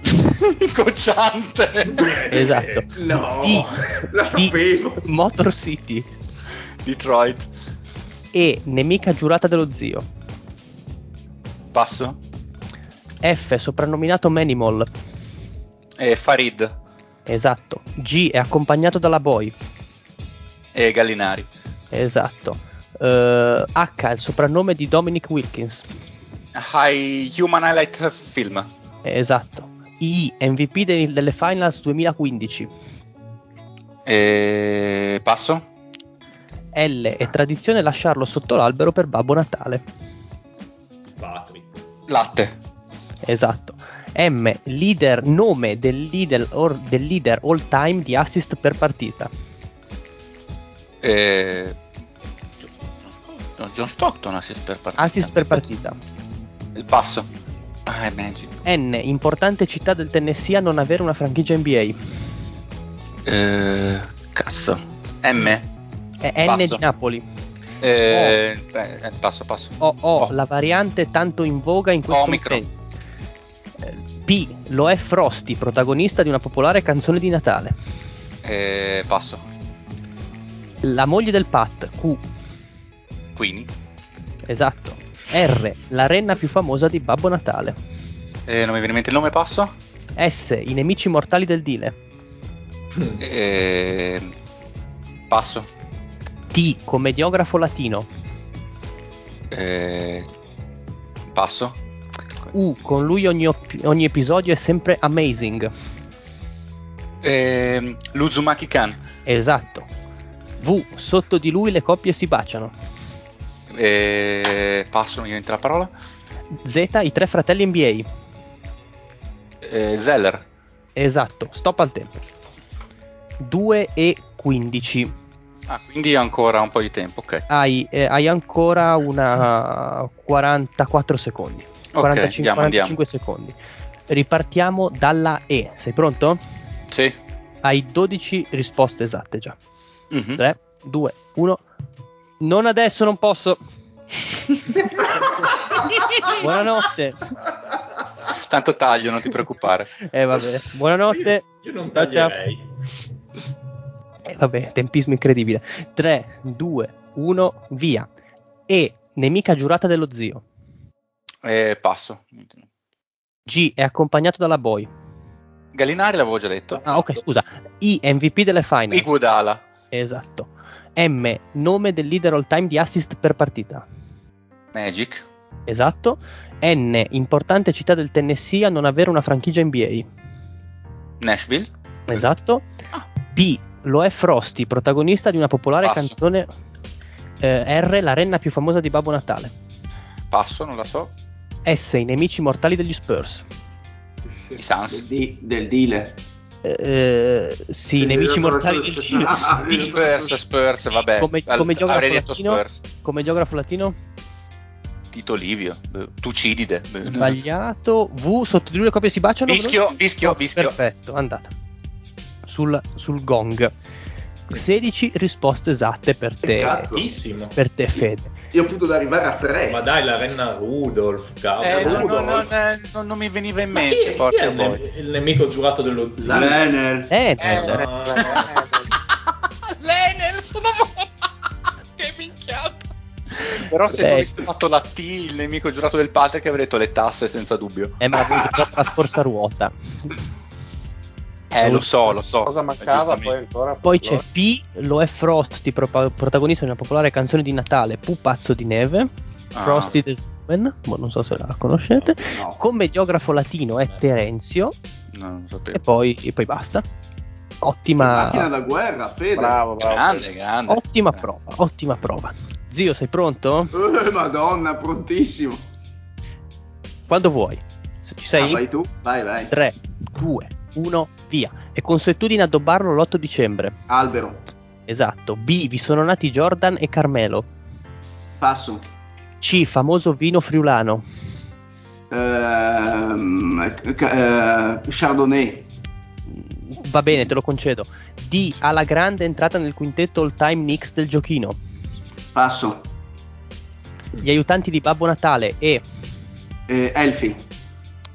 Cocciante. Esatto. No, D. la D. sapevo. Motor City. Detroit. E. Nemica giurata dello zio. Passo. F. Soprannominato Manimal. Eh, Farid. Esatto. G. È accompagnato dalla boy. E Gallinari. Esatto. Eh, H. Il soprannome di Dominic Wilkins. High Human Highlight Film. Esatto. I. MVP dei- delle finals 2015. E... Passo. L. È tradizione lasciarlo sotto l'albero per Babbo Natale. Patri. Latte. Esatto. M. Leader, nome del leader, or- del leader all time di assist per partita. E... John- John Stockton assist per partita. Assist per partita. Il passo. Ah, è Magic. N. Importante città del Tennessee a non avere una franchigia NBA. Eh, cazzo. M. È N di Napoli. Eh, eh, eh, passo, passo. O. O. Oh. La variante tanto in voga in questo Omicron. momento. Eh, P. Lo è Frosty, protagonista di una popolare canzone di Natale. Eh, passo. La moglie del Pat. Q. Quindi. Esatto. R. La renna più famosa di Babbo Natale. Eh, non mi viene in mente il nome, passo. S. I nemici mortali del Dile. Eh, passo. T. Commediografo latino. Eh, passo. U. Con lui ogni, op- ogni episodio è sempre amazing. Eh, Luzumaki Kan. Esatto. V. Sotto di lui le coppie si baciano. Eh, passo, non mi viene la parola. Z. I tre fratelli NBA. Eh, Zeller. Esatto. Stop al tempo. 2 e 15. Ah, quindi ancora un po' di tempo, ok. Hai, eh, hai ancora una 44 secondi. 45, andiamo, 45 secondi. Ripartiamo dalla E. Sei pronto? Sì. Hai 12 risposte esatte già. Mhm. 3, 2, 1. Non adesso, non posso. Buonanotte. Tanto taglio, non ti preoccupare. Eh vabbè. Buonanotte. Io, io non taglierei. Eh, vabbè, tempismo incredibile. 3, 2, 1, via. E, nemica giurata dello zio. Eh, passo. G, è accompagnato dalla boy. Gallinari l'avevo già detto. Ah, ok, scusa. I, MVP delle finals. Iguodala. Esatto. M, nome del leader all time di assist per partita. Magic. Esatto. N, importante città del Tennessee a non avere una franchigia NBA. Nashville. Esatto. Ah. P, lo è Frosty, protagonista di una popolare Passo. canzone. eh, R, la renna più famosa di Babbo Natale. Passo, non la so. S, i nemici mortali degli Spurs. I Suns. Del, di- del Dile. Eh, sì, nemici mortali del. Spurs, Spurs, vabbè. Come, come geografo avrei detto latino, Spurs. come geografo latino? Tito Livio, eh, Tucidide. Sbagliato. V, sotto di lui le coppie si baciano? Vischio, vischio, Oh, vischio. Perfetto, andata. Sul, sul gong. 16 risposte esatte per te. Cazzo. Tantissimo. Per te, Fede. Io ho potuto arrivare a tre. Ma dai, la renna Rudolf, cavolo. Eh, no, Rudolf. no, non, eh, non- mi veniva in Ma chi, mente, chi porca è il, il nemico giurato dello zio? Lenel. Eh, Eh, Lenel, sono morto. che minchiata. Però se tu avessi fatto la T, il nemico giurato del padre, che avrei detto le tasse senza dubbio. eh, ma l'avevo già la scorsa ruota. Eh, lo so, lo so. Cosa mancava poi ancora? Poi c'è P, lo è Frosty, pro- protagonista di una popolare canzone di Natale, Pupazzo di neve. Ah. Frosty the Snowman, boh, non so se la conoscete. No. Commediografo latino è Terenzio. No, non E sapevo. poi, e poi basta. Macchina Ottima, da guerra, Fede. Bravo, bravo. Grande, grande. ottima Eh. prova, ottima prova. Zio, sei pronto? Eh, madonna, prontissimo. Quando vuoi. Se ci Ah, sei? vai tu, vai, vai. 3, 2, 1, via. È consuetudine addobbarlo l'8 dicembre. Albero, Esatto. B, vi sono nati Jordan e Carmelo. passo. C, famoso vino friulano. Ehm, ca- eh, Chardonnay, Va bene, te lo concedo. D, alla grande entrata nel quintetto all time Knicks del giochino. passo. Gli aiutanti di Babbo Natale e Eh, Elfi,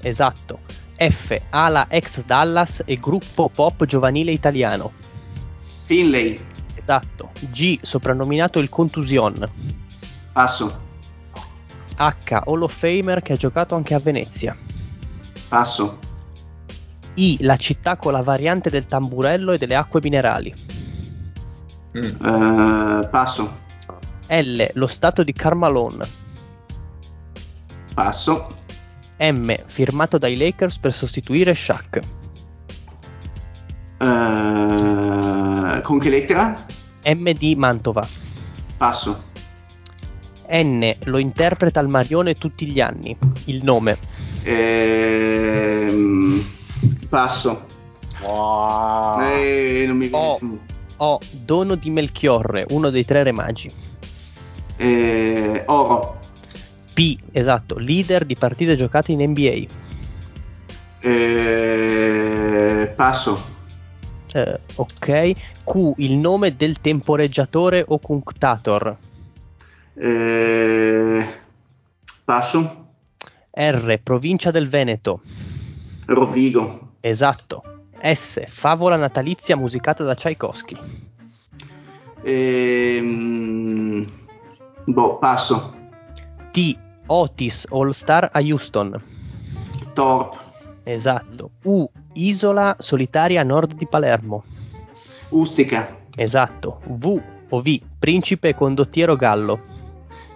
Esatto. F. Ala ex Dallas e gruppo pop giovanile italiano. Finlay, Esatto. G. Soprannominato il Contusion. passo. H. Hall of Famer che ha giocato anche a Venezia. Passo. I. La città con la variante del tamburello e delle acque minerali. Mm. Eh, passo. L. Lo stato di Carmalone. Passo. M. Firmato dai Lakers per sostituire Shaq. Eh, con che lettera? M. Di Mantova. Passo. N. Lo interpreta il Marione tutti gli anni. Il nome. Ehm, passo. Wow. Eh, non mi viene Oh. più. O. Dono di Melchiorre, uno dei tre re magi. Eh, oro. P, esatto, leader di partite giocate in NBA. Eh, passo. Eh, ok. Q, il nome del temporeggiatore o cunctator. Eh, passo. R, provincia del Veneto. Rovigo. Esatto. S, favola natalizia musicata da Tchaikovsky. Ehm, boh, passo. T, Otis All Star a Houston. Torp. Esatto. U, isola solitaria a nord di Palermo. Ustica. Esatto. V, o V, principe condottiero gallo.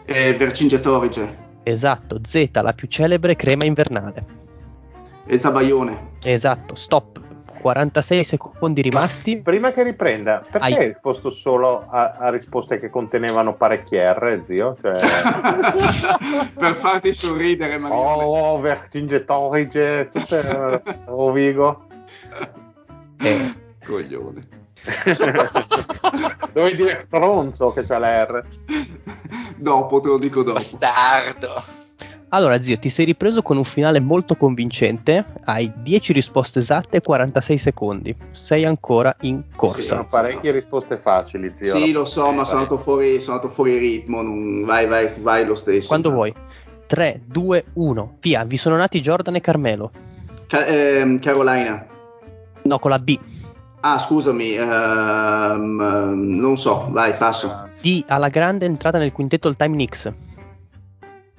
Eh, Vercingetorige. Esatto. Z, la più celebre crema invernale. E Zabaione. Esatto. Stop. 46 secondi rimasti. Prima che riprenda, perché Ai. hai risposto solo a, a risposte che contenevano parecchie R, zio? Cioè, per farti sorridere, Marione. oh, Vercingetorige, tutte Rovigo. Eh, Coglione. Dovevi dire stronzo che c'ha la R. Dopo, te lo dico dopo. Bastardo. Allora, zio, ti sei ripreso con un finale molto convincente. Hai 10 risposte esatte e 46 secondi. Sei ancora in corsa. Sono parecchie risposte facili, zio. Sì, lo so, ma sono Vai. andato fuori, sono andato fuori ritmo. non- Vai, vai, vai lo stesso. Quando vuoi. 3, 2, 1. Via, vi sono nati Jordan e Carmelo. Ca- ehm, Carolina. No, con la B. Ah, scusami, ehm, ehm, non so, vai, passo. D, alla grande entrata nel quintetto all time Knicks.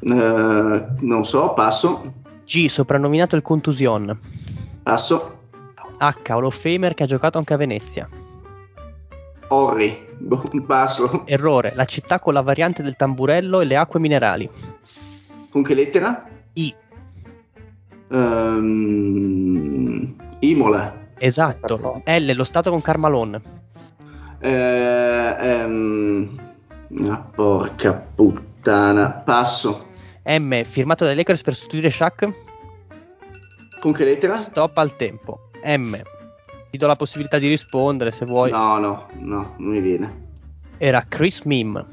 Eh, non so, passo. G, soprannominato il Contusion. Passo. H, Hall of Famer che ha giocato anche a Venezia. Orri. Boh, passo. Errore, la città con la variante del tamburello e le acque minerali. Con che lettera? I, Ehm, Imola. esatto. L, lo stato con Carmalone. Eh, ehm, ah, porca puttana. Passo. M, firmato dai Lakers per sostituire Shaq. Con che lettera? Stop al tempo. M, Ti do la possibilità di rispondere se vuoi. No, no, no, non mi viene. Era Chris Mim.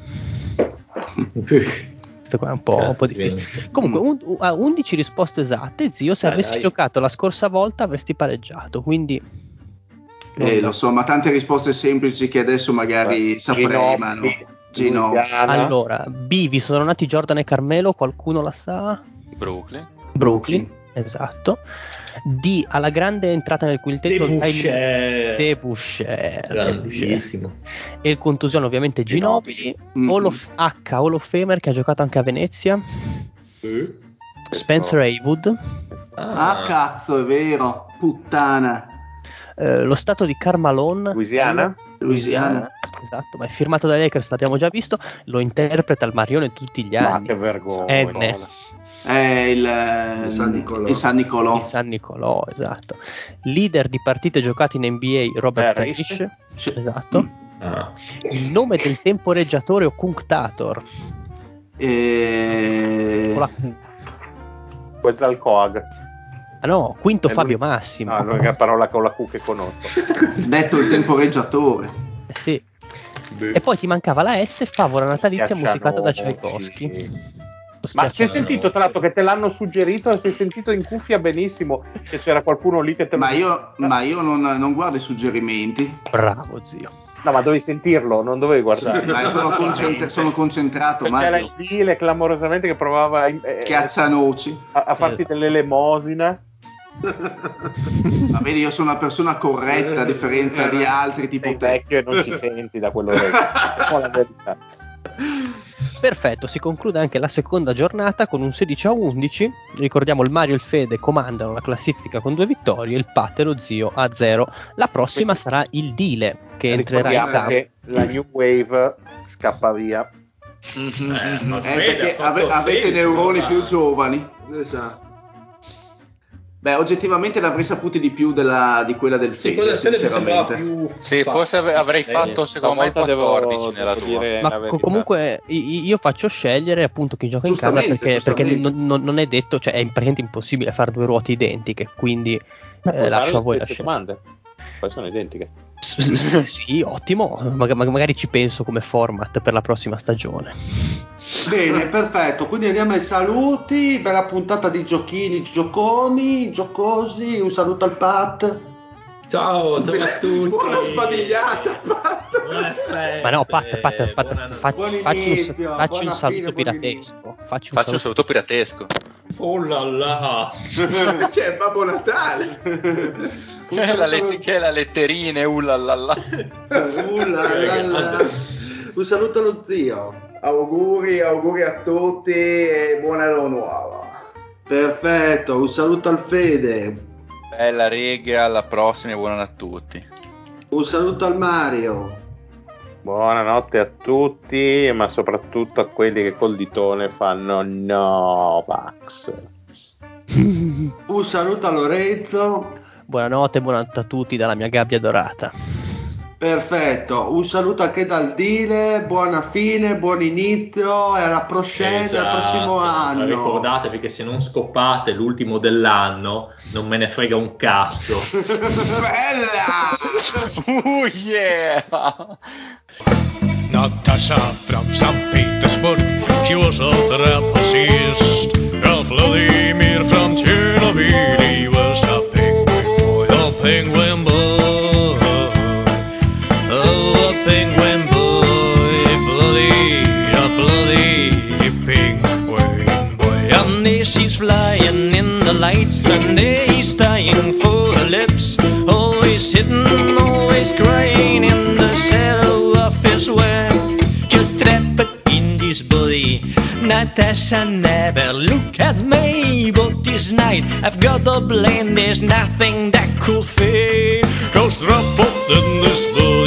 Questo qua è un po', un po' difficile. Comunque, un, a 11 risposte esatte, zio. Se Dai, avessi dai. giocato la scorsa volta avresti pareggiato. Quindi. Eh, lo so, ma tante risposte semplici che adesso magari saprei, ma no. Ginobili. Louisiana. Allora, B, vi sono nati Jordan e Carmelo, qualcuno la sa? Brooklyn. Brooklyn, esatto. D, alla grande entrata nel quintetto De Boucher. De Boucher, Grandissimo. E il contusione ovviamente Ginobili. Mhm. Hall of- H, Hall of Famer che ha giocato anche a Venezia. Spencer Haywood. Ah, cazzo, è vero. Puttana. Eh, lo stato di Carmalone. Louisiana? Louisiana. Esatto, ma è firmato dai Lakers, l'abbiamo già visto. Lo interpreta il Marione tutti gli Ma anni. che vergogna. Eh. È il, eh, Il San Nicolò. il San Nicolò. Di San Nicolò, esatto. Leader di partite giocate in NBA, Robert Parrish. Parrish. Esatto. Ah. Il nome del temporeggiatore o cunctator. Eh, Con la- Quetzalcoatl. Ah no, quinto È Fabio lui- Massimo. No, l'unica parola con la Q che conosco. detto il temporeggiatore. Eh sì. E poi ti mancava la S, favola natalizia musicata da. Tchaikovsky. Ma si è sentito, tra l'altro, che te l'hanno suggerito e si è sentito in cuffia benissimo che c'era qualcuno lì che te lo Ma io, ma io non, non guardo i suggerimenti. Bravo zio. No, ma dovevi sentirlo, non dovevi guardare. Ma io sono, concentra- sono concentrato, Perché era Mario. il clamorosamente che provava eh, Schiaccianoci. a, a farti dell'elemosina. Ma vedi, io sono una persona corretta a differenza di altri tipo Sei te. vecchio e non ci senti da quello che la verità. Perfetto, si conclude anche la seconda giornata con un 16 a 11. Ricordiamo il Mario e il Fede comandano la classifica con due vittorie, il Pat e lo zio a 0. La prossima sarà il Dile che entrerà in campo. che la New Wave scappa via. Eh, Eh, perché ave- avete 16, neuroni più giovani. Esatto. Beh, oggettivamente l'avrei saputo di più della- di quella del Sì, Fede, quella del Fede mi sembrava sinceramente. più Sì, forse avrei fatto secondo me Stavolta devo- 14 nella devo tua. Ma co- comunque io faccio scegliere appunto chi gioca in casa perché, perché non, non- è detto, cioè è praticamente impossibile fare due ruote identiche, quindi eh, lascio a voi la scelta. domande. Poi sono identiche. Sì, ottimo, Mag- mag- magari ci penso come format per la prossima stagione. Bene, perfetto. Quindi andiamo ai saluti. Bella puntata di giochini, gioconi, giocosi. Un saluto al Pat. Ciao, ciao a tutti. Buona spadigliata, Pat. Buone feste, Ma no, Pat, Pat, Pat, buona- fa- buon facci un, inizio, facci buona un saluto fine, piratesco. Facci un Faccio un saluto. saluto piratesco. Oh là là. che è Babbo Natale. Un Che è la, saluto- let- che è la letterina, uh là là là. Uh, la, la, la. Un saluto allo zio. Auguri, auguri a tutti e buona anno nuova. Perfetto, un saluto al Fede. Bella rega, alla prossima e buona a tutti. Un saluto al Mario. Buonanotte a tutti, ma soprattutto a quelli che col ditone fanno Novax. Un saluto a Lorenzo. Buonanotte, buonanotte a tutti dalla mia gabbia dorata. Perfetto, un saluto anche dal Dile, buona fine, buon inizio e alla prossima, al Esatto. prossimo Ma anno. Ricordatevi che se non scopate l'ultimo dell'anno, non me ne frega un cazzo. Bella! Uh yeah! Natasha from St. Petersburg, she was a trapezist. Ralph Vladimir Natasha never look at me, but this night I've got a blame. There's nothing that could fade. Cause trapped in this body.